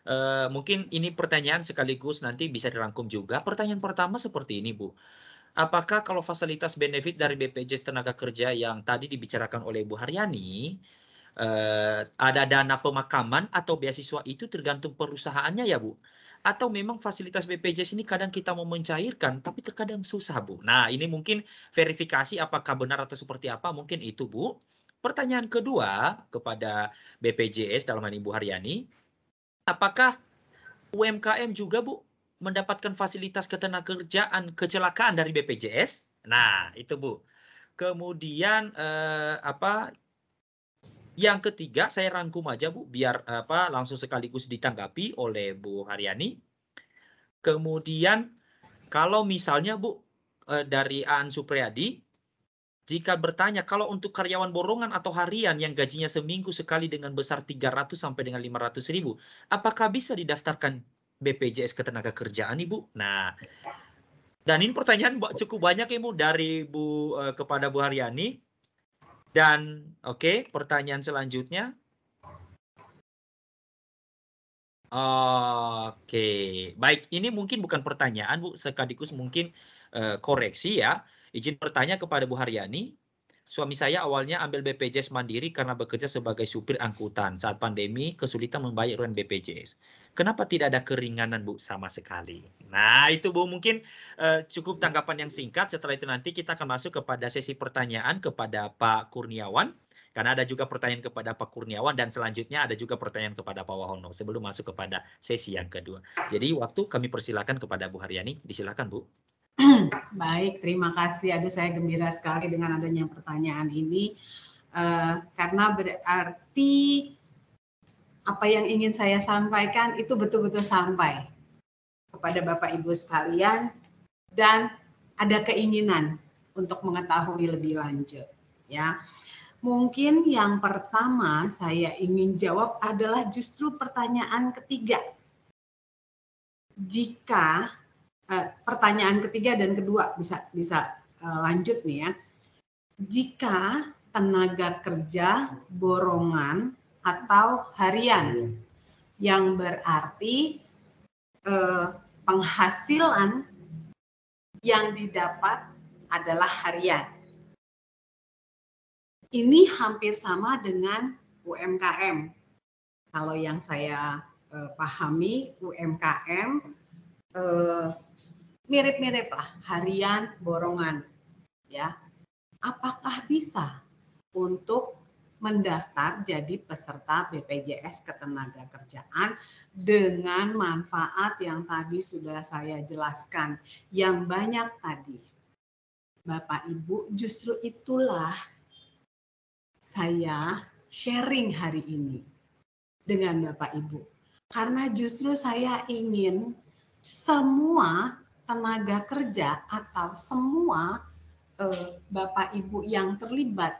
Uh, mungkin ini pertanyaan sekaligus nanti bisa dirangkum juga. Pertanyaan pertama seperti ini, Bu. Apakah kalau fasilitas benefit dari BPJS Tenaga Kerja yang tadi dibicarakan oleh Bu Haryani, uh, ada dana pemakaman atau beasiswa itu tergantung perusahaannya ya, Bu? Atau memang fasilitas BPJS ini kadang kita mau mencairkan, tapi terkadang susah, Bu. Nah, ini mungkin verifikasi apakah benar atau seperti apa, mungkin itu, Bu. Pertanyaan kedua kepada BPJS dalam hal ini Bu Haryani, apakah UMKM juga Bu mendapatkan fasilitas ketenagakerjaan kecelakaan dari BPJS? Nah, itu Bu. Kemudian eh, apa yang ketiga saya rangkum aja Bu biar apa langsung sekaligus ditanggapi oleh Bu Haryani. Kemudian kalau misalnya Bu eh, dari Aan Supriyadi jika bertanya kalau untuk karyawan borongan atau harian yang gajinya seminggu sekali dengan besar 300 sampai dengan 500 ribu, apakah bisa didaftarkan BPJS Ketenagakerjaan Ibu? Nah, dan ini pertanyaan cukup banyak Ibu dari Bu uh, kepada Bu Haryani. Dan oke, okay, pertanyaan selanjutnya. Oke, okay. baik. Ini mungkin bukan pertanyaan Bu, sekaligus mungkin uh, koreksi ya. Izin bertanya kepada Bu Haryani, suami saya awalnya ambil BPJS Mandiri karena bekerja sebagai supir angkutan. Saat pandemi kesulitan membayar uang BPJS. Kenapa tidak ada keringanan Bu sama sekali? Nah itu Bu mungkin uh, cukup tanggapan yang singkat. Setelah itu nanti kita akan masuk kepada sesi pertanyaan kepada Pak Kurniawan. Karena ada juga pertanyaan kepada Pak Kurniawan dan selanjutnya ada juga pertanyaan kepada Pak Wahono sebelum masuk kepada sesi yang kedua. Jadi waktu kami persilakan kepada Bu Haryani. Disilakan Bu. Baik, terima kasih. Aduh, saya gembira sekali dengan adanya pertanyaan ini. Uh, karena berarti apa yang ingin saya sampaikan itu betul-betul sampai kepada Bapak Ibu sekalian dan ada keinginan untuk mengetahui lebih lanjut ya. Mungkin yang pertama saya ingin jawab adalah justru pertanyaan ketiga. Jika eh, pertanyaan ketiga dan kedua bisa bisa eh, lanjut nih ya. Jika tenaga kerja borongan atau harian yang berarti eh, penghasilan yang didapat adalah harian. Ini hampir sama dengan UMKM. Kalau yang saya eh, pahami UMKM eh, mirip-mirip lah harian borongan ya apakah bisa untuk mendaftar jadi peserta BPJS Ketenagakerjaan dengan manfaat yang tadi sudah saya jelaskan yang banyak tadi. Bapak Ibu, justru itulah saya sharing hari ini dengan Bapak Ibu. Karena justru saya ingin semua tenaga kerja atau semua eh, Bapak Ibu yang terlibat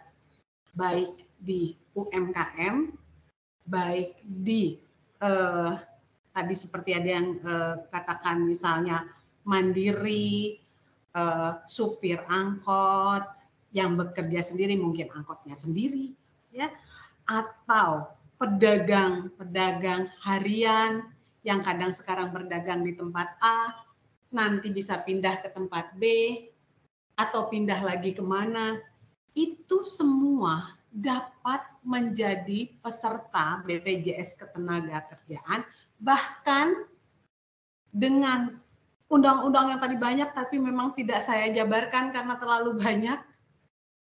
baik di UMKM, baik di eh, tadi seperti ada yang eh, katakan misalnya mandiri, eh, supir angkot yang bekerja sendiri mungkin angkotnya sendiri, ya, atau pedagang-pedagang harian yang kadang sekarang berdagang di tempat A, nanti bisa pindah ke tempat B, atau pindah lagi ke mana, itu semua dapat menjadi peserta BPJS Ketenagakerjaan, bahkan dengan undang-undang yang tadi banyak, tapi memang tidak saya jabarkan karena terlalu banyak,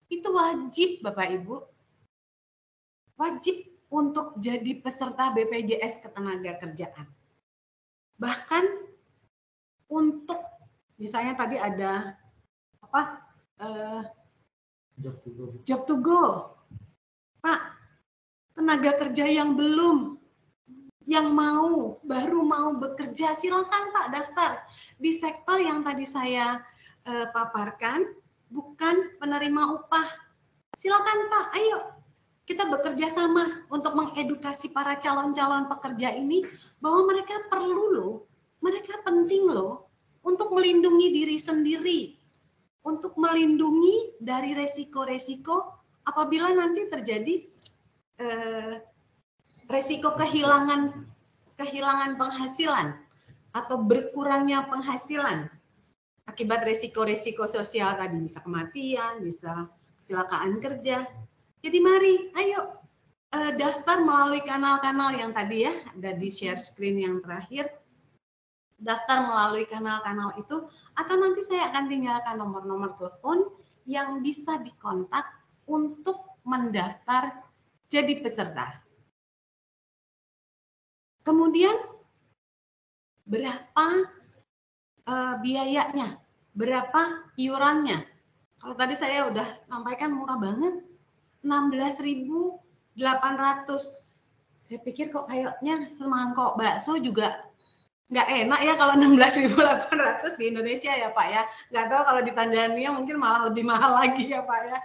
itu wajib Bapak Ibu. Wajib untuk jadi peserta BPJS Ketenagakerjaan. Bahkan untuk misalnya tadi ada apa uh, job to go. Job to go. Pak, tenaga kerja yang belum yang mau baru mau bekerja silakan Pak daftar di sektor yang tadi saya uh, paparkan bukan penerima upah. Silakan Pak, ayo kita bekerja sama untuk mengedukasi para calon-calon pekerja ini bahwa mereka perlu loh mereka penting loh untuk melindungi diri sendiri, untuk melindungi dari resiko-resiko apabila nanti terjadi eh, resiko kehilangan kehilangan penghasilan atau berkurangnya penghasilan akibat resiko-resiko sosial tadi bisa kematian, bisa kecelakaan kerja. Jadi mari, ayo uh, daftar melalui kanal-kanal yang tadi ya ada di share screen yang terakhir. Daftar melalui kanal-kanal itu atau nanti saya akan tinggalkan nomor-nomor telepon yang bisa dikontak untuk mendaftar jadi peserta. Kemudian berapa uh, biayanya, berapa iurannya. Kalau tadi saya udah sampaikan murah banget, 16.000 800. Saya pikir kok kayaknya semangkok bakso juga nggak enak ya kalau 16.800 di Indonesia ya Pak ya. Nggak tahu kalau di Tanzania mungkin malah lebih mahal lagi ya Pak ya.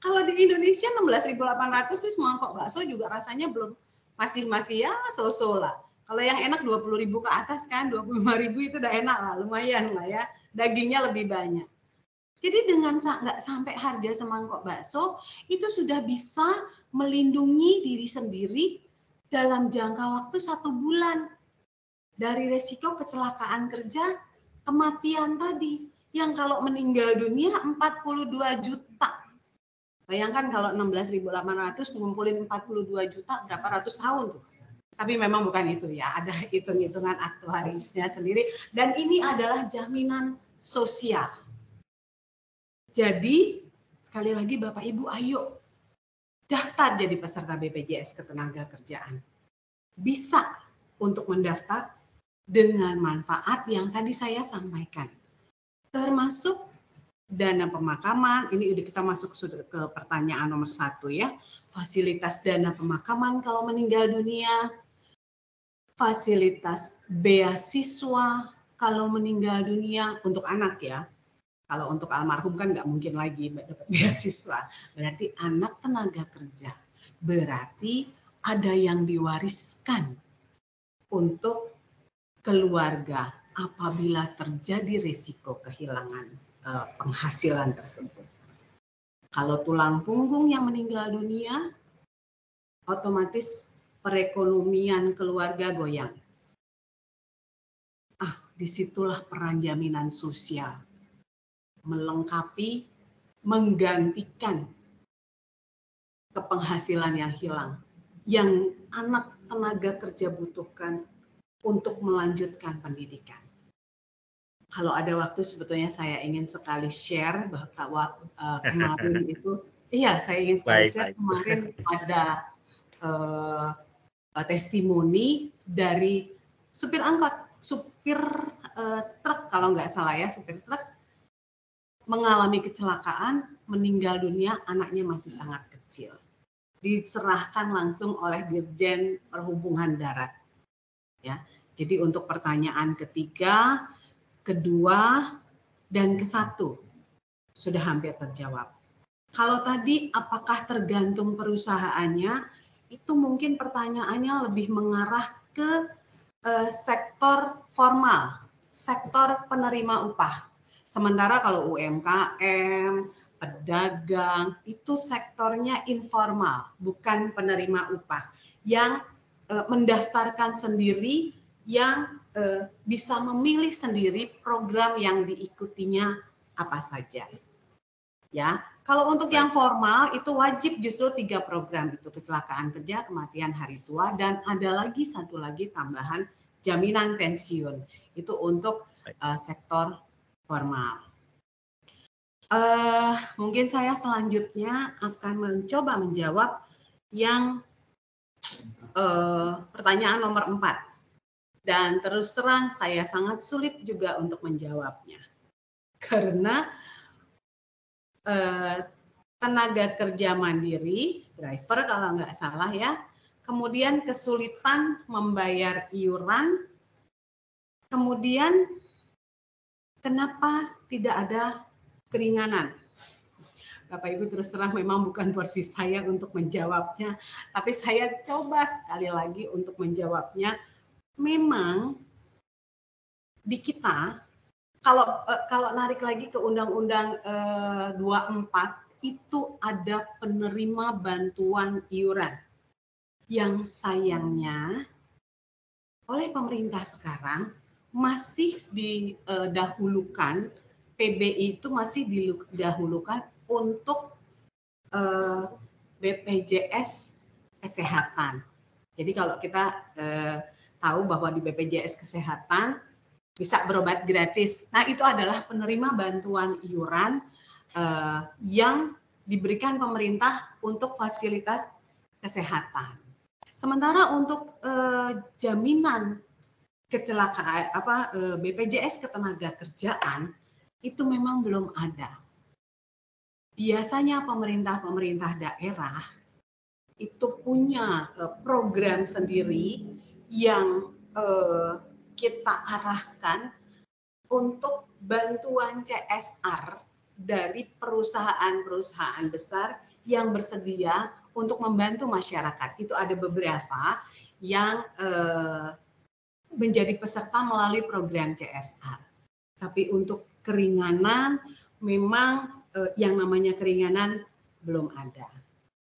Kalau di Indonesia 16.800 sih semangkok bakso juga rasanya belum masih masih ya so-so lah. Kalau yang enak 20.000 ke atas kan 25.000 itu udah enak lah, lumayan lah ya. Dagingnya lebih banyak. Jadi dengan nggak sampai harga semangkok bakso itu sudah bisa melindungi diri sendiri dalam jangka waktu satu bulan dari resiko kecelakaan kerja, kematian tadi yang kalau meninggal dunia 42 juta. Bayangkan kalau 16.800 ngumpulin 42 juta berapa ratus tahun tuh. Tapi memang bukan itu ya, ada hitung-hitungan aktuarisnya sendiri dan ini adalah jaminan sosial jadi sekali lagi Bapak Ibu ayo daftar jadi peserta BPJS Ketenaga Kerjaan. Bisa untuk mendaftar dengan manfaat yang tadi saya sampaikan. Termasuk dana pemakaman, ini udah kita masuk ke pertanyaan nomor satu ya. Fasilitas dana pemakaman kalau meninggal dunia, fasilitas beasiswa kalau meninggal dunia untuk anak ya, kalau untuk almarhum kan nggak mungkin lagi dapat beasiswa. Berarti anak tenaga kerja. Berarti ada yang diwariskan untuk keluarga apabila terjadi risiko kehilangan uh, penghasilan tersebut. Kalau tulang punggung yang meninggal dunia, otomatis perekonomian keluarga goyang. Ah, di situlah peran jaminan sosial melengkapi, menggantikan kepenghasilan yang hilang, yang anak tenaga kerja butuhkan untuk melanjutkan pendidikan. Kalau ada waktu sebetulnya saya ingin sekali share bahwa uh, kemarin itu, iya saya ingin sekali baik, share baik. kemarin ada uh, testimoni dari supir angkot, supir uh, truk kalau nggak salah ya, supir truk mengalami kecelakaan, meninggal dunia, anaknya masih sangat kecil. Diserahkan langsung oleh Dirjen Perhubungan Darat. Ya. Jadi untuk pertanyaan ketiga, kedua, dan ke satu sudah hampir terjawab. Kalau tadi apakah tergantung perusahaannya, itu mungkin pertanyaannya lebih mengarah ke uh, sektor formal, sektor penerima upah Sementara kalau UMKM, pedagang itu sektornya informal, bukan penerima upah yang e, mendaftarkan sendiri yang e, bisa memilih sendiri program yang diikutinya apa saja. Ya, kalau untuk yang formal itu wajib justru tiga program itu kecelakaan kerja, kematian hari tua dan ada lagi satu lagi tambahan jaminan pensiun itu untuk uh, sektor formal. Uh, mungkin saya selanjutnya akan mencoba menjawab yang uh, pertanyaan nomor empat. Dan terus terang saya sangat sulit juga untuk menjawabnya. Karena uh, tenaga kerja mandiri, driver kalau nggak salah ya, kemudian kesulitan membayar iuran, kemudian Kenapa tidak ada keringanan? Bapak Ibu terus terang memang bukan porsi saya untuk menjawabnya, tapi saya coba sekali lagi untuk menjawabnya. Memang di kita kalau uh, kalau narik lagi ke Undang-Undang uh, 24 itu ada penerima bantuan iuran yang sayangnya oleh pemerintah sekarang masih didahulukan PBI itu masih didahulukan untuk uh, BPJS kesehatan. Jadi kalau kita uh, tahu bahwa di BPJS kesehatan bisa berobat gratis. Nah, itu adalah penerima bantuan iuran uh, yang diberikan pemerintah untuk fasilitas kesehatan. Sementara untuk jaminan kecelakaan apa BPJS ketenaga kerjaan itu memang belum ada. Biasanya pemerintah-pemerintah daerah itu punya program sendiri yang kita arahkan untuk bantuan CSR dari perusahaan-perusahaan besar yang bersedia untuk membantu masyarakat. Itu ada beberapa yang eh, menjadi peserta melalui program CSR. Tapi untuk keringanan memang eh, yang namanya keringanan belum ada.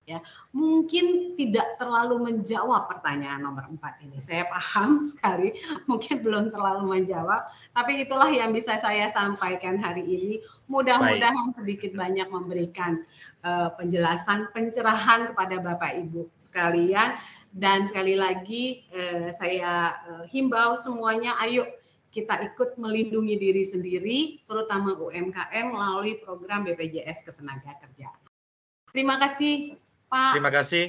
Ya mungkin tidak terlalu menjawab pertanyaan nomor empat ini. Saya paham sekali mungkin belum terlalu menjawab tapi itulah yang bisa saya sampaikan hari ini. Mudah-mudahan sedikit banyak memberikan uh, penjelasan pencerahan kepada bapak ibu sekalian. Dan sekali lagi uh, saya uh, himbau semuanya ayo kita ikut melindungi diri sendiri terutama UMKM melalui program BPJS Ketenagakerjaan Terima kasih Pak. Terima kasih.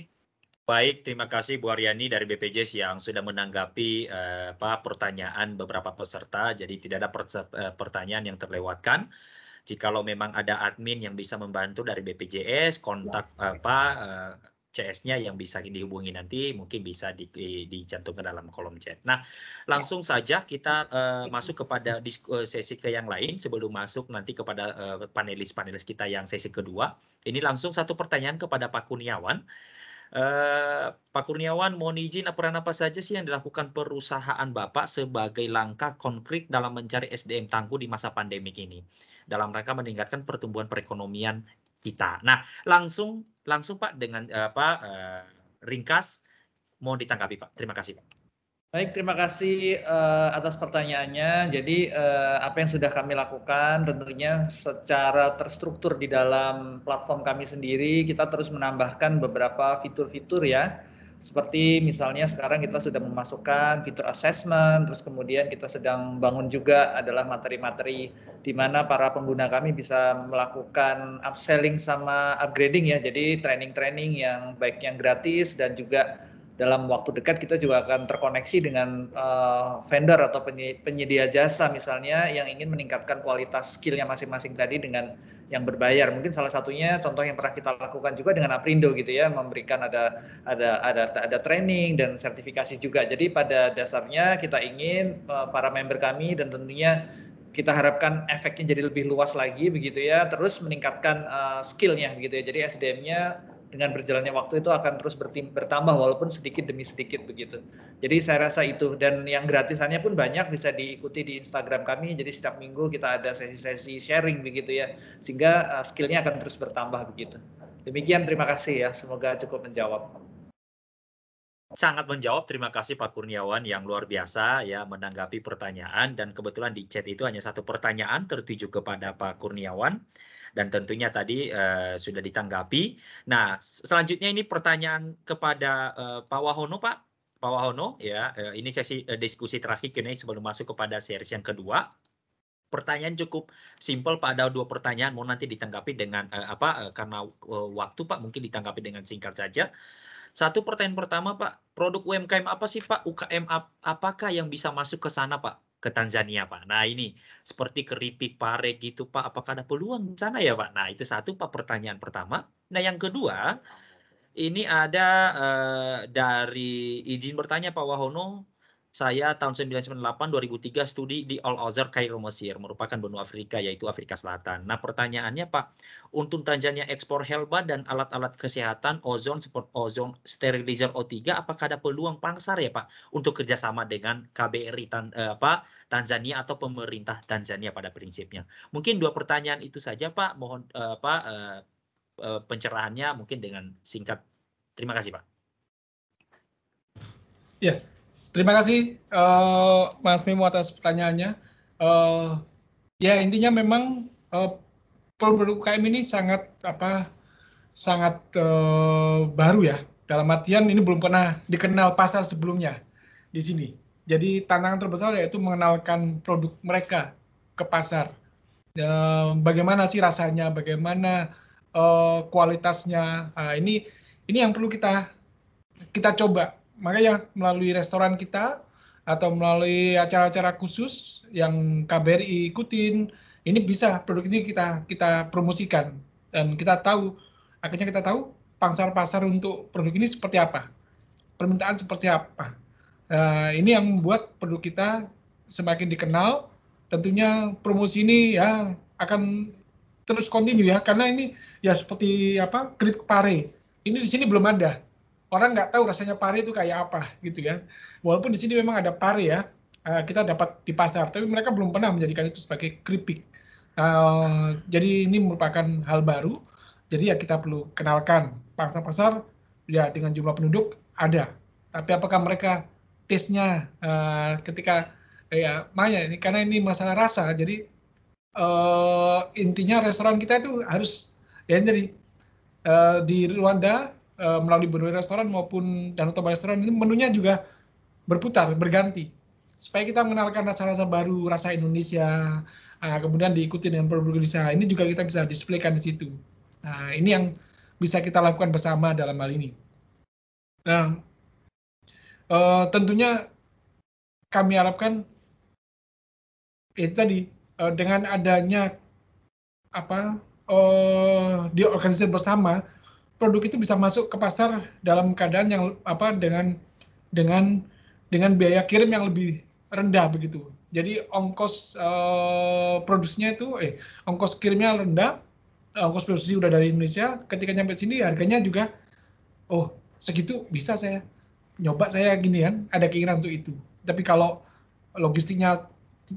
Baik, terima kasih Bu Aryani dari BPJS yang sudah menanggapi uh, apa, pertanyaan beberapa peserta. Jadi tidak ada uh, pertanyaan yang terlewatkan. Jikalau memang ada admin yang bisa membantu dari BPJS, kontak ya. apa uh, CS-nya yang bisa dihubungi nanti mungkin bisa di, di, dicantumkan dalam kolom chat. Nah, langsung ya. saja kita uh, masuk kepada sesi ke yang lain sebelum masuk nanti kepada panelis-panelis uh, kita yang sesi kedua. Ini langsung satu pertanyaan kepada Pak Kurniawan. Uh, Pak Kurniawan, mohon izin peran apa saja sih yang dilakukan perusahaan Bapak sebagai langkah konkret dalam mencari SDM tangguh di masa pandemik ini? Dalam rangka meningkatkan pertumbuhan perekonomian kita. Nah, langsung langsung Pak dengan uh, apa uh, ringkas mohon ditanggapi Pak. Terima kasih Pak. Baik, terima kasih uh, atas pertanyaannya. Jadi uh, apa yang sudah kami lakukan tentunya secara terstruktur di dalam platform kami sendiri kita terus menambahkan beberapa fitur-fitur ya seperti misalnya sekarang kita sudah memasukkan fitur assessment, terus kemudian kita sedang bangun juga adalah materi-materi di mana para pengguna kami bisa melakukan upselling sama upgrading ya. Jadi training-training yang baik yang gratis dan juga dalam waktu dekat kita juga akan terkoneksi dengan uh, vendor atau penyedia jasa misalnya yang ingin meningkatkan kualitas skillnya masing-masing tadi dengan yang berbayar. Mungkin salah satunya contoh yang pernah kita lakukan juga dengan Aprindo gitu ya, memberikan ada ada ada ada training dan sertifikasi juga. Jadi pada dasarnya kita ingin uh, para member kami dan tentunya kita harapkan efeknya jadi lebih luas lagi begitu ya, terus meningkatkan uh, skillnya begitu ya. Jadi SDM-nya dengan berjalannya waktu itu akan terus bertambah walaupun sedikit demi sedikit begitu. Jadi saya rasa itu dan yang gratisannya pun banyak bisa diikuti di Instagram kami. Jadi setiap minggu kita ada sesi-sesi sharing begitu ya sehingga uh, skillnya akan terus bertambah begitu. Demikian terima kasih ya. Semoga cukup menjawab. Sangat menjawab. Terima kasih Pak Kurniawan yang luar biasa ya menanggapi pertanyaan dan kebetulan di chat itu hanya satu pertanyaan tertuju kepada Pak Kurniawan dan tentunya tadi uh, sudah ditanggapi. Nah, selanjutnya ini pertanyaan kepada uh, Pak Wahono, Pak. Pak Wahono, ya, uh, ini sesi uh, diskusi terakhir ini sebelum masuk kepada series yang kedua. Pertanyaan cukup simpel Pak, ada dua pertanyaan, mau nanti ditanggapi dengan uh, apa? Uh, karena uh, waktu Pak, mungkin ditanggapi dengan singkat saja. Satu pertanyaan pertama Pak, produk UMKM apa sih Pak? UKM ap apakah yang bisa masuk ke sana Pak? Ke Tanzania Pak. Nah ini seperti keripik pare gitu Pak, apakah ada peluang di sana ya Pak? Nah itu satu Pak pertanyaan pertama. Nah yang kedua ini ada uh, dari izin bertanya Pak Wahono, saya tahun 1998 2003 studi di Al Azhar Kairo Mesir merupakan benua Afrika yaitu Afrika Selatan. Nah, pertanyaannya Pak, untuk Tanzania ekspor helba dan alat-alat kesehatan ozon seperti ozon sterilizer O3 apakah ada peluang pasar ya Pak untuk kerjasama dengan KBRI Tan, eh, apa Tanzania atau pemerintah Tanzania pada prinsipnya? Mungkin dua pertanyaan itu saja Pak, mohon eh, Pak eh, eh pencerahannya mungkin dengan singkat. Terima kasih Pak. Ya, Terima kasih uh, Mas Mimo atas pertanyaannya. Uh, ya intinya memang uh, produk UKM ini sangat apa sangat uh, baru ya. Dalam artian ini belum pernah dikenal pasar sebelumnya di sini. Jadi tantangan terbesar yaitu mengenalkan produk mereka ke pasar. Uh, bagaimana sih rasanya, bagaimana uh, kualitasnya. Uh, ini ini yang perlu kita kita coba makanya melalui restoran kita atau melalui acara-acara khusus yang KBRI ikutin, ini bisa produk ini kita kita promosikan dan kita tahu akhirnya kita tahu pasar-pasar untuk produk ini seperti apa, permintaan seperti apa. Nah, ini yang membuat produk kita semakin dikenal. Tentunya promosi ini ya akan terus kontinu ya karena ini ya seperti apa krip pare. Ini di sini belum ada orang nggak tahu rasanya pare itu kayak apa gitu ya. Walaupun di sini memang ada pare ya, uh, kita dapat di pasar, tapi mereka belum pernah menjadikan itu sebagai keripik. Uh, jadi ini merupakan hal baru. Jadi ya kita perlu kenalkan pangsa pasar ya dengan jumlah penduduk ada. Tapi apakah mereka taste-nya uh, ketika ya Maya ini karena ini masalah rasa jadi uh, intinya restoran kita itu harus ya jadi uh, di Rwanda uh, melalui berbagai restoran maupun dan Toba restoran ini menunya juga berputar, berganti. Supaya kita mengenalkan rasa-rasa baru, rasa Indonesia, uh, kemudian diikuti dengan produk Indonesia. Ini juga kita bisa displaykan di situ. Nah, ini yang bisa kita lakukan bersama dalam hal ini. Nah, uh, tentunya kami harapkan itu tadi uh, dengan adanya apa uh, diorganisasi bersama produk itu bisa masuk ke pasar dalam keadaan yang apa dengan dengan dengan biaya kirim yang lebih rendah begitu. Jadi ongkos uh, produksinya itu eh ongkos kirimnya rendah, ongkos produksi udah dari Indonesia, ketika nyampe sini harganya juga oh segitu bisa saya nyoba saya gini kan, ada keinginan untuk itu. Tapi kalau logistiknya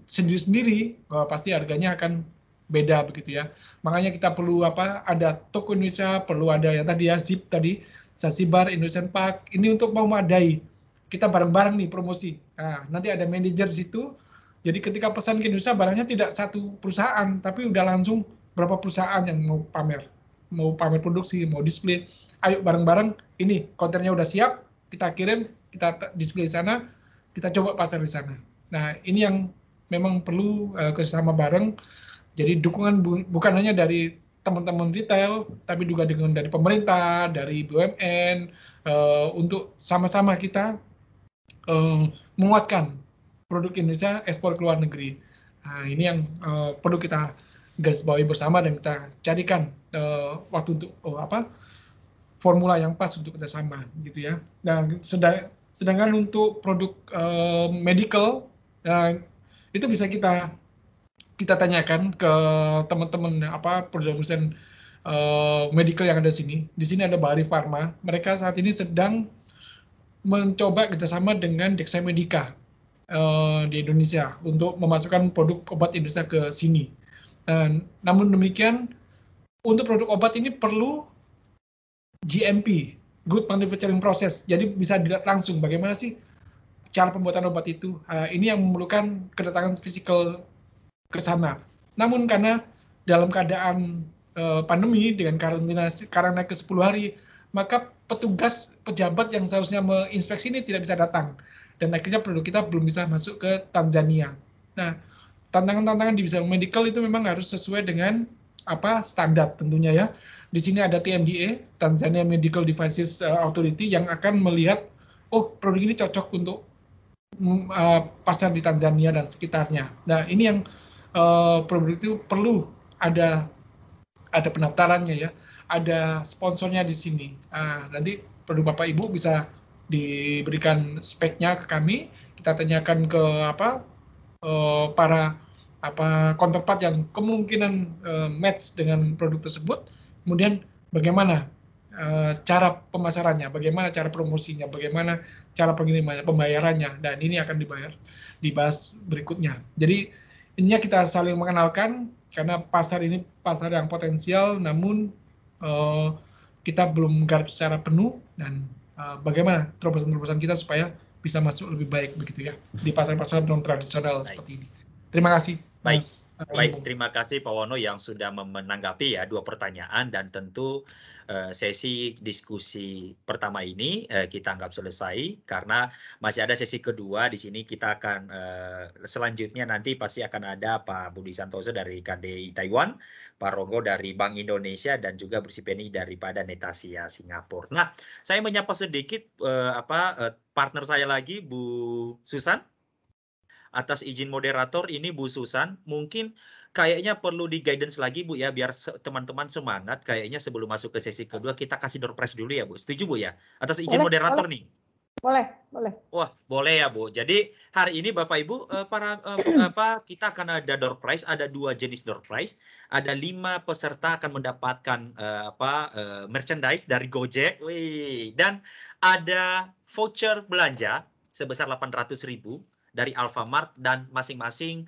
sendiri-sendiri, pasti harganya akan beda begitu ya. Makanya kita perlu apa? Ada toko Indonesia, perlu ada yang tadi ya Zip tadi, Sasibar, Indonesian Park. Ini untuk memadai. Kita bareng-bareng nih promosi. Nah, nanti ada manajer situ. Jadi ketika pesan ke Indonesia barangnya tidak satu perusahaan, tapi udah langsung berapa perusahaan yang mau pamer, mau pamer produksi, mau display. Ayo bareng-bareng, ini kontennya udah siap, kita kirim, kita display di sana, kita coba pasar di sana. Nah, ini yang memang perlu uh, kerjasama bareng jadi dukungan bu bukan hanya dari teman-teman retail, tapi juga dengan dari pemerintah, dari BUMN, uh, eh, untuk sama-sama kita uh, menguatkan produk Indonesia ekspor ke luar negeri. Nah, ini yang uh, perlu kita garis bawahi bersama dan kita carikan uh, waktu untuk uh, apa formula yang pas untuk kerjasama gitu ya. Dan sedang, sedangkan untuk produk uh, medical uh, itu bisa kita kita tanyakan ke teman-teman apa perusahaan-perusahaan uh, medical yang ada sini. Di sini ada Bari Pharma. Mereka saat ini sedang mencoba kerjasama dengan Dexa Medica uh, di Indonesia untuk memasukkan produk obat Indonesia ke sini. Dan namun demikian, untuk produk obat ini perlu GMP, Good Manufacturing Process. Jadi bisa dilihat langsung bagaimana sih cara pembuatan obat itu. Uh, ini yang memerlukan kedatangan physical ke sana. Namun karena dalam keadaan uh, pandemi dengan karantina karena ke 10 hari, maka petugas pejabat yang seharusnya menginspeksi ini tidak bisa datang. Dan akhirnya produk kita belum bisa masuk ke Tanzania. Nah, tantangan-tantangan di bidang medical itu memang harus sesuai dengan apa standar tentunya ya. Di sini ada TMDA, Tanzania Medical Devices eh, Authority yang akan melihat oh produk ini cocok untuk uh, pasar di Tanzania dan sekitarnya. Nah, ini yang uh, produk itu perlu ada ada pendaftarannya ya, ada sponsornya di sini. Nah, nanti produk Bapak Ibu bisa diberikan speknya ke kami, kita tanyakan ke apa uh, para apa counterpart yang kemungkinan uh, match dengan produk tersebut, kemudian bagaimana uh, cara pemasarannya, bagaimana cara promosinya, bagaimana cara pengirimannya, pembayarannya, dan ini akan dibayar dibahas berikutnya. Jadi ininya kita saling mengenalkan karena pasar ini pasar yang potensial, namun uh, kita belum garap secara penuh dan uh, bagaimana terobosan-terobosan kita supaya bisa masuk lebih baik begitu ya di pasar-pasar non tradisional seperti ini. Terima kasih. Baik. Mas. Baik, terima kasih Pak Wono yang sudah menanggapi ya dua pertanyaan dan tentu uh, sesi diskusi pertama ini uh, kita anggap selesai karena masih ada sesi kedua. Di sini kita akan uh, selanjutnya nanti pasti akan ada Pak Budi Santoso dari KDI Taiwan, Pak Rogo dari Bank Indonesia dan juga Bersipeni daripada Netasia Singapura. Nah, saya menyapa sedikit apa uh, partner saya lagi Bu Susan atas izin moderator ini Bu Susan mungkin kayaknya perlu di guidance lagi Bu ya biar teman-teman semangat kayaknya sebelum masuk ke sesi kedua kita kasih door prize dulu ya Bu. Setuju Bu ya? Atas izin boleh, moderator boleh. nih. Boleh, boleh. Wah, boleh ya Bu. Jadi hari ini Bapak Ibu eh, para eh, apa kita akan ada door prize, ada dua jenis door prize. Ada lima peserta akan mendapatkan uh, apa merchandise dari Gojek. Wih, dan ada voucher belanja sebesar 800.000 dari Alfamart dan masing-masing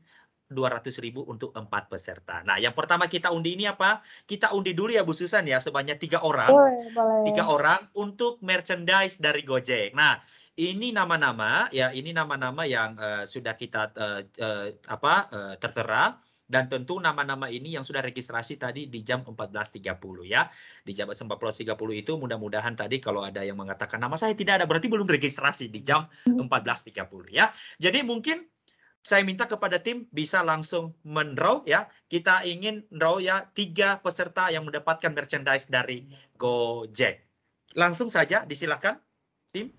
200.000 untuk empat peserta. Nah, yang pertama kita undi ini apa? Kita undi dulu ya Bu Susan ya, sebanyak tiga orang. Boleh, boleh. Tiga orang untuk merchandise dari Gojek. Nah, ini nama-nama ya, ini nama-nama yang uh, sudah kita uh, uh, apa uh, tertera dan tentu nama-nama ini yang sudah registrasi tadi di jam 14.30 ya. Di jam 14.30 itu mudah-mudahan tadi kalau ada yang mengatakan nama saya tidak ada berarti belum registrasi di jam 14.30 ya. Jadi mungkin saya minta kepada tim bisa langsung mendraw ya. Kita ingin draw ya tiga peserta yang mendapatkan merchandise dari Gojek. Langsung saja disilakan tim.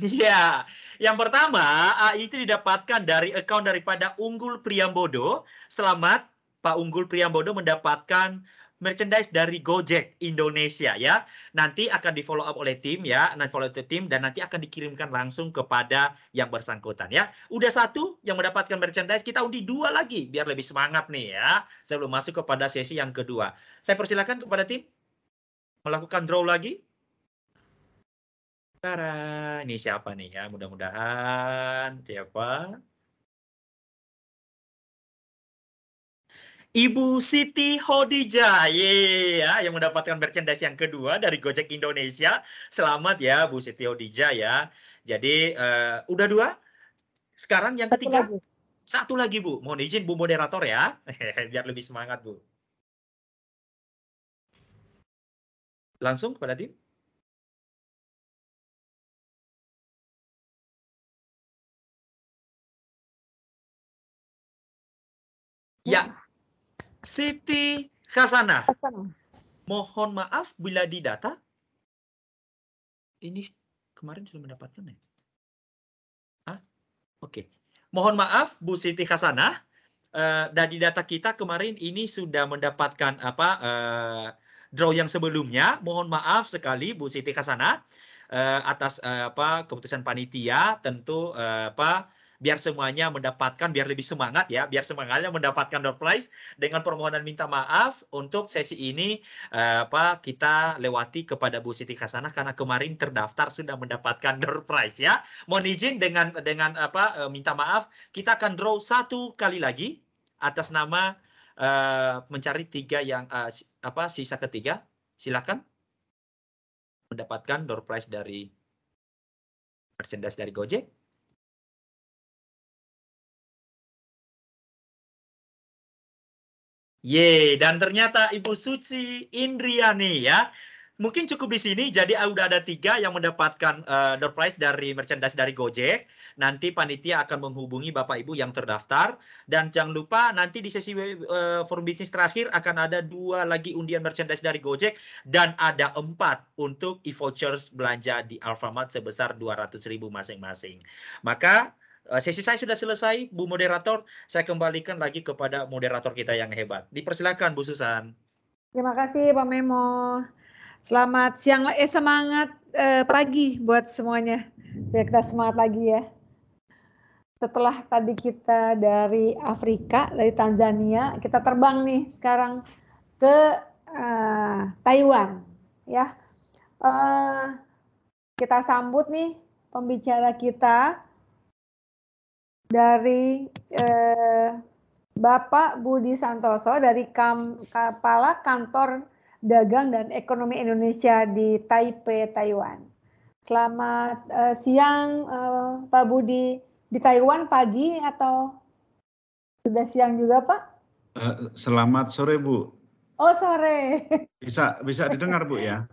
Iya, yang pertama itu didapatkan dari account daripada Unggul Priambodo. Selamat Pak Unggul Priambodo mendapatkan merchandise dari Gojek Indonesia ya. Nanti akan di follow up oleh tim ya, nanti follow up tim dan nanti akan dikirimkan langsung kepada yang bersangkutan ya. Udah satu yang mendapatkan merchandise, kita undi dua lagi biar lebih semangat nih ya. Sebelum masuk kepada sesi yang kedua. Saya persilakan kepada tim melakukan draw lagi. Tara, ini siapa nih ya? Mudah-mudahan siapa? Ibu Siti Hodijah, ya, yang mendapatkan merchandise yang kedua dari Gojek Indonesia. Selamat ya, Bu Siti Hodijah ya. Jadi uh, udah dua. Sekarang yang Satu ketiga. lagi. Satu lagi Bu. Mohon izin Bu moderator ya, biar lebih semangat Bu. Langsung kepada tim. Ya, Siti Hasanah. Mohon maaf bila didata. Ini kemarin sudah mendapatkan ya? Ah, oke. Okay. Mohon maaf Bu Siti Hasanah. Uh, dari data kita kemarin ini sudah mendapatkan apa uh, draw yang sebelumnya. Mohon maaf sekali Bu Siti Hasanah uh, atas uh, apa keputusan panitia tentu uh, apa biar semuanya mendapatkan biar lebih semangat ya biar semangatnya mendapatkan door prize. Dengan permohonan minta maaf untuk sesi ini uh, apa kita lewati kepada Bu Siti Hasanah karena kemarin terdaftar sudah mendapatkan door prize ya. Mohon izin dengan dengan apa uh, minta maaf kita akan draw satu kali lagi atas nama uh, mencari tiga yang uh, apa sisa ketiga. Silakan. Mendapatkan door prize dari merchandise dari Gojek Ye, dan ternyata Ibu Suci Indriani ya. Mungkin cukup di sini, jadi udah ada tiga yang mendapatkan uh, door prize dari merchandise dari Gojek. Nanti panitia akan menghubungi Bapak Ibu yang terdaftar. Dan jangan lupa nanti di sesi uh, forum bisnis terakhir akan ada dua lagi undian merchandise dari Gojek. Dan ada empat untuk e-vouchers belanja di Alfamart sebesar 200 ribu masing-masing. Maka sesi saya sudah selesai, Bu Moderator. Saya kembalikan lagi kepada moderator kita yang hebat. Dipersilakan, Bu Susan. Terima kasih Pak Memo. Selamat siang, eh semangat eh, pagi buat semuanya. Biar kita semangat lagi ya. Setelah tadi kita dari Afrika, dari Tanzania, kita terbang nih sekarang ke uh, Taiwan, ya. Uh, kita sambut nih pembicara kita dari uh, Bapak Budi Santoso dari Kam, Kepala Kantor Dagang dan Ekonomi Indonesia di Taipei, Taiwan. Selamat uh, siang, uh, Pak Budi. Di Taiwan pagi atau sudah siang juga, Pak? Uh, selamat sore, Bu. Oh, sore. Bisa bisa didengar, Bu ya?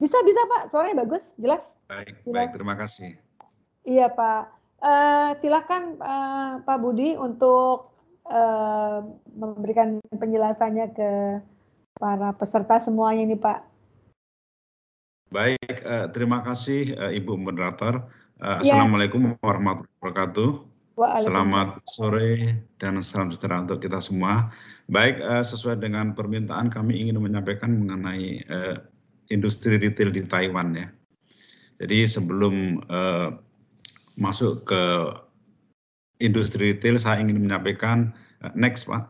Bisa, bisa, Pak. Suaranya bagus, jelas. Baik, jelas. baik. Terima kasih. Iya, Pak. Uh, silakan uh, Pak Budi untuk uh, memberikan penjelasannya ke para peserta semuanya ini Pak. Baik, uh, terima kasih uh, Ibu Moderator. Uh, ya. Assalamualaikum warahmatullahi wabarakatuh. Selamat sore dan salam sejahtera untuk kita semua. Baik, uh, sesuai dengan permintaan kami ingin menyampaikan mengenai uh, industri retail di Taiwan ya. Jadi sebelum uh, masuk ke industri retail, saya ingin menyampaikan uh, next, Pak.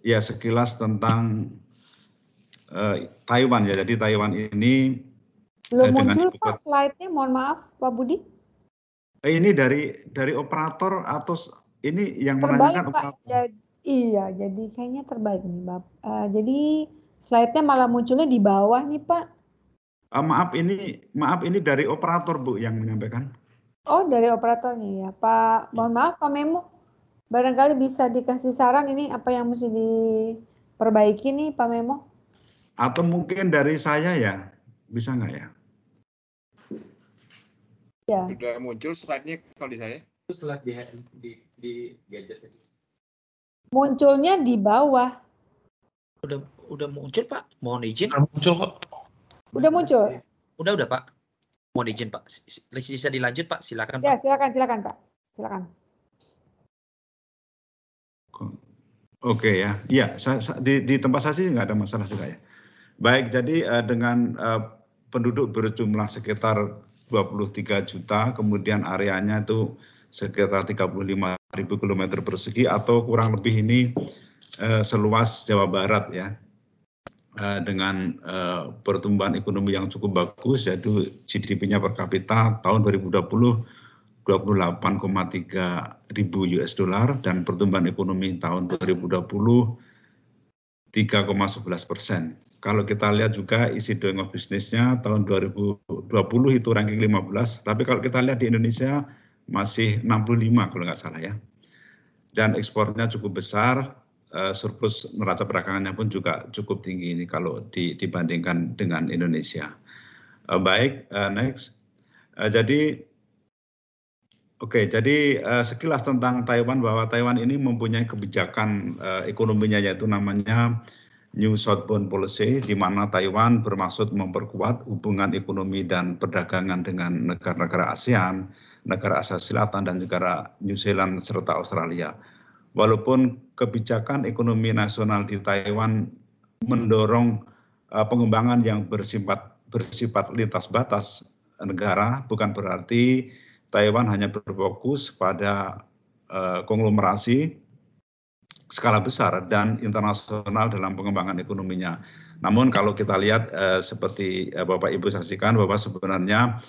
Ya, sekilas tentang uh, Taiwan ya. Jadi Taiwan ini belum uh, muncul Pak slide-nya, mohon maaf Pak Budi. Eh, ini dari dari operator atau ini yang terbalik, menanyakan Pak. operator? Jadi, iya, jadi kayaknya terbalik nih, Bapak. Uh, jadi slide-nya malah munculnya di bawah nih, Pak. Uh, maaf ini maaf ini dari operator Bu yang menyampaikan. Oh dari operatornya ya Pak. Mohon maaf Pak Memo. Barangkali bisa dikasih saran ini apa yang mesti diperbaiki nih Pak Memo? Atau mungkin dari saya ya bisa nggak ya? Ya. Sudah muncul slide-nya kalau di saya. Slide di di, di gadget. Munculnya di bawah. Udah udah muncul Pak. Mohon izin. Udah muncul kok. Udah muncul? Udah, udah Pak. Mohon izin Pak. Bisa dilanjut Pak, silakan Ya, silakan, silakan Pak. Silakan. Oke ya, iya di, di tempat saya sih nggak ada masalah juga ya. Baik, jadi uh, dengan uh, penduduk berjumlah sekitar 23 juta, kemudian areanya itu sekitar 35 ribu kilometer persegi atau kurang lebih ini uh, seluas Jawa Barat ya. Eh, dengan uh, pertumbuhan ekonomi yang cukup bagus yaitu GDP-nya per kapita tahun 2020 28,3 ribu US dollar dan pertumbuhan ekonomi tahun 2020 3,11 persen. Kalau kita lihat juga isi doing of business-nya tahun 2020 itu ranking 15, tapi kalau kita lihat di Indonesia masih 65 kalau nggak salah ya. Dan ekspornya cukup besar, surplus neraca perdagangannya pun juga cukup tinggi ini kalau di, dibandingkan dengan Indonesia. Uh, baik, uh, next. Jadi, oke, jadi uh, sekilas tentang Taiwan bahwa Taiwan ini mempunyai kebijakan uh, ekonominya yaitu namanya New Southbound Policy, di mana Taiwan bermaksud memperkuat hubungan ekonomi dan perdagangan dengan negara-negara ASEAN, negara Asia Selatan, dan negara New Zealand serta Australia walaupun kebijakan ekonomi nasional di Taiwan mendorong uh, pengembangan yang bersifat bersifat lintas batas negara, bukan berarti Taiwan hanya berfokus pada uh, konglomerasi skala besar dan internasional dalam pengembangan ekonominya. Namun kalau kita lihat uh, seperti uh, Bapak Ibu saksikan bahwa sebenarnya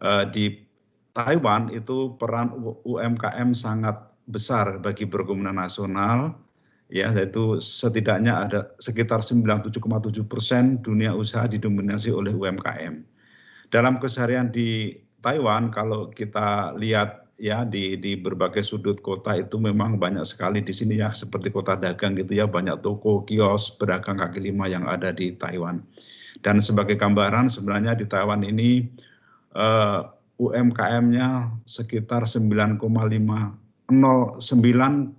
uh, di Taiwan itu peran UMKM sangat besar bagi perekonomian nasional ya yaitu setidaknya ada sekitar 97,7 persen dunia usaha didominasi oleh UMKM. Dalam keseharian di Taiwan kalau kita lihat ya di di berbagai sudut kota itu memang banyak sekali di sini ya seperti kota dagang gitu ya banyak toko kios pedagang kaki lima yang ada di Taiwan. Dan sebagai gambaran sebenarnya di Taiwan ini uh, eh, UMKM-nya sekitar 9,5 9,05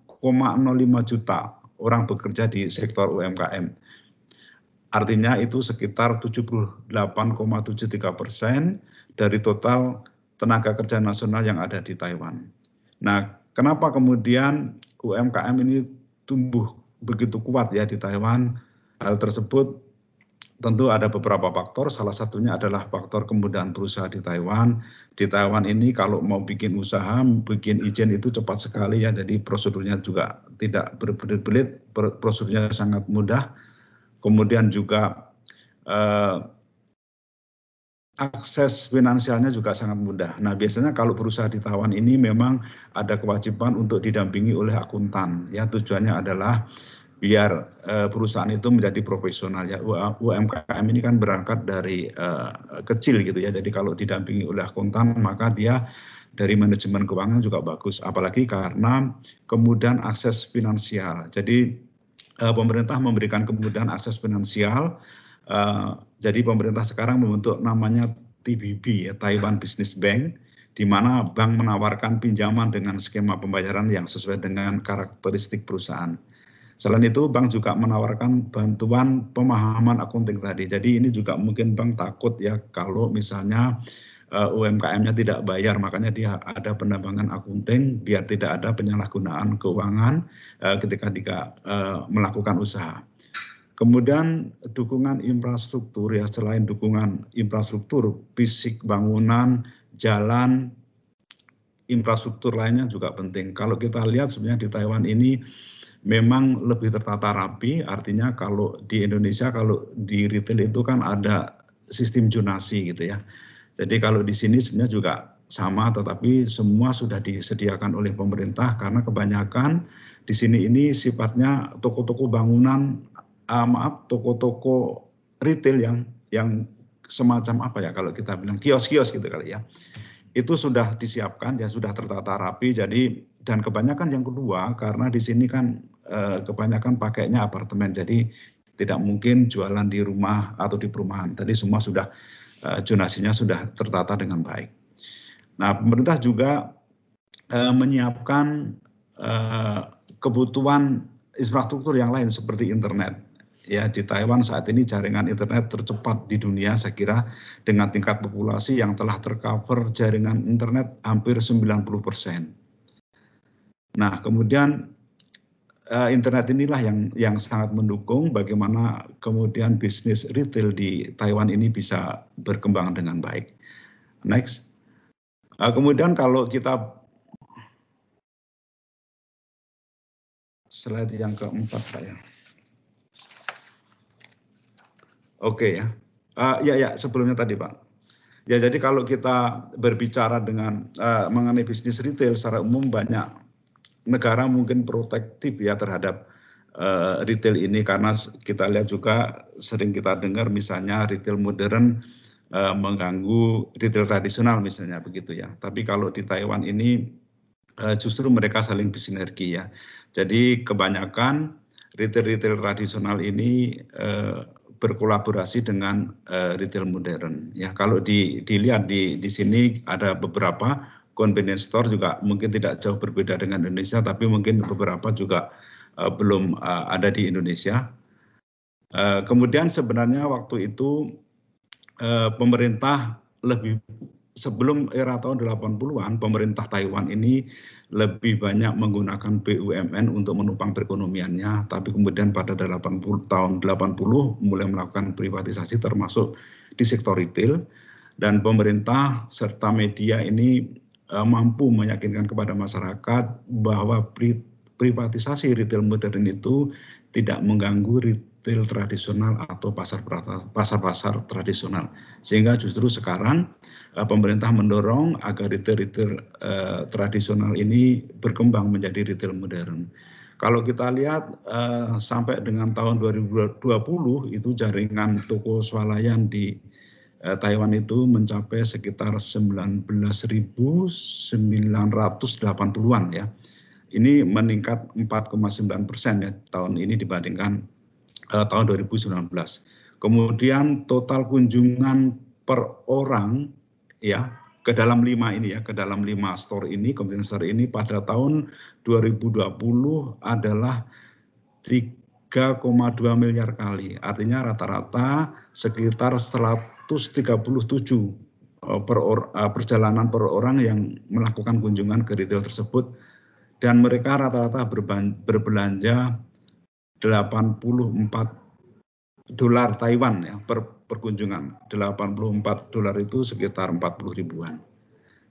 juta orang bekerja di sektor UMKM. Artinya itu sekitar 78,73 persen dari total tenaga kerja nasional yang ada di Taiwan. Nah, kenapa kemudian UMKM ini tumbuh begitu kuat ya di Taiwan? Hal tersebut tentu ada beberapa faktor, salah satunya adalah faktor kemudahan berusaha di Taiwan. Di Taiwan ini kalau mau bikin usaha, bikin izin itu cepat sekali ya, jadi prosedurnya juga tidak berbelit-belit, prosedurnya sangat mudah. Kemudian juga eh, akses finansialnya juga sangat mudah. Nah, biasanya kalau berusaha di Taiwan ini memang ada kewajiban untuk didampingi oleh akuntan. Ya, tujuannya adalah biar uh, perusahaan itu menjadi profesional. Ya UMKM ini kan berangkat dari uh, kecil gitu ya. Jadi kalau didampingi oleh akuntan maka dia dari manajemen keuangan juga bagus. Apalagi karena kemudahan akses finansial. Jadi uh, pemerintah memberikan kemudahan akses finansial jadi pemerintah sekarang membentuk namanya TBB ya Taiwan Business Bank di mana bank menawarkan pinjaman dengan skema pembayaran yang sesuai dengan karakteristik perusahaan. Selain itu, bank juga menawarkan bantuan pemahaman akunting tadi. Jadi ini juga mungkin bank takut ya kalau misalnya eh, UMKM-nya tidak bayar, makanya dia ada penambangan akunting biar tidak ada penyalahgunaan keuangan uh, ketika dia uh, melakukan usaha. Kemudian dukungan infrastruktur ya selain dukungan infrastruktur fisik bangunan, jalan, infrastruktur lainnya juga penting. Kalau kita lihat sebenarnya di Taiwan ini memang lebih tertata rapi, artinya kalau di Indonesia kalau di retail itu kan ada sistem jonasi gitu ya. Jadi kalau di sini sebenarnya juga sama tetapi semua sudah disediakan oleh pemerintah karena kebanyakan di sini ini sifatnya toko-toko bangunan uh, maaf toko-toko retail yang yang semacam apa ya kalau kita bilang kios-kios gitu kali ya. Itu sudah disiapkan ya sudah tertata rapi jadi dan kebanyakan yang kedua karena di sini kan eh, kebanyakan pakainya apartemen jadi tidak mungkin jualan di rumah atau di perumahan. Tadi semua sudah eh, sudah tertata dengan baik. Nah, pemerintah juga eh, menyiapkan eh, kebutuhan infrastruktur yang lain seperti internet. Ya, di Taiwan saat ini jaringan internet tercepat di dunia saya kira dengan tingkat populasi yang telah tercover jaringan internet hampir 90 persen. Nah, kemudian uh, internet inilah yang yang sangat mendukung bagaimana kemudian bisnis retail di Taiwan ini bisa berkembang dengan baik. Next. Uh, kemudian kalau kita slide yang keempat saya. Oke ya. Uh, ya ya sebelumnya tadi Pak. Ya jadi kalau kita berbicara dengan uh, mengenai bisnis retail secara umum banyak negara mungkin protektif ya terhadap uh, retail ini karena kita lihat juga sering kita dengar misalnya retail modern uh, mengganggu retail tradisional misalnya begitu ya. Tapi kalau di Taiwan ini uh, justru mereka saling bersinergi ya. Jadi kebanyakan retail-retail tradisional ini uh, berkolaborasi dengan uh, retail modern. Ya, kalau di, dilihat di di sini ada beberapa convenience store juga mungkin tidak jauh berbeda dengan Indonesia, tapi mungkin beberapa juga uh, belum uh, ada di Indonesia. Uh, kemudian sebenarnya waktu itu uh, pemerintah lebih sebelum era tahun 80-an pemerintah Taiwan ini lebih banyak menggunakan BUMN untuk menopang perekonomiannya tapi kemudian pada 80 tahun 80 mulai melakukan privatisasi termasuk di sektor retail. Dan pemerintah serta media ini Eh, mampu meyakinkan kepada masyarakat bahwa privatisasi retail modern itu tidak mengganggu retail tradisional atau pasar pasar tradisional sehingga justru sekarang eh, pemerintah mendorong agar retail-retail uh, tradisional ini berkembang menjadi retail modern. Kalau kita lihat uh, sampai dengan tahun 2020 itu jaringan toko swalayan di Taiwan itu mencapai sekitar 19.980-an ya. Ini meningkat 4,9 persen ya tahun ini dibandingkan tahun 2019. Kemudian total kunjungan per orang ya ke dalam lima ini ya, ke dalam lima store ini, convenience store ini pada tahun 2020 adalah 3,2 miliar kali. Artinya rata-rata sekitar 137 per or, perjalanan per orang yang melakukan kunjungan ke retail tersebut dan mereka rata-rata berbelanja 84 dolar Taiwan ya per perkunjungan. 84 dolar itu sekitar 40 ribuan.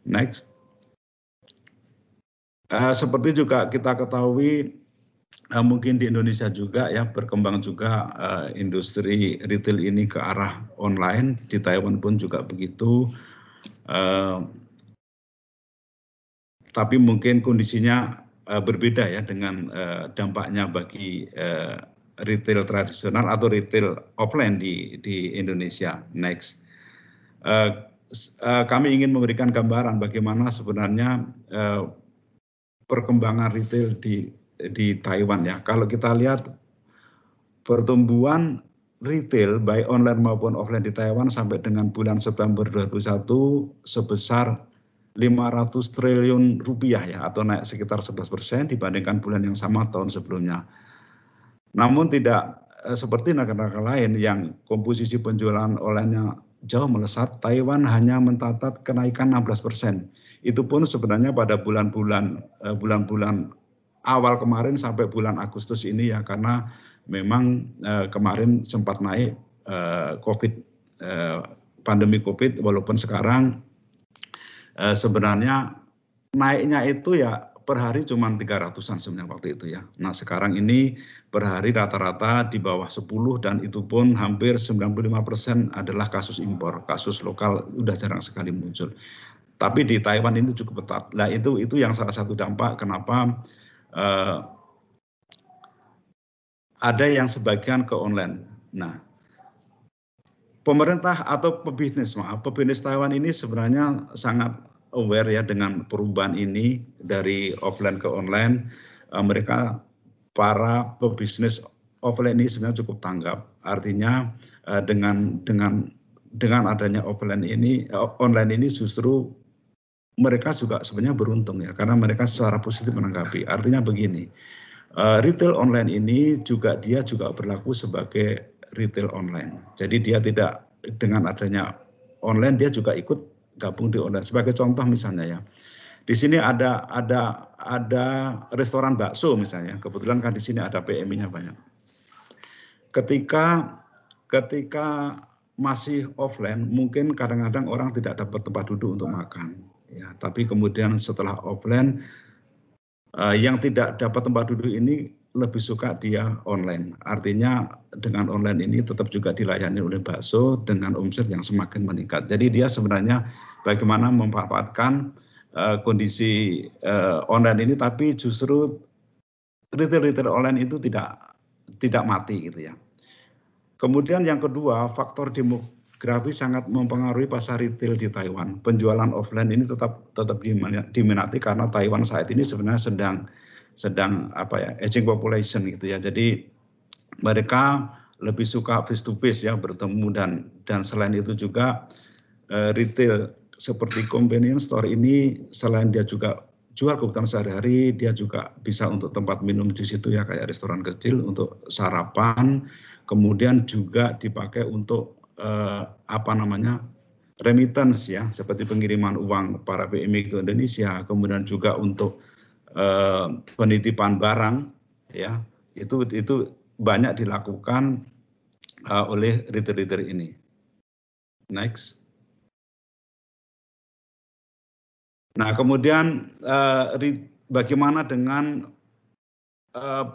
Next. Uh, seperti juga kita ketahui uh, mungkin di Indonesia juga ya berkembang juga uh, industri retail ini ke arah online di Taiwan pun juga begitu uh, tapi mungkin kondisinya berbeda ya dengan uh, dampaknya bagi uh, retail tradisional atau retail offline di di Indonesia next uh, uh, kami ingin memberikan gambaran bagaimana sebenarnya uh, perkembangan retail di di Taiwan ya. Kalau kita lihat pertumbuhan retail baik online maupun offline di Taiwan sampai dengan bulan September 2021 sebesar 500 triliun rupiah ya atau naik sekitar 11 persen dibandingkan bulan yang sama tahun sebelumnya. Namun tidak eh, seperti negara-negara lain yang komposisi penjualan online jauh melesat, Taiwan hanya mencatat kenaikan 16 persen. Itu pun sebenarnya pada bulan-bulan eh, bulan-bulan awal kemarin sampai bulan Agustus ini ya karena memang eh, kemarin sempat naik COVID pandemi COVID walaupun sekarang sebenarnya naiknya itu ya per hari cuma 300-an sebenarnya waktu itu ya. Nah sekarang ini per hari rata-rata di bawah 10 dan itu pun hampir 95% adalah kasus impor, kasus lokal udah jarang sekali muncul. Tapi di Taiwan ini cukup ketat. Nah itu itu yang salah satu dampak kenapa uh, ada yang sebagian ke online. Nah, pemerintah atau pebisnis, maaf, pebisnis Taiwan ini sebenarnya sangat aware ya dengan perubahan ini dari offline ke online. Uh, mereka para pebisnis offline ini sebenarnya cukup tanggap. Artinya uh, dengan dengan dengan adanya offline ini uh, online ini justru mereka juga sebenarnya beruntung ya karena mereka secara positif menanggapi. Artinya begini, uh, retail online ini juga dia juga berlaku sebagai retail online. Jadi dia tidak dengan adanya online dia juga ikut gabung di online. Sebagai contoh misalnya ya, di sini ada ada ada restoran bakso misalnya. Kebetulan kan di sini ada PMI-nya banyak. Ketika ketika masih offline, mungkin kadang-kadang orang tidak dapat tempat duduk untuk makan ya tapi kemudian setelah offline uh, yang tidak dapat tempat duduk ini lebih suka dia online. Artinya dengan online ini tetap juga dilayani oleh bakso dengan omset yang semakin meningkat. Jadi dia sebenarnya bagaimana memanfaatkan uh, kondisi uh, online ini tapi justru retail-retail online itu tidak tidak mati gitu ya. Kemudian yang kedua faktor demo grafis sangat mempengaruhi pasar retail di Taiwan. Penjualan offline ini tetap tetap diminati karena Taiwan saat ini sebenarnya sedang sedang apa ya aging population gitu ya. Jadi mereka lebih suka face to face ya bertemu dan dan selain itu juga uh, retail seperti convenience store ini selain dia juga jual kebutuhan sehari-hari, dia juga bisa untuk tempat minum di situ ya kayak restoran kecil untuk sarapan, kemudian juga dipakai untuk eh, apa namanya remittance ya seperti pengiriman uang para PMI ke Indonesia kemudian juga untuk penitipan barang ya itu itu banyak dilakukan uh, oleh retail-retail ini. Next. Nah kemudian uh, bagaimana dengan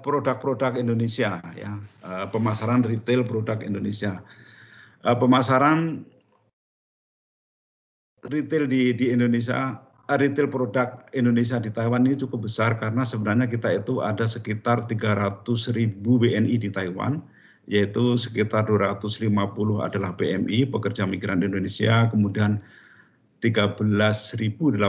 produk-produk uh, Indonesia ya uh, pemasaran retail produk Indonesia uh, pemasaran retail di di Indonesia retail produk Indonesia di Taiwan ini cukup besar karena sebenarnya kita itu ada sekitar 300 ribu WNI di Taiwan yaitu sekitar 250 adalah PMI pekerja migran Indonesia kemudian 13.800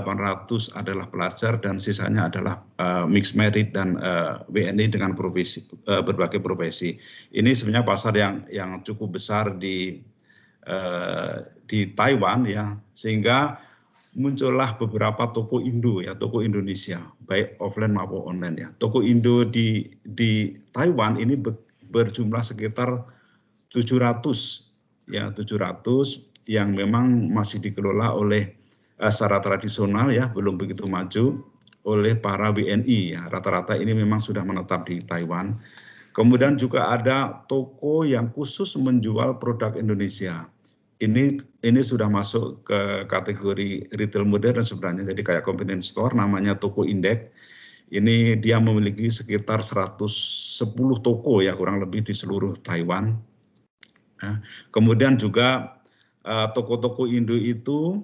adalah pelajar dan sisanya adalah uh, mixed merit dan uh, WNI dengan profesi, uh, berbagai profesi. Ini sebenarnya pasar yang yang cukup besar di uh, di Taiwan ya, sehingga muncullah beberapa toko Indo ya, toko Indonesia, baik offline maupun online ya. Toko Indo di di Taiwan ini berjumlah sekitar 700 ya 700 yang memang masih dikelola oleh uh, secara tradisional ya, belum begitu maju oleh para WNI ya. Rata-rata ini memang sudah menetap di Taiwan. Kemudian juga ada toko yang khusus menjual produk Indonesia. Ini ini sudah masuk ke kategori retail modern sebenarnya. Jadi kayak convenience store namanya toko indeks. Ini dia memiliki sekitar 110 toko ya kurang lebih di seluruh Taiwan. Nah, kemudian juga eh, toko-toko Indo itu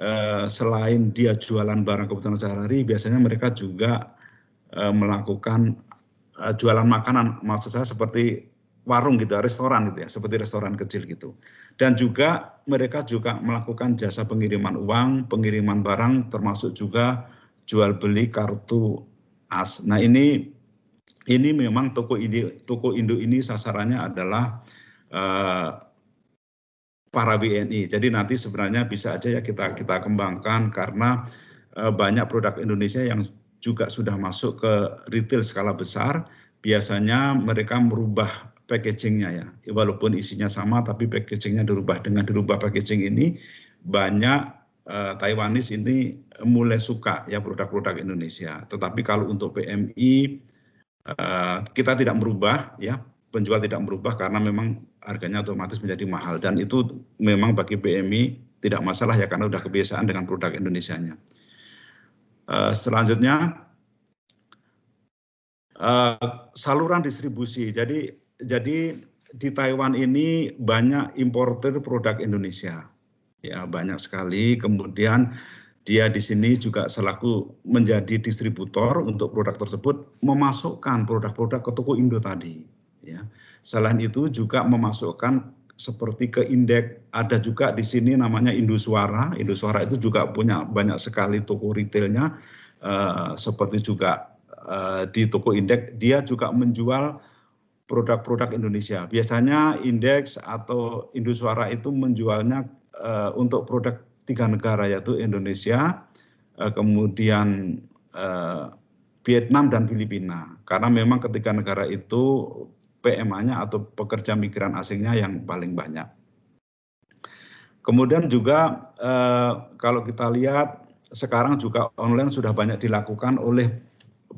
Eh, selain dia jualan barang kebutuhan sehari-hari, biasanya mereka juga eh, melakukan jualan makanan, maksud saya seperti warung gitu, restoran gitu ya, seperti restoran kecil gitu. Dan juga mereka juga melakukan jasa pengiriman uang, pengiriman barang, termasuk juga jual beli kartu as. Nah ini ini memang toko Indo, toko Indo ini sasarannya adalah para WNI. Jadi nanti sebenarnya bisa aja ya kita kita kembangkan karena uh, banyak produk Indonesia yang juga sudah masuk ke retail skala besar. Biasanya mereka merubah packagingnya ya, walaupun isinya sama tapi packagingnya dirubah. Dengan dirubah packaging ini banyak uh, Taiwanese ini mulai suka ya produk-produk Indonesia. Tetapi kalau untuk PMI uh, eh, kita tidak merubah ya penjual tidak merubah karena memang harganya otomatis menjadi mahal dan itu memang bagi PMI tidak masalah ya karena sudah kebiasaan dengan produk Indonesia-nya. Uh, selanjutnya uh, saluran distribusi. Jadi jadi di Taiwan ini banyak importer produk Indonesia. Ya, banyak sekali. Kemudian dia di sini juga selaku menjadi distributor untuk produk tersebut memasukkan produk-produk ke toko Indo tadi ya. Selain itu juga memasukkan seperti ke indeks ada juga di sini namanya Indoswara. Indoswara itu juga punya banyak sekali toko retailnya uh, seperti juga uh, di toko indeks dia juga menjual produk-produk Indonesia. Biasanya indeks atau Indoswara itu menjualnya uh, untuk produk tiga negara yaitu Indonesia, uh, kemudian uh, Vietnam dan Filipina. Karena memang ketiga negara itu PMA-nya atau pekerja migran asingnya yang paling banyak. Kemudian juga eh, kalau kita lihat sekarang juga online sudah banyak dilakukan oleh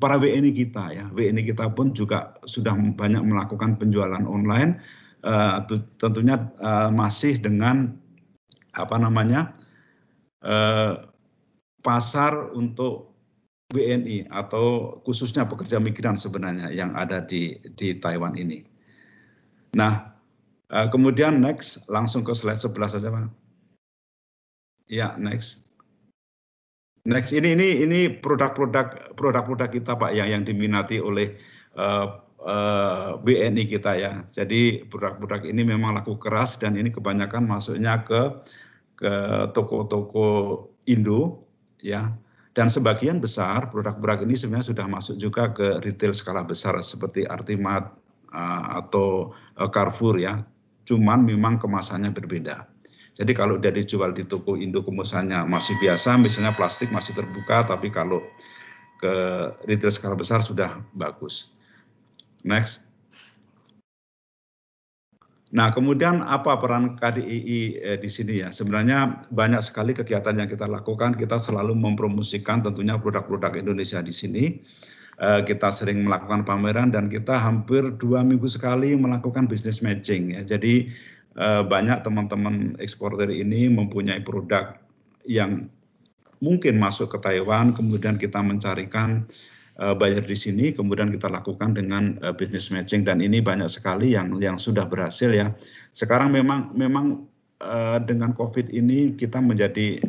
para WNI kita ya. WNI kita pun juga sudah banyak melakukan penjualan online. Eh, tentunya eh, masih dengan apa namanya eh, pasar untuk WNI atau khususnya pekerja migran sebenarnya yang ada di di Taiwan ini. Nah, kemudian next langsung ke slide 11 saja, Pak. Ya, next. Next ini ini ini produk-produk produk-produk kita Pak yang yang diminati oleh uh, uh, WNI kita ya. Jadi produk-produk ini memang laku keras dan ini kebanyakan masuknya ke ke toko-toko Indo ya dan sebagian besar produk-produk ini sebenarnya sudah masuk juga ke retail skala besar seperti Artimat uh, atau uh, Carrefour ya. Cuman memang kemasannya berbeda. Jadi kalau dia dijual di toko Indo kemasannya masih biasa, misalnya plastik masih terbuka, tapi kalau ke retail skala besar sudah bagus. Next. Nah, kemudian apa peran KDII eh, di sini ya? Sebenarnya banyak sekali kegiatan yang kita lakukan. Kita selalu mempromosikan tentunya produk-produk Indonesia di sini. Eh, kita sering melakukan pameran dan kita hampir dua minggu sekali melakukan business matching. Ya. Jadi banyak teman-teman eksporter ini mempunyai produk yang mungkin masuk ke Taiwan, kemudian kita mencarikan uh, bayar di sini, kemudian kita lakukan dengan uh, business matching dan ini banyak sekali yang yang sudah berhasil ya. Sekarang memang memang uh, dengan COVID ini kita menjadi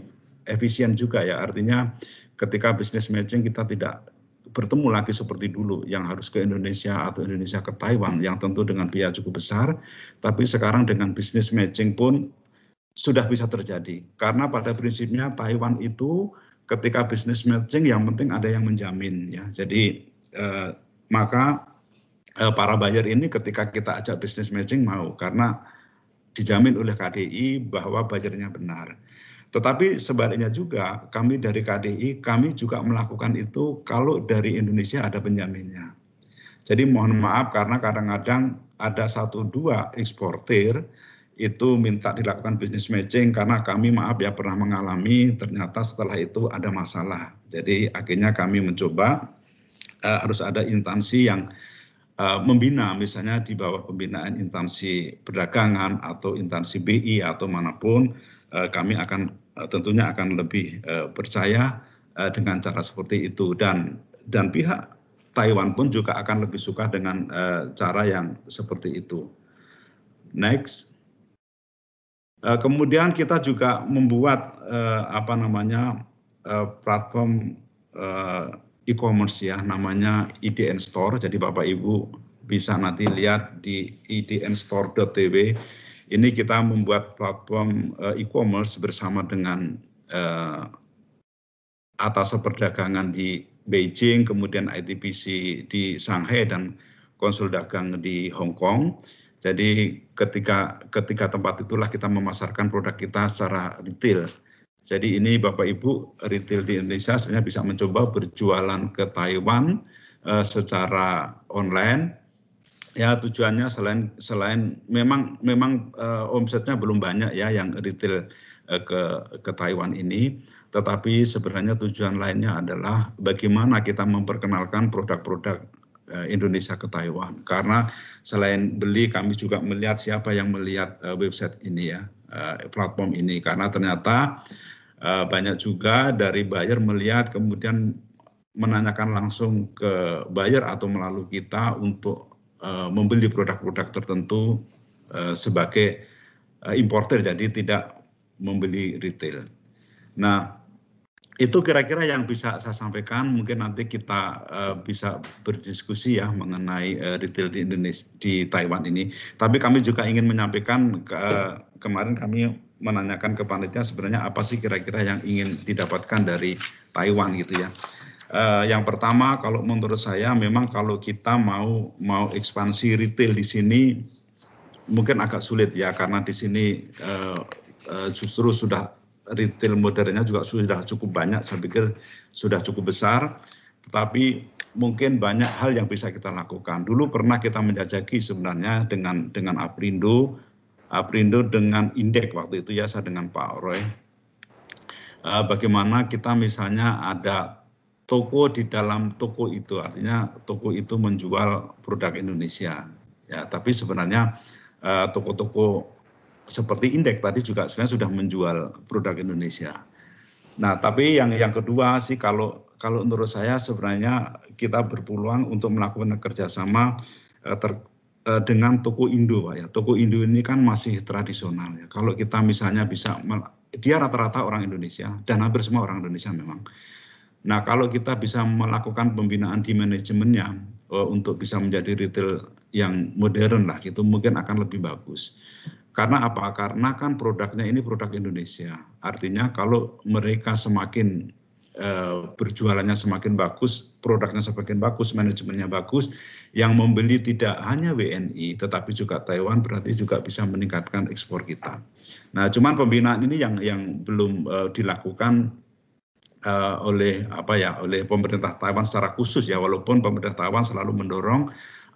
efisien juga ya, artinya ketika business matching kita tidak bertemu lagi seperti dulu yang harus ke Indonesia atau Indonesia ke Taiwan yang tentu dengan biaya cukup besar, tapi sekarang dengan business matching pun sudah bisa terjadi karena pada prinsipnya Taiwan itu ketika bisnis matching yang penting ada yang menjamin ya. Jadi eh, maka eh, para buyer ini ketika kita ajak bisnis matching mau karena dijamin oleh KDI bahwa bayarnya benar. Tetapi sebaliknya juga kami dari KDI kami juga melakukan itu kalau dari Indonesia ada penjaminnya. Jadi mohon maaf karena kadang-kadang ada satu dua eksportir itu minta dilakukan business matching karena kami maaf ya pernah mengalami ternyata setelah itu ada masalah. Jadi akhirnya kami mencoba uh, harus ada instansi yang uh, membina misalnya di bawah pembinaan instansi perdagangan atau instansi BI atau mana pun uh, kami akan tentunya akan lebih uh, percaya uh, dengan cara seperti itu dan dan pihak Taiwan pun juga akan lebih suka dengan cara yang seperti itu. Next. Eh, kemudian kita juga membuat apa namanya platform e-commerce ya namanya IDN Store. Jadi Bapak Ibu bisa nanti lihat di idnstore.tv. Ini kita membuat platform uh, e-commerce bersama dengan uh, atas perdagangan di Beijing, kemudian ITPC di Shanghai dan konsul dagang di Hong Kong. Jadi ketika ketika tempat itulah kita memasarkan produk kita secara retail. Jadi ini Bapak Ibu retail di Indonesia sebenarnya bisa mencoba berjualan ke Taiwan uh, secara online. Ya tujuannya selain selain memang memang uh, omsetnya belum banyak ya yang retail uh, ke ke Taiwan ini, tetapi sebenarnya tujuan lainnya adalah bagaimana kita memperkenalkan produk-produk Eh, Indonesia ke Taiwan. Karena selain beli kami juga melihat siapa yang melihat uh, website ini ya, uh, platform ini. Karena ternyata uh, banyak juga dari buyer melihat kemudian menanyakan langsung ke buyer atau melalui kita untuk membeli produk-produk tertentu uh, sebagai uh, importer jadi tidak membeli retail. Nah, itu kira-kira yang bisa saya sampaikan. Mungkin nanti kita bisa berdiskusi ya mengenai retail di Indonesia di Taiwan ini. Tapi kami juga ingin menyampaikan ke, kemarin kami menanyakan ke panitia sebenarnya apa sih kira-kira yang ingin didapatkan dari Taiwan gitu ya. Uh, yang pertama kalau menurut saya memang kalau kita mau mau ekspansi retail di sini mungkin agak sulit ya karena di sini uh, uh, justru sudah retail modernnya juga sudah cukup banyak, saya pikir sudah cukup besar, tetapi mungkin banyak hal yang bisa kita lakukan. Dulu pernah kita menjajaki sebenarnya dengan dengan Aprindo, Aprindo dengan Indek waktu itu ya saya dengan Pak Roy. Bagaimana kita misalnya ada toko di dalam toko itu, artinya toko itu menjual produk Indonesia. Ya, tapi sebenarnya eh, toko-toko seperti indeks tadi juga sebenarnya sudah menjual produk Indonesia. Nah, tapi yang yang kedua sih kalau kalau menurut saya sebenarnya kita berpeluang untuk melakukan kerjasama eh, ter, eh, dengan toko Indo, Pak ya. Toko Indo ini kan masih tradisional ya. Kalau kita misalnya bisa dia rata-rata orang Indonesia dan hampir semua orang Indonesia memang. Nah, kalau kita bisa melakukan pembinaan di manajemennya uh, untuk bisa menjadi retail yang modern lah, itu mungkin akan lebih bagus. Karena apa? Karena kan produknya ini produk Indonesia. Artinya kalau mereka semakin uh, berjualannya semakin bagus, produknya semakin bagus, manajemennya bagus, yang membeli tidak hanya WNI tetapi juga Taiwan berarti juga bisa meningkatkan ekspor kita. Nah, cuman pembinaan ini yang yang belum uh, dilakukan oleh apa ya oleh pemerintah Taiwan secara khusus ya walaupun pemerintah Taiwan selalu mendorong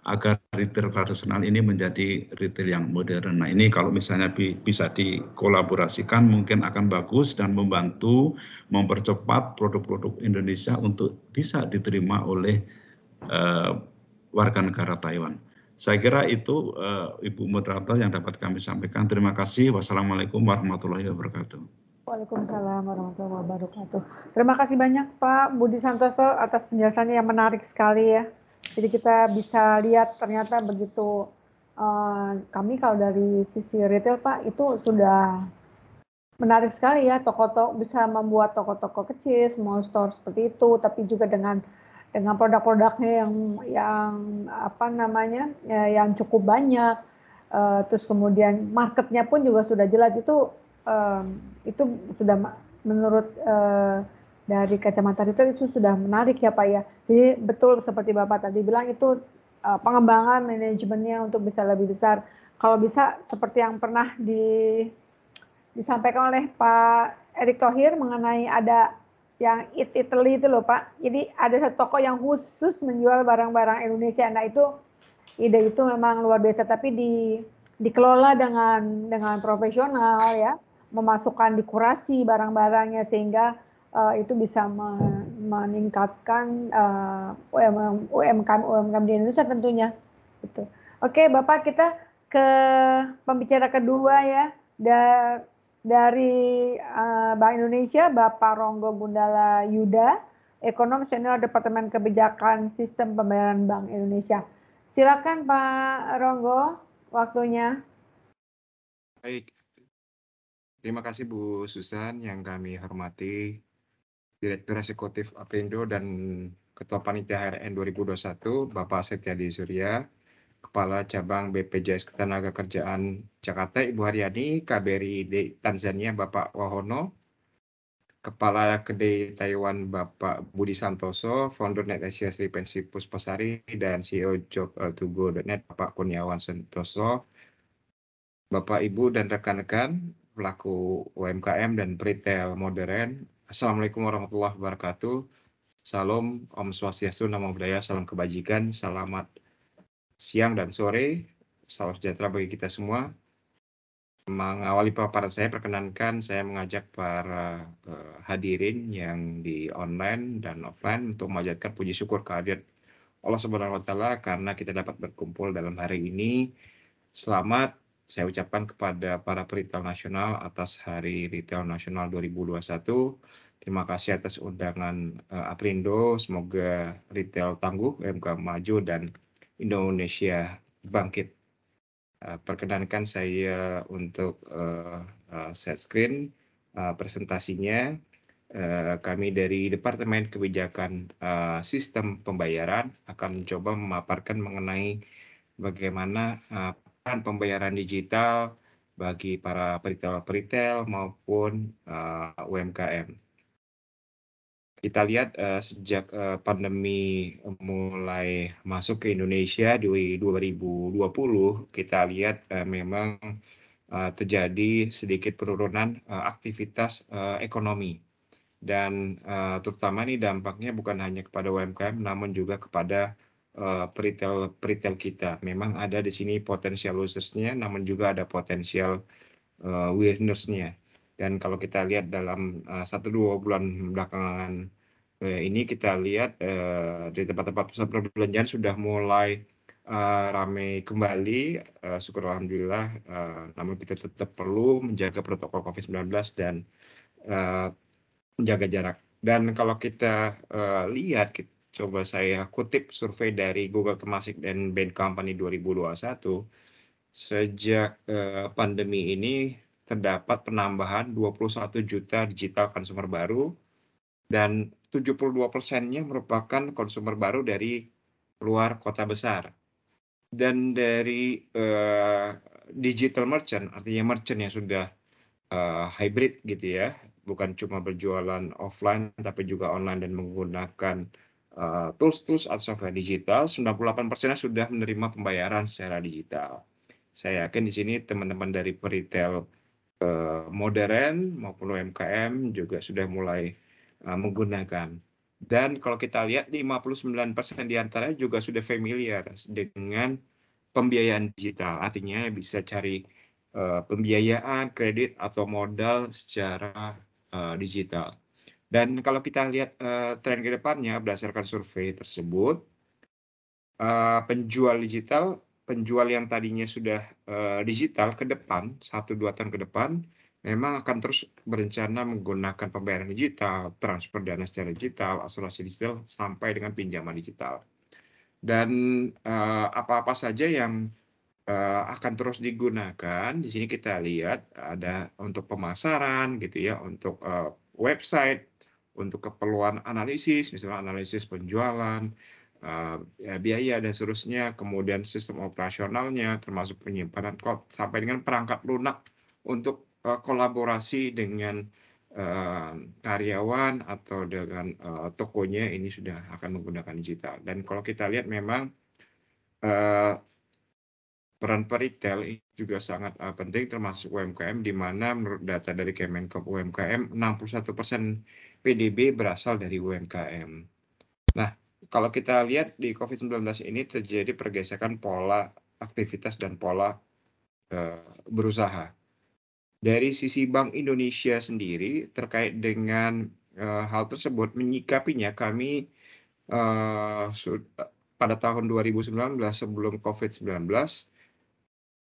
agar retail tradisional ini menjadi retail yang modern. Nah ini kalau misalnya bi bisa dikolaborasikan mungkin akan bagus dan membantu mempercepat produk-produk Indonesia untuk bisa diterima oleh uh, warga negara Taiwan. Saya kira itu uh, Ibu Moderator yang dapat kami sampaikan. Terima kasih. Wassalamualaikum warahmatullahi wabarakatuh. Waalaikumsalam warahmatullahi wabarakatuh. Terima kasih banyak Pak Budi Santoso atas penjelasannya yang menarik sekali ya. Jadi kita bisa lihat ternyata begitu uh, kami kalau dari sisi retail Pak itu sudah menarik sekali ya toko-toko bisa membuat toko-toko kecil, small store seperti itu, tapi juga dengan dengan produk-produknya yang yang apa namanya ya, yang cukup banyak, uh, terus kemudian marketnya pun juga sudah jelas itu um, itu sudah menurut uh, dari kacamata retail itu sudah menarik ya Pak ya. Jadi betul seperti Bapak tadi bilang itu uh, pengembangan manajemennya untuk bisa lebih besar. Kalau bisa seperti yang pernah di, disampaikan oleh Pak Erick Thohir mengenai ada yang It Italy itu loh Pak. Jadi ada satu toko yang khusus menjual barang-barang Indonesia. Nah itu ide itu memang luar biasa. Tapi di dikelola dengan dengan profesional ya, memasukkan dikurasi barang-barangnya sehingga uh, itu bisa meningkatkan uh, UMKM UMKM di Indonesia tentunya. Gitu. Oke, Bapak kita ke pembicara kedua ya. Da, dari uh, Bank Indonesia, Bapak Ronggo Gundala Yuda, Ekonom Senior Departemen Kebijakan Sistem Pembayaran Bank Indonesia. Silakan Pak Ronggo, waktunya. Baik, terima kasih Bu Susan yang kami hormati, Direktur Eksekutif Apindo dan Ketua Panitia HRN 2021, Bapak Setiadi Surya, Kepala Cabang BPJS Ketenagakerjaan Jakarta, Ibu Haryani, KBRI Tanzania, Bapak Wahono, Kepala Kedai Taiwan Bapak Budi Santoso, Founder Net Asia Sri Pensi Puspasari, dan CEO Job2go.net Bapak Kurniawan Santoso, Bapak Ibu dan rekan-rekan pelaku UMKM dan retail modern. Assalamualaikum warahmatullahi wabarakatuh. Salam Om Swastiastu, Namo Buddhaya, salam kebajikan, selamat siang dan sore, salam sejahtera bagi kita semua. Mengawali paparan saya, perkenankan saya mengajak para uh, hadirin yang di online dan offline untuk memanjatkan puji syukur kehadirat Allah Subhanahu karena kita dapat berkumpul dalam hari ini. Selamat saya ucapkan kepada para peritel nasional atas Hari Retail Nasional 2021. Terima kasih atas undangan uh, Aprindo. Semoga retail tangguh, UMKM maju dan Indonesia bangkit. Uh, perkenankan saya untuk uh, uh, set screen uh, presentasinya. Uh, kami dari Departemen Kebijakan uh, Sistem Pembayaran akan mencoba memaparkan mengenai bagaimana uh, pembayaran digital bagi para peritel-peritel maupun uh, UMKM. Kita lihat uh, sejak uh, pandemi mulai masuk ke Indonesia di 2020, kita lihat uh, memang uh, terjadi sedikit penurunan uh, aktivitas uh, ekonomi. Dan uh, terutama ini dampaknya bukan hanya kepada UMKM, namun juga kepada uh, peritel peritel kita. Memang ada di sini potensial losersnya, namun juga ada potensial uh, winnersnya. Dan kalau kita lihat dalam satu uh, dua bulan belakangan uh, ini kita lihat uh, di tempat-tempat pusat perbelanjaan sudah mulai uh, ramai kembali. Uh, syukur alhamdulillah. Uh, namun kita tetap perlu menjaga protokol COVID-19 dan uh, menjaga jarak. Dan kalau kita uh, lihat, kita coba saya kutip survei dari Google Temasek dan Bain Company 2021, sejak uh, pandemi ini terdapat penambahan 21 juta digital consumer baru dan 72 persennya merupakan konsumer baru dari luar kota besar. Dan dari uh, digital merchant, artinya merchant yang sudah uh, hybrid gitu ya, bukan cuma berjualan offline tapi juga online dan menggunakan Eh, tools-tools uh, atau software digital, 98 persennya sudah menerima pembayaran secara digital. Saya yakin di sini teman-teman dari retail uh, modern maupun UMKM juga sudah mulai uh, menggunakan. Dan kalau kita lihat 59% di antaranya juga sudah familiar dengan pembiayaan digital. Artinya bisa cari uh, pembiayaan, kredit, atau modal secara uh, digital. Dan kalau kita lihat uh, tren ke depannya berdasarkan survei tersebut, uh, penjual digital, penjual yang tadinya sudah uh, digital ke depan, satu dua tahun ke depan, memang akan terus berencana menggunakan pembayaran digital, transfer dana secara digital, asuransi digital, sampai dengan pinjaman digital. Dan apa-apa uh, saja yang uh, akan terus digunakan, di sini kita lihat ada untuk pemasaran, gitu ya, untuk uh, website, untuk keperluan analisis, misalnya analisis penjualan, uh, ya, biaya dan seterusnya, kemudian sistem operasionalnya, termasuk penyimpanan kode, sampai dengan perangkat lunak untuk uh, kolaborasi dengan uh, karyawan atau dengan uh, tokonya ini sudah akan menggunakan digital. Dan kalau kita lihat memang uh, peran peritel ini juga sangat uh, penting termasuk UMKM di mana menurut data dari Kemenkop UMKM 61 persen PDB berasal dari UMKM. Nah, kalau kita lihat di COVID-19 ini terjadi pergesekan pola aktivitas dan pola uh, berusaha. Dari sisi Bank Indonesia sendiri terkait dengan uh, hal tersebut menyikapinya kami uh, pada tahun 2019 sebelum COVID-19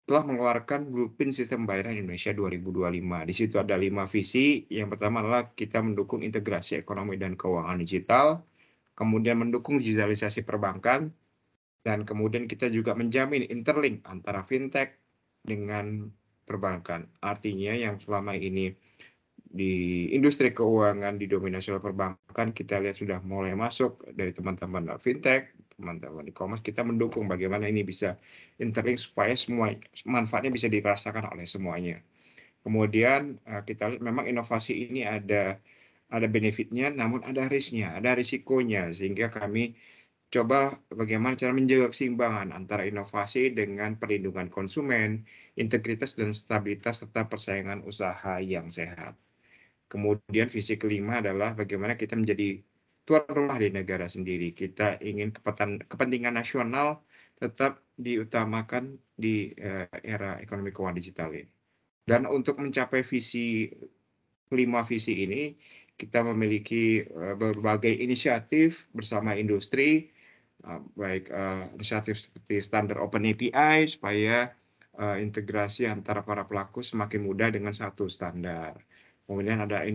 telah mengeluarkan blueprint sistem pembayaran Indonesia 2025. Di situ ada lima visi. Yang pertama adalah kita mendukung integrasi ekonomi dan keuangan digital, kemudian mendukung digitalisasi perbankan, dan kemudian kita juga menjamin interlink antara fintech dengan perbankan. Artinya yang selama ini di industri keuangan didominasi oleh perbankan kita lihat sudah mulai masuk dari teman-teman fintech, teman-teman e-commerce kita mendukung bagaimana ini bisa interlink supaya semua manfaatnya bisa dirasakan oleh semuanya. Kemudian eh, kita lihat memang inovasi ini ada ada benefitnya namun ada risknya, ada risikonya sehingga kami coba bagaimana cara menjaga keseimbangan antara inovasi dengan perlindungan konsumen, integritas dan stabilitas serta persaingan usaha yang sehat. Kemudian visi kelima adalah bagaimana kita menjadi tuan rumah di negara sendiri. Kita ingin kepentingan nasional tetap diutamakan di eh, era ekonomi keuangan digital ini. Dan untuk mencapai visi kelima visi ini, kita memiliki eh, berbagai inisiatif bersama industri, eh, baik inisiatif seperti standar Open API supaya integrasi antara para pelaku semakin mudah dengan satu standar Kemudian ada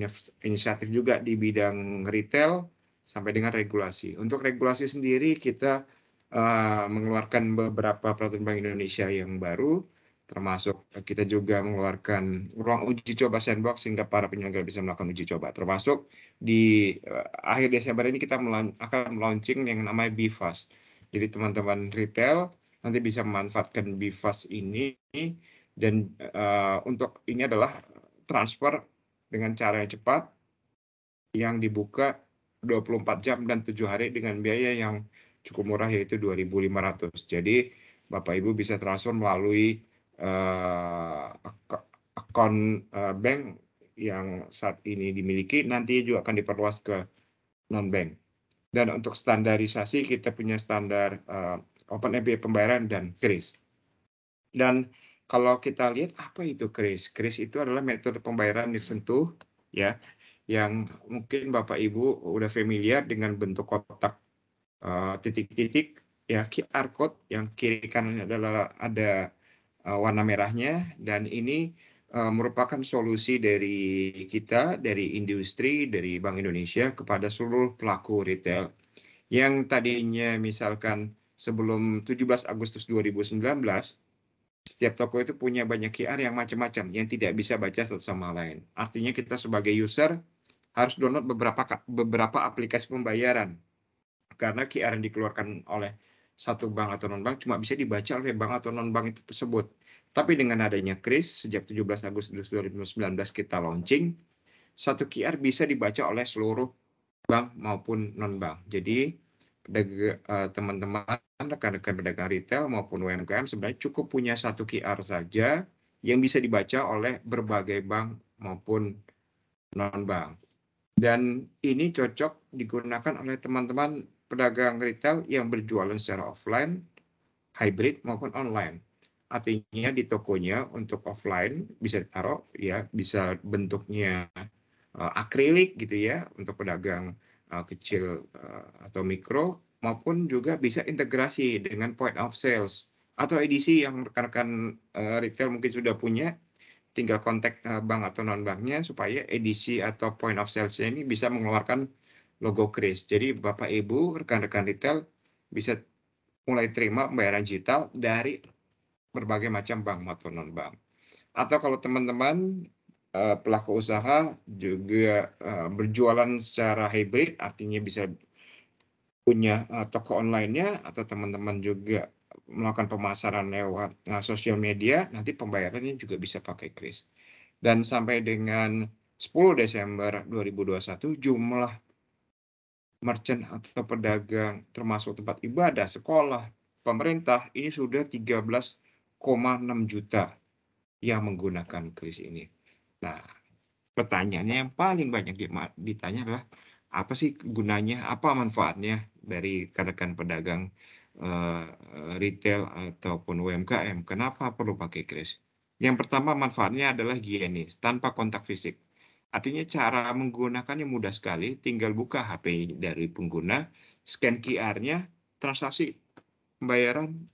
inisiatif juga di bidang retail sampai dengan regulasi. Untuk regulasi sendiri kita uh, mengeluarkan beberapa peraturan Bank Indonesia yang baru, termasuk kita juga mengeluarkan ruang uji coba sandbox sehingga para penyelenggara bisa melakukan uji coba. Termasuk di uh, akhir Desember ini kita akan launching yang namanya BFAS. Jadi teman-teman retail nanti bisa memanfaatkan BFAS ini dan uh, untuk ini adalah transfer dengan cara yang cepat yang dibuka 24 jam dan 7 hari dengan biaya yang cukup murah yaitu 2.500. Jadi Bapak Ibu bisa transfer melalui uh, akun uh, bank yang saat ini dimiliki nanti juga akan diperluas ke non bank. Dan untuk standarisasi kita punya standar uh, Open API pembayaran dan KRIS. Dan kalau kita lihat apa itu kris? Kris itu adalah metode pembayaran disentuh ya yang mungkin Bapak Ibu udah familiar dengan bentuk kotak eh, titik-titik uh, ya QR code yang kiri kanan adalah ada uh, warna merahnya dan ini uh, merupakan solusi dari kita dari industri dari Bank Indonesia kepada seluruh pelaku retail yang tadinya misalkan sebelum 17 Agustus 2019 setiap toko itu punya banyak QR yang macam-macam yang tidak bisa baca satu sama lain. Artinya kita sebagai user harus download beberapa beberapa aplikasi pembayaran karena QR yang dikeluarkan oleh satu bank atau non bank cuma bisa dibaca oleh bank atau non bank itu tersebut. Tapi dengan adanya KRIS sejak 17 Agustus 2019 kita launching, satu QR bisa dibaca oleh seluruh bank maupun non bank. Jadi teman-teman rekan-rekan pedagang retail maupun UMKM sebenarnya cukup punya satu QR saja yang bisa dibaca oleh berbagai bank maupun non bank. Dan ini cocok digunakan oleh teman-teman pedagang retail yang berjualan secara offline, hybrid maupun online. Artinya di tokonya untuk offline bisa ditaruh ya, bisa bentuknya uh, akrilik gitu ya untuk pedagang uh, kecil uh, atau mikro maupun juga bisa integrasi dengan point of sales atau edisi yang rekan-rekan uh, retail mungkin sudah punya tinggal kontak bank atau non banknya supaya edisi atau point of sales ini bisa mengeluarkan logo kris. Jadi Bapak Ibu rekan-rekan retail bisa mulai terima pembayaran digital dari berbagai macam bank maupun non bank. Atau kalau teman-teman uh, pelaku usaha juga uh, berjualan secara hybrid, artinya bisa punya uh, toko online-nya atau teman-teman juga melakukan pemasaran lewat uh, sosial media, nanti pembayarannya juga bisa pakai kris. Dan sampai dengan 10 Desember 2021 jumlah merchant atau pedagang termasuk tempat ibadah, sekolah, pemerintah ini sudah 13,6 juta yang menggunakan kris ini. Nah, pertanyaannya yang paling banyak ditanya adalah apa sih gunanya, apa manfaatnya dari rekan-rekan pedagang uh, retail ataupun UMKM. Kenapa perlu pakai kris? Yang pertama manfaatnya adalah higienis, tanpa kontak fisik. Artinya cara menggunakannya mudah sekali, tinggal buka HP dari pengguna, scan QR-nya, transaksi pembayaran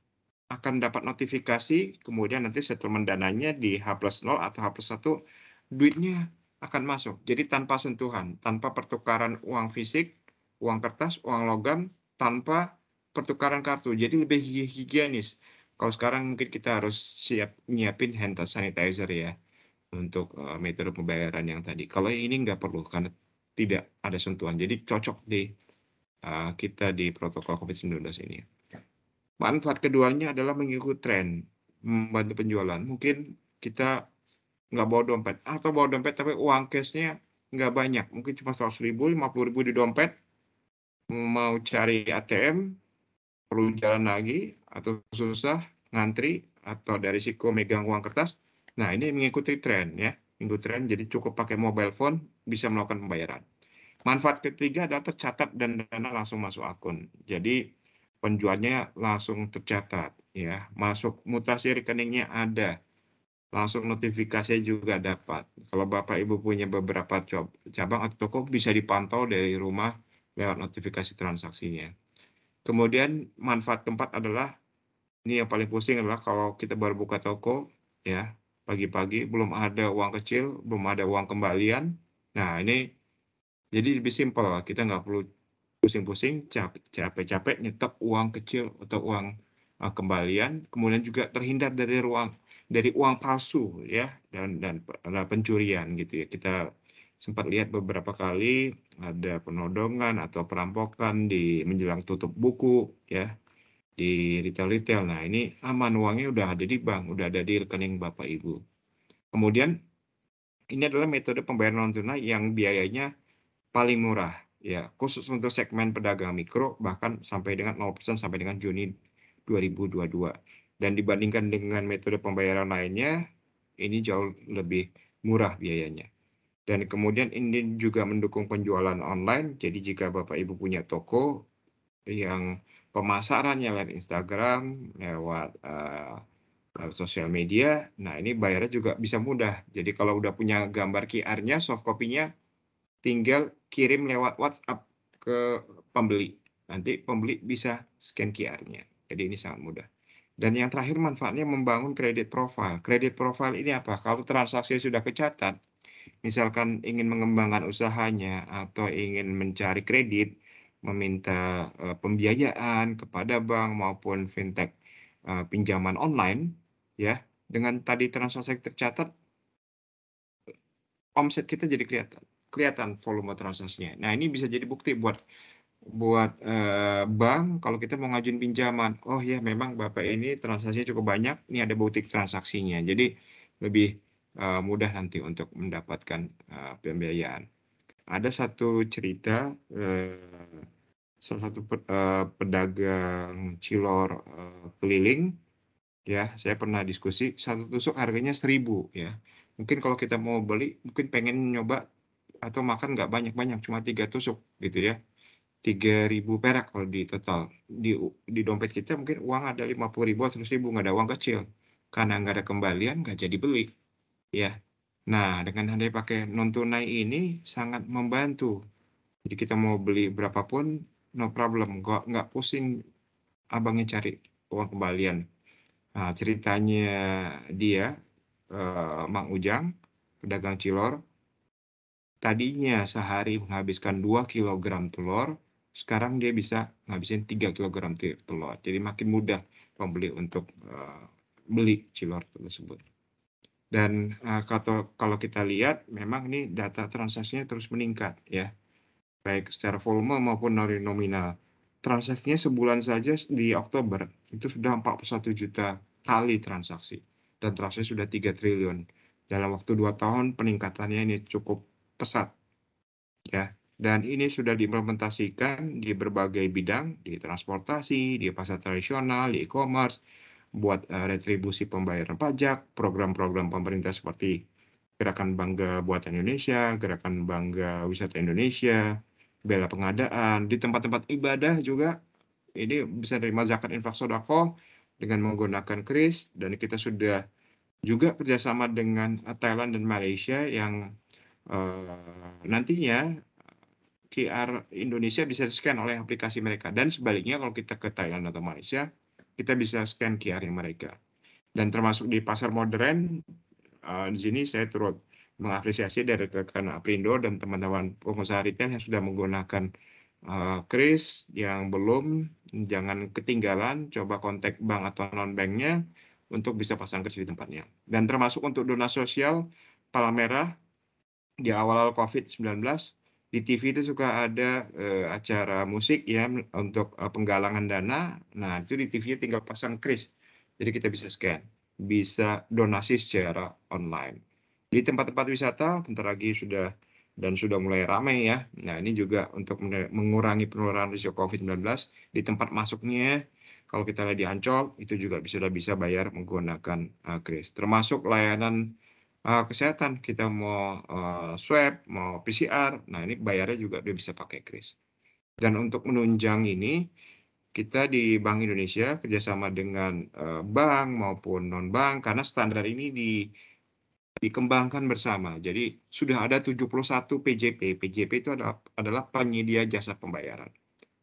akan dapat notifikasi, kemudian nanti settlement dananya di H plus 0 atau H plus 1, duitnya akan masuk. Jadi tanpa sentuhan, tanpa pertukaran uang fisik, uang kertas, uang logam, tanpa pertukaran kartu. Jadi lebih higienis. Kalau sekarang mungkin kita harus siap nyiapin hand sanitizer ya untuk uh, metode pembayaran yang tadi. Kalau ini nggak perlu karena tidak ada sentuhan. Jadi cocok di uh, kita di protokol COVID-19 ini. Manfaat keduanya adalah mengikuti tren, membantu penjualan. Mungkin kita nggak bawa dompet. Atau bawa dompet tapi uang cashnya nggak banyak. Mungkin cuma seratus ribu lima puluh ribu di dompet. Mau cari ATM perlu jalan lagi atau susah ngantri atau dari risiko megang uang kertas. Nah ini mengikuti tren ya. Minggu tren jadi cukup pakai mobile phone bisa melakukan pembayaran. Manfaat ketiga adalah tercatat dan dana langsung masuk akun. Jadi penjualnya langsung tercatat ya. Masuk mutasi rekeningnya ada langsung notifikasi juga dapat. Kalau Bapak Ibu punya beberapa cabang atau toko bisa dipantau dari rumah lewat notifikasi transaksinya. Kemudian manfaat keempat adalah ini yang paling pusing adalah kalau kita baru buka toko ya pagi-pagi belum ada uang kecil, belum ada uang kembalian. Nah ini jadi lebih simpel kita nggak perlu pusing-pusing capek-capek nyetok uang kecil atau uang uh, kembalian, kemudian juga terhindar dari ruang dari uang palsu ya dan dan pencurian gitu ya. Kita sempat lihat beberapa kali ada penodongan atau perampokan di menjelang tutup buku ya di retail-retail. Nah, ini aman uangnya udah ada di bank, udah ada di rekening Bapak Ibu. Kemudian ini adalah metode pembayaran non tunai yang biayanya paling murah ya, khusus untuk segmen pedagang mikro bahkan sampai dengan 0% sampai dengan Juni 2022. Dan dibandingkan dengan metode pembayaran lainnya, ini jauh lebih murah biayanya. Dan kemudian ini juga mendukung penjualan online. Jadi jika Bapak Ibu punya toko yang pemasarannya lewat Instagram, lewat uh, sosial media, nah ini bayarnya juga bisa mudah. Jadi kalau udah punya gambar QR-nya, soft copy-nya, tinggal kirim lewat WhatsApp ke pembeli. Nanti pembeli bisa scan QR-nya. Jadi ini sangat mudah. Dan yang terakhir manfaatnya membangun kredit profile. Kredit profile ini apa? Kalau transaksi sudah kecatat, misalkan ingin mengembangkan usahanya atau ingin mencari kredit, meminta uh, pembiayaan kepada bank maupun fintech uh, pinjaman online, ya dengan tadi transaksi tercatat, omset kita jadi kelihatan, kelihatan volume transaksinya. Nah ini bisa jadi bukti buat buat uh, bank kalau kita mau ngajuin pinjaman, oh ya memang Bapak ini transaksinya cukup banyak, ini ada butik transaksinya. Jadi lebih uh, mudah nanti untuk mendapatkan uh, pembiayaan. Ada satu cerita uh, salah satu uh, pedagang cilor uh, keliling ya, saya pernah diskusi satu tusuk harganya seribu ya. Mungkin kalau kita mau beli, mungkin pengen nyoba atau makan nggak banyak-banyak, cuma tiga tusuk gitu ya 3.000 perak kalau di total. Di, di dompet kita mungkin uang ada 50 ribu, 100 ribu, nggak ada uang kecil. Karena nggak ada kembalian, nggak jadi beli. Ya. Nah, dengan Anda pakai non-tunai ini sangat membantu. Jadi kita mau beli berapapun, no problem. Nggak, nggak pusing abangnya cari uang kembalian. Nah, ceritanya dia, uh, Mang Ujang, pedagang cilor, tadinya sehari menghabiskan 2 kg telur, sekarang dia bisa ngabisin 3 kg telur. Jadi makin mudah pembeli untuk uh, beli cilor tersebut. Dan uh, kalau, kita lihat, memang ini data transaksinya terus meningkat ya, baik secara volume maupun nominal. Transaksinya sebulan saja di Oktober itu sudah 41 juta kali transaksi dan transaksi sudah 3 triliun. Dalam waktu 2 tahun peningkatannya ini cukup pesat. Ya, dan ini sudah diimplementasikan di berbagai bidang, di transportasi, di pasar tradisional, di e-commerce, buat uh, retribusi pembayaran pajak, program-program pemerintah seperti Gerakan Bangga Buatan Indonesia, Gerakan Bangga Wisata Indonesia, bela pengadaan, di tempat-tempat ibadah juga, ini bisa dari zakat infak sodako dengan menggunakan kris, dan kita sudah juga kerjasama dengan Thailand dan Malaysia yang uh, nantinya QR Indonesia bisa scan oleh aplikasi mereka. Dan sebaliknya kalau kita ke Thailand atau Malaysia kita bisa scan QR yang mereka. Dan termasuk di pasar modern uh, di sini saya turut mengapresiasi dari rekan Aprindo dan teman-teman pengusaha retail yang sudah menggunakan uh, kris yang belum jangan ketinggalan coba kontak bank atau non banknya untuk bisa pasang kris di tempatnya. Dan termasuk untuk dona sosial Palamera di awal-awal COVID-19 di TV itu suka ada uh, acara musik ya untuk uh, penggalangan dana. Nah, itu di TV tinggal pasang kris. Jadi kita bisa scan, bisa donasi secara online. Di tempat-tempat wisata bentar lagi sudah dan sudah mulai ramai ya. Nah, ini juga untuk mengurangi penularan risiko COVID-19 di tempat masuknya kalau kita lihat di Ancol itu juga sudah bisa bayar menggunakan uh, kris. Termasuk layanan uh, kesehatan kita mau uh, swab mau PCR nah ini bayarnya juga dia bisa pakai kris dan untuk menunjang ini kita di Bank Indonesia kerjasama dengan uh, bank maupun non bank karena standar ini di dikembangkan bersama. Jadi sudah ada 71 PJP. PJP itu adalah, adalah penyedia jasa pembayaran,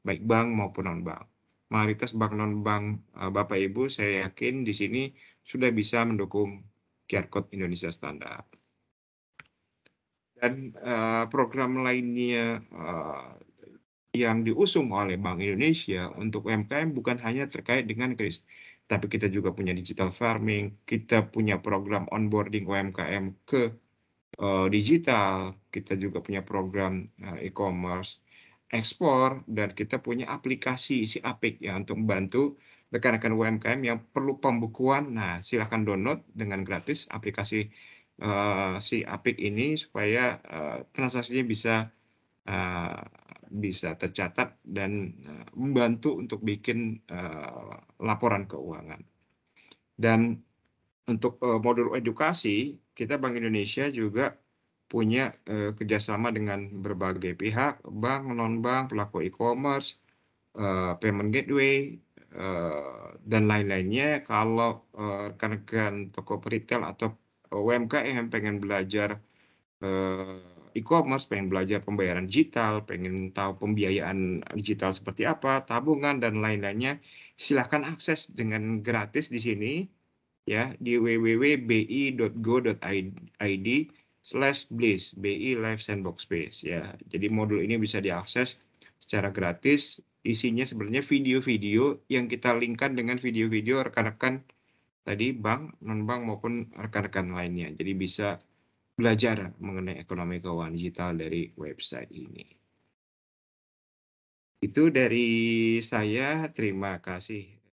baik bank maupun non bank. Mayoritas bank non bank Bapak Ibu saya yakin di sini sudah bisa mendukung QR Code Indonesia Standar. Dan uh, program lainnya uh, yang diusung oleh Bank Indonesia untuk UMKM bukan hanya terkait dengan kris, tapi kita juga punya digital farming, kita punya program onboarding UMKM ke uh, digital, kita juga punya program uh, e-commerce, ekspor, dan kita punya aplikasi si Apik ya untuk membantu rekan-rekan UMKM yang perlu pembukuan, nah silahkan download dengan gratis aplikasi uh, si Apik ini supaya uh, transaksinya bisa uh, bisa tercatat dan uh, membantu untuk bikin uh, laporan keuangan. Dan untuk uh, modul edukasi, kita Bank Indonesia juga punya uh, kerjasama dengan berbagai pihak, bank, non-bank, pelaku e-commerce, uh, payment gateway, dan lain-lainnya kalau eh, rekan-rekan toko retail atau UMKM pengen belajar eh, e-commerce, pengen belajar pembayaran digital, pengen tahu pembiayaan digital seperti apa, tabungan dan lain-lainnya, silahkan akses dengan gratis di sini ya di www.bi.go.id slash bliss BI Live Sandbox Space ya. Jadi modul ini bisa diakses secara gratis isinya sebenarnya video-video yang kita linkkan dengan video-video rekan-rekan tadi bank, non-bank maupun rekan-rekan lainnya. Jadi bisa belajar mengenai ekonomi keuangan digital dari website ini. Itu dari saya, terima kasih.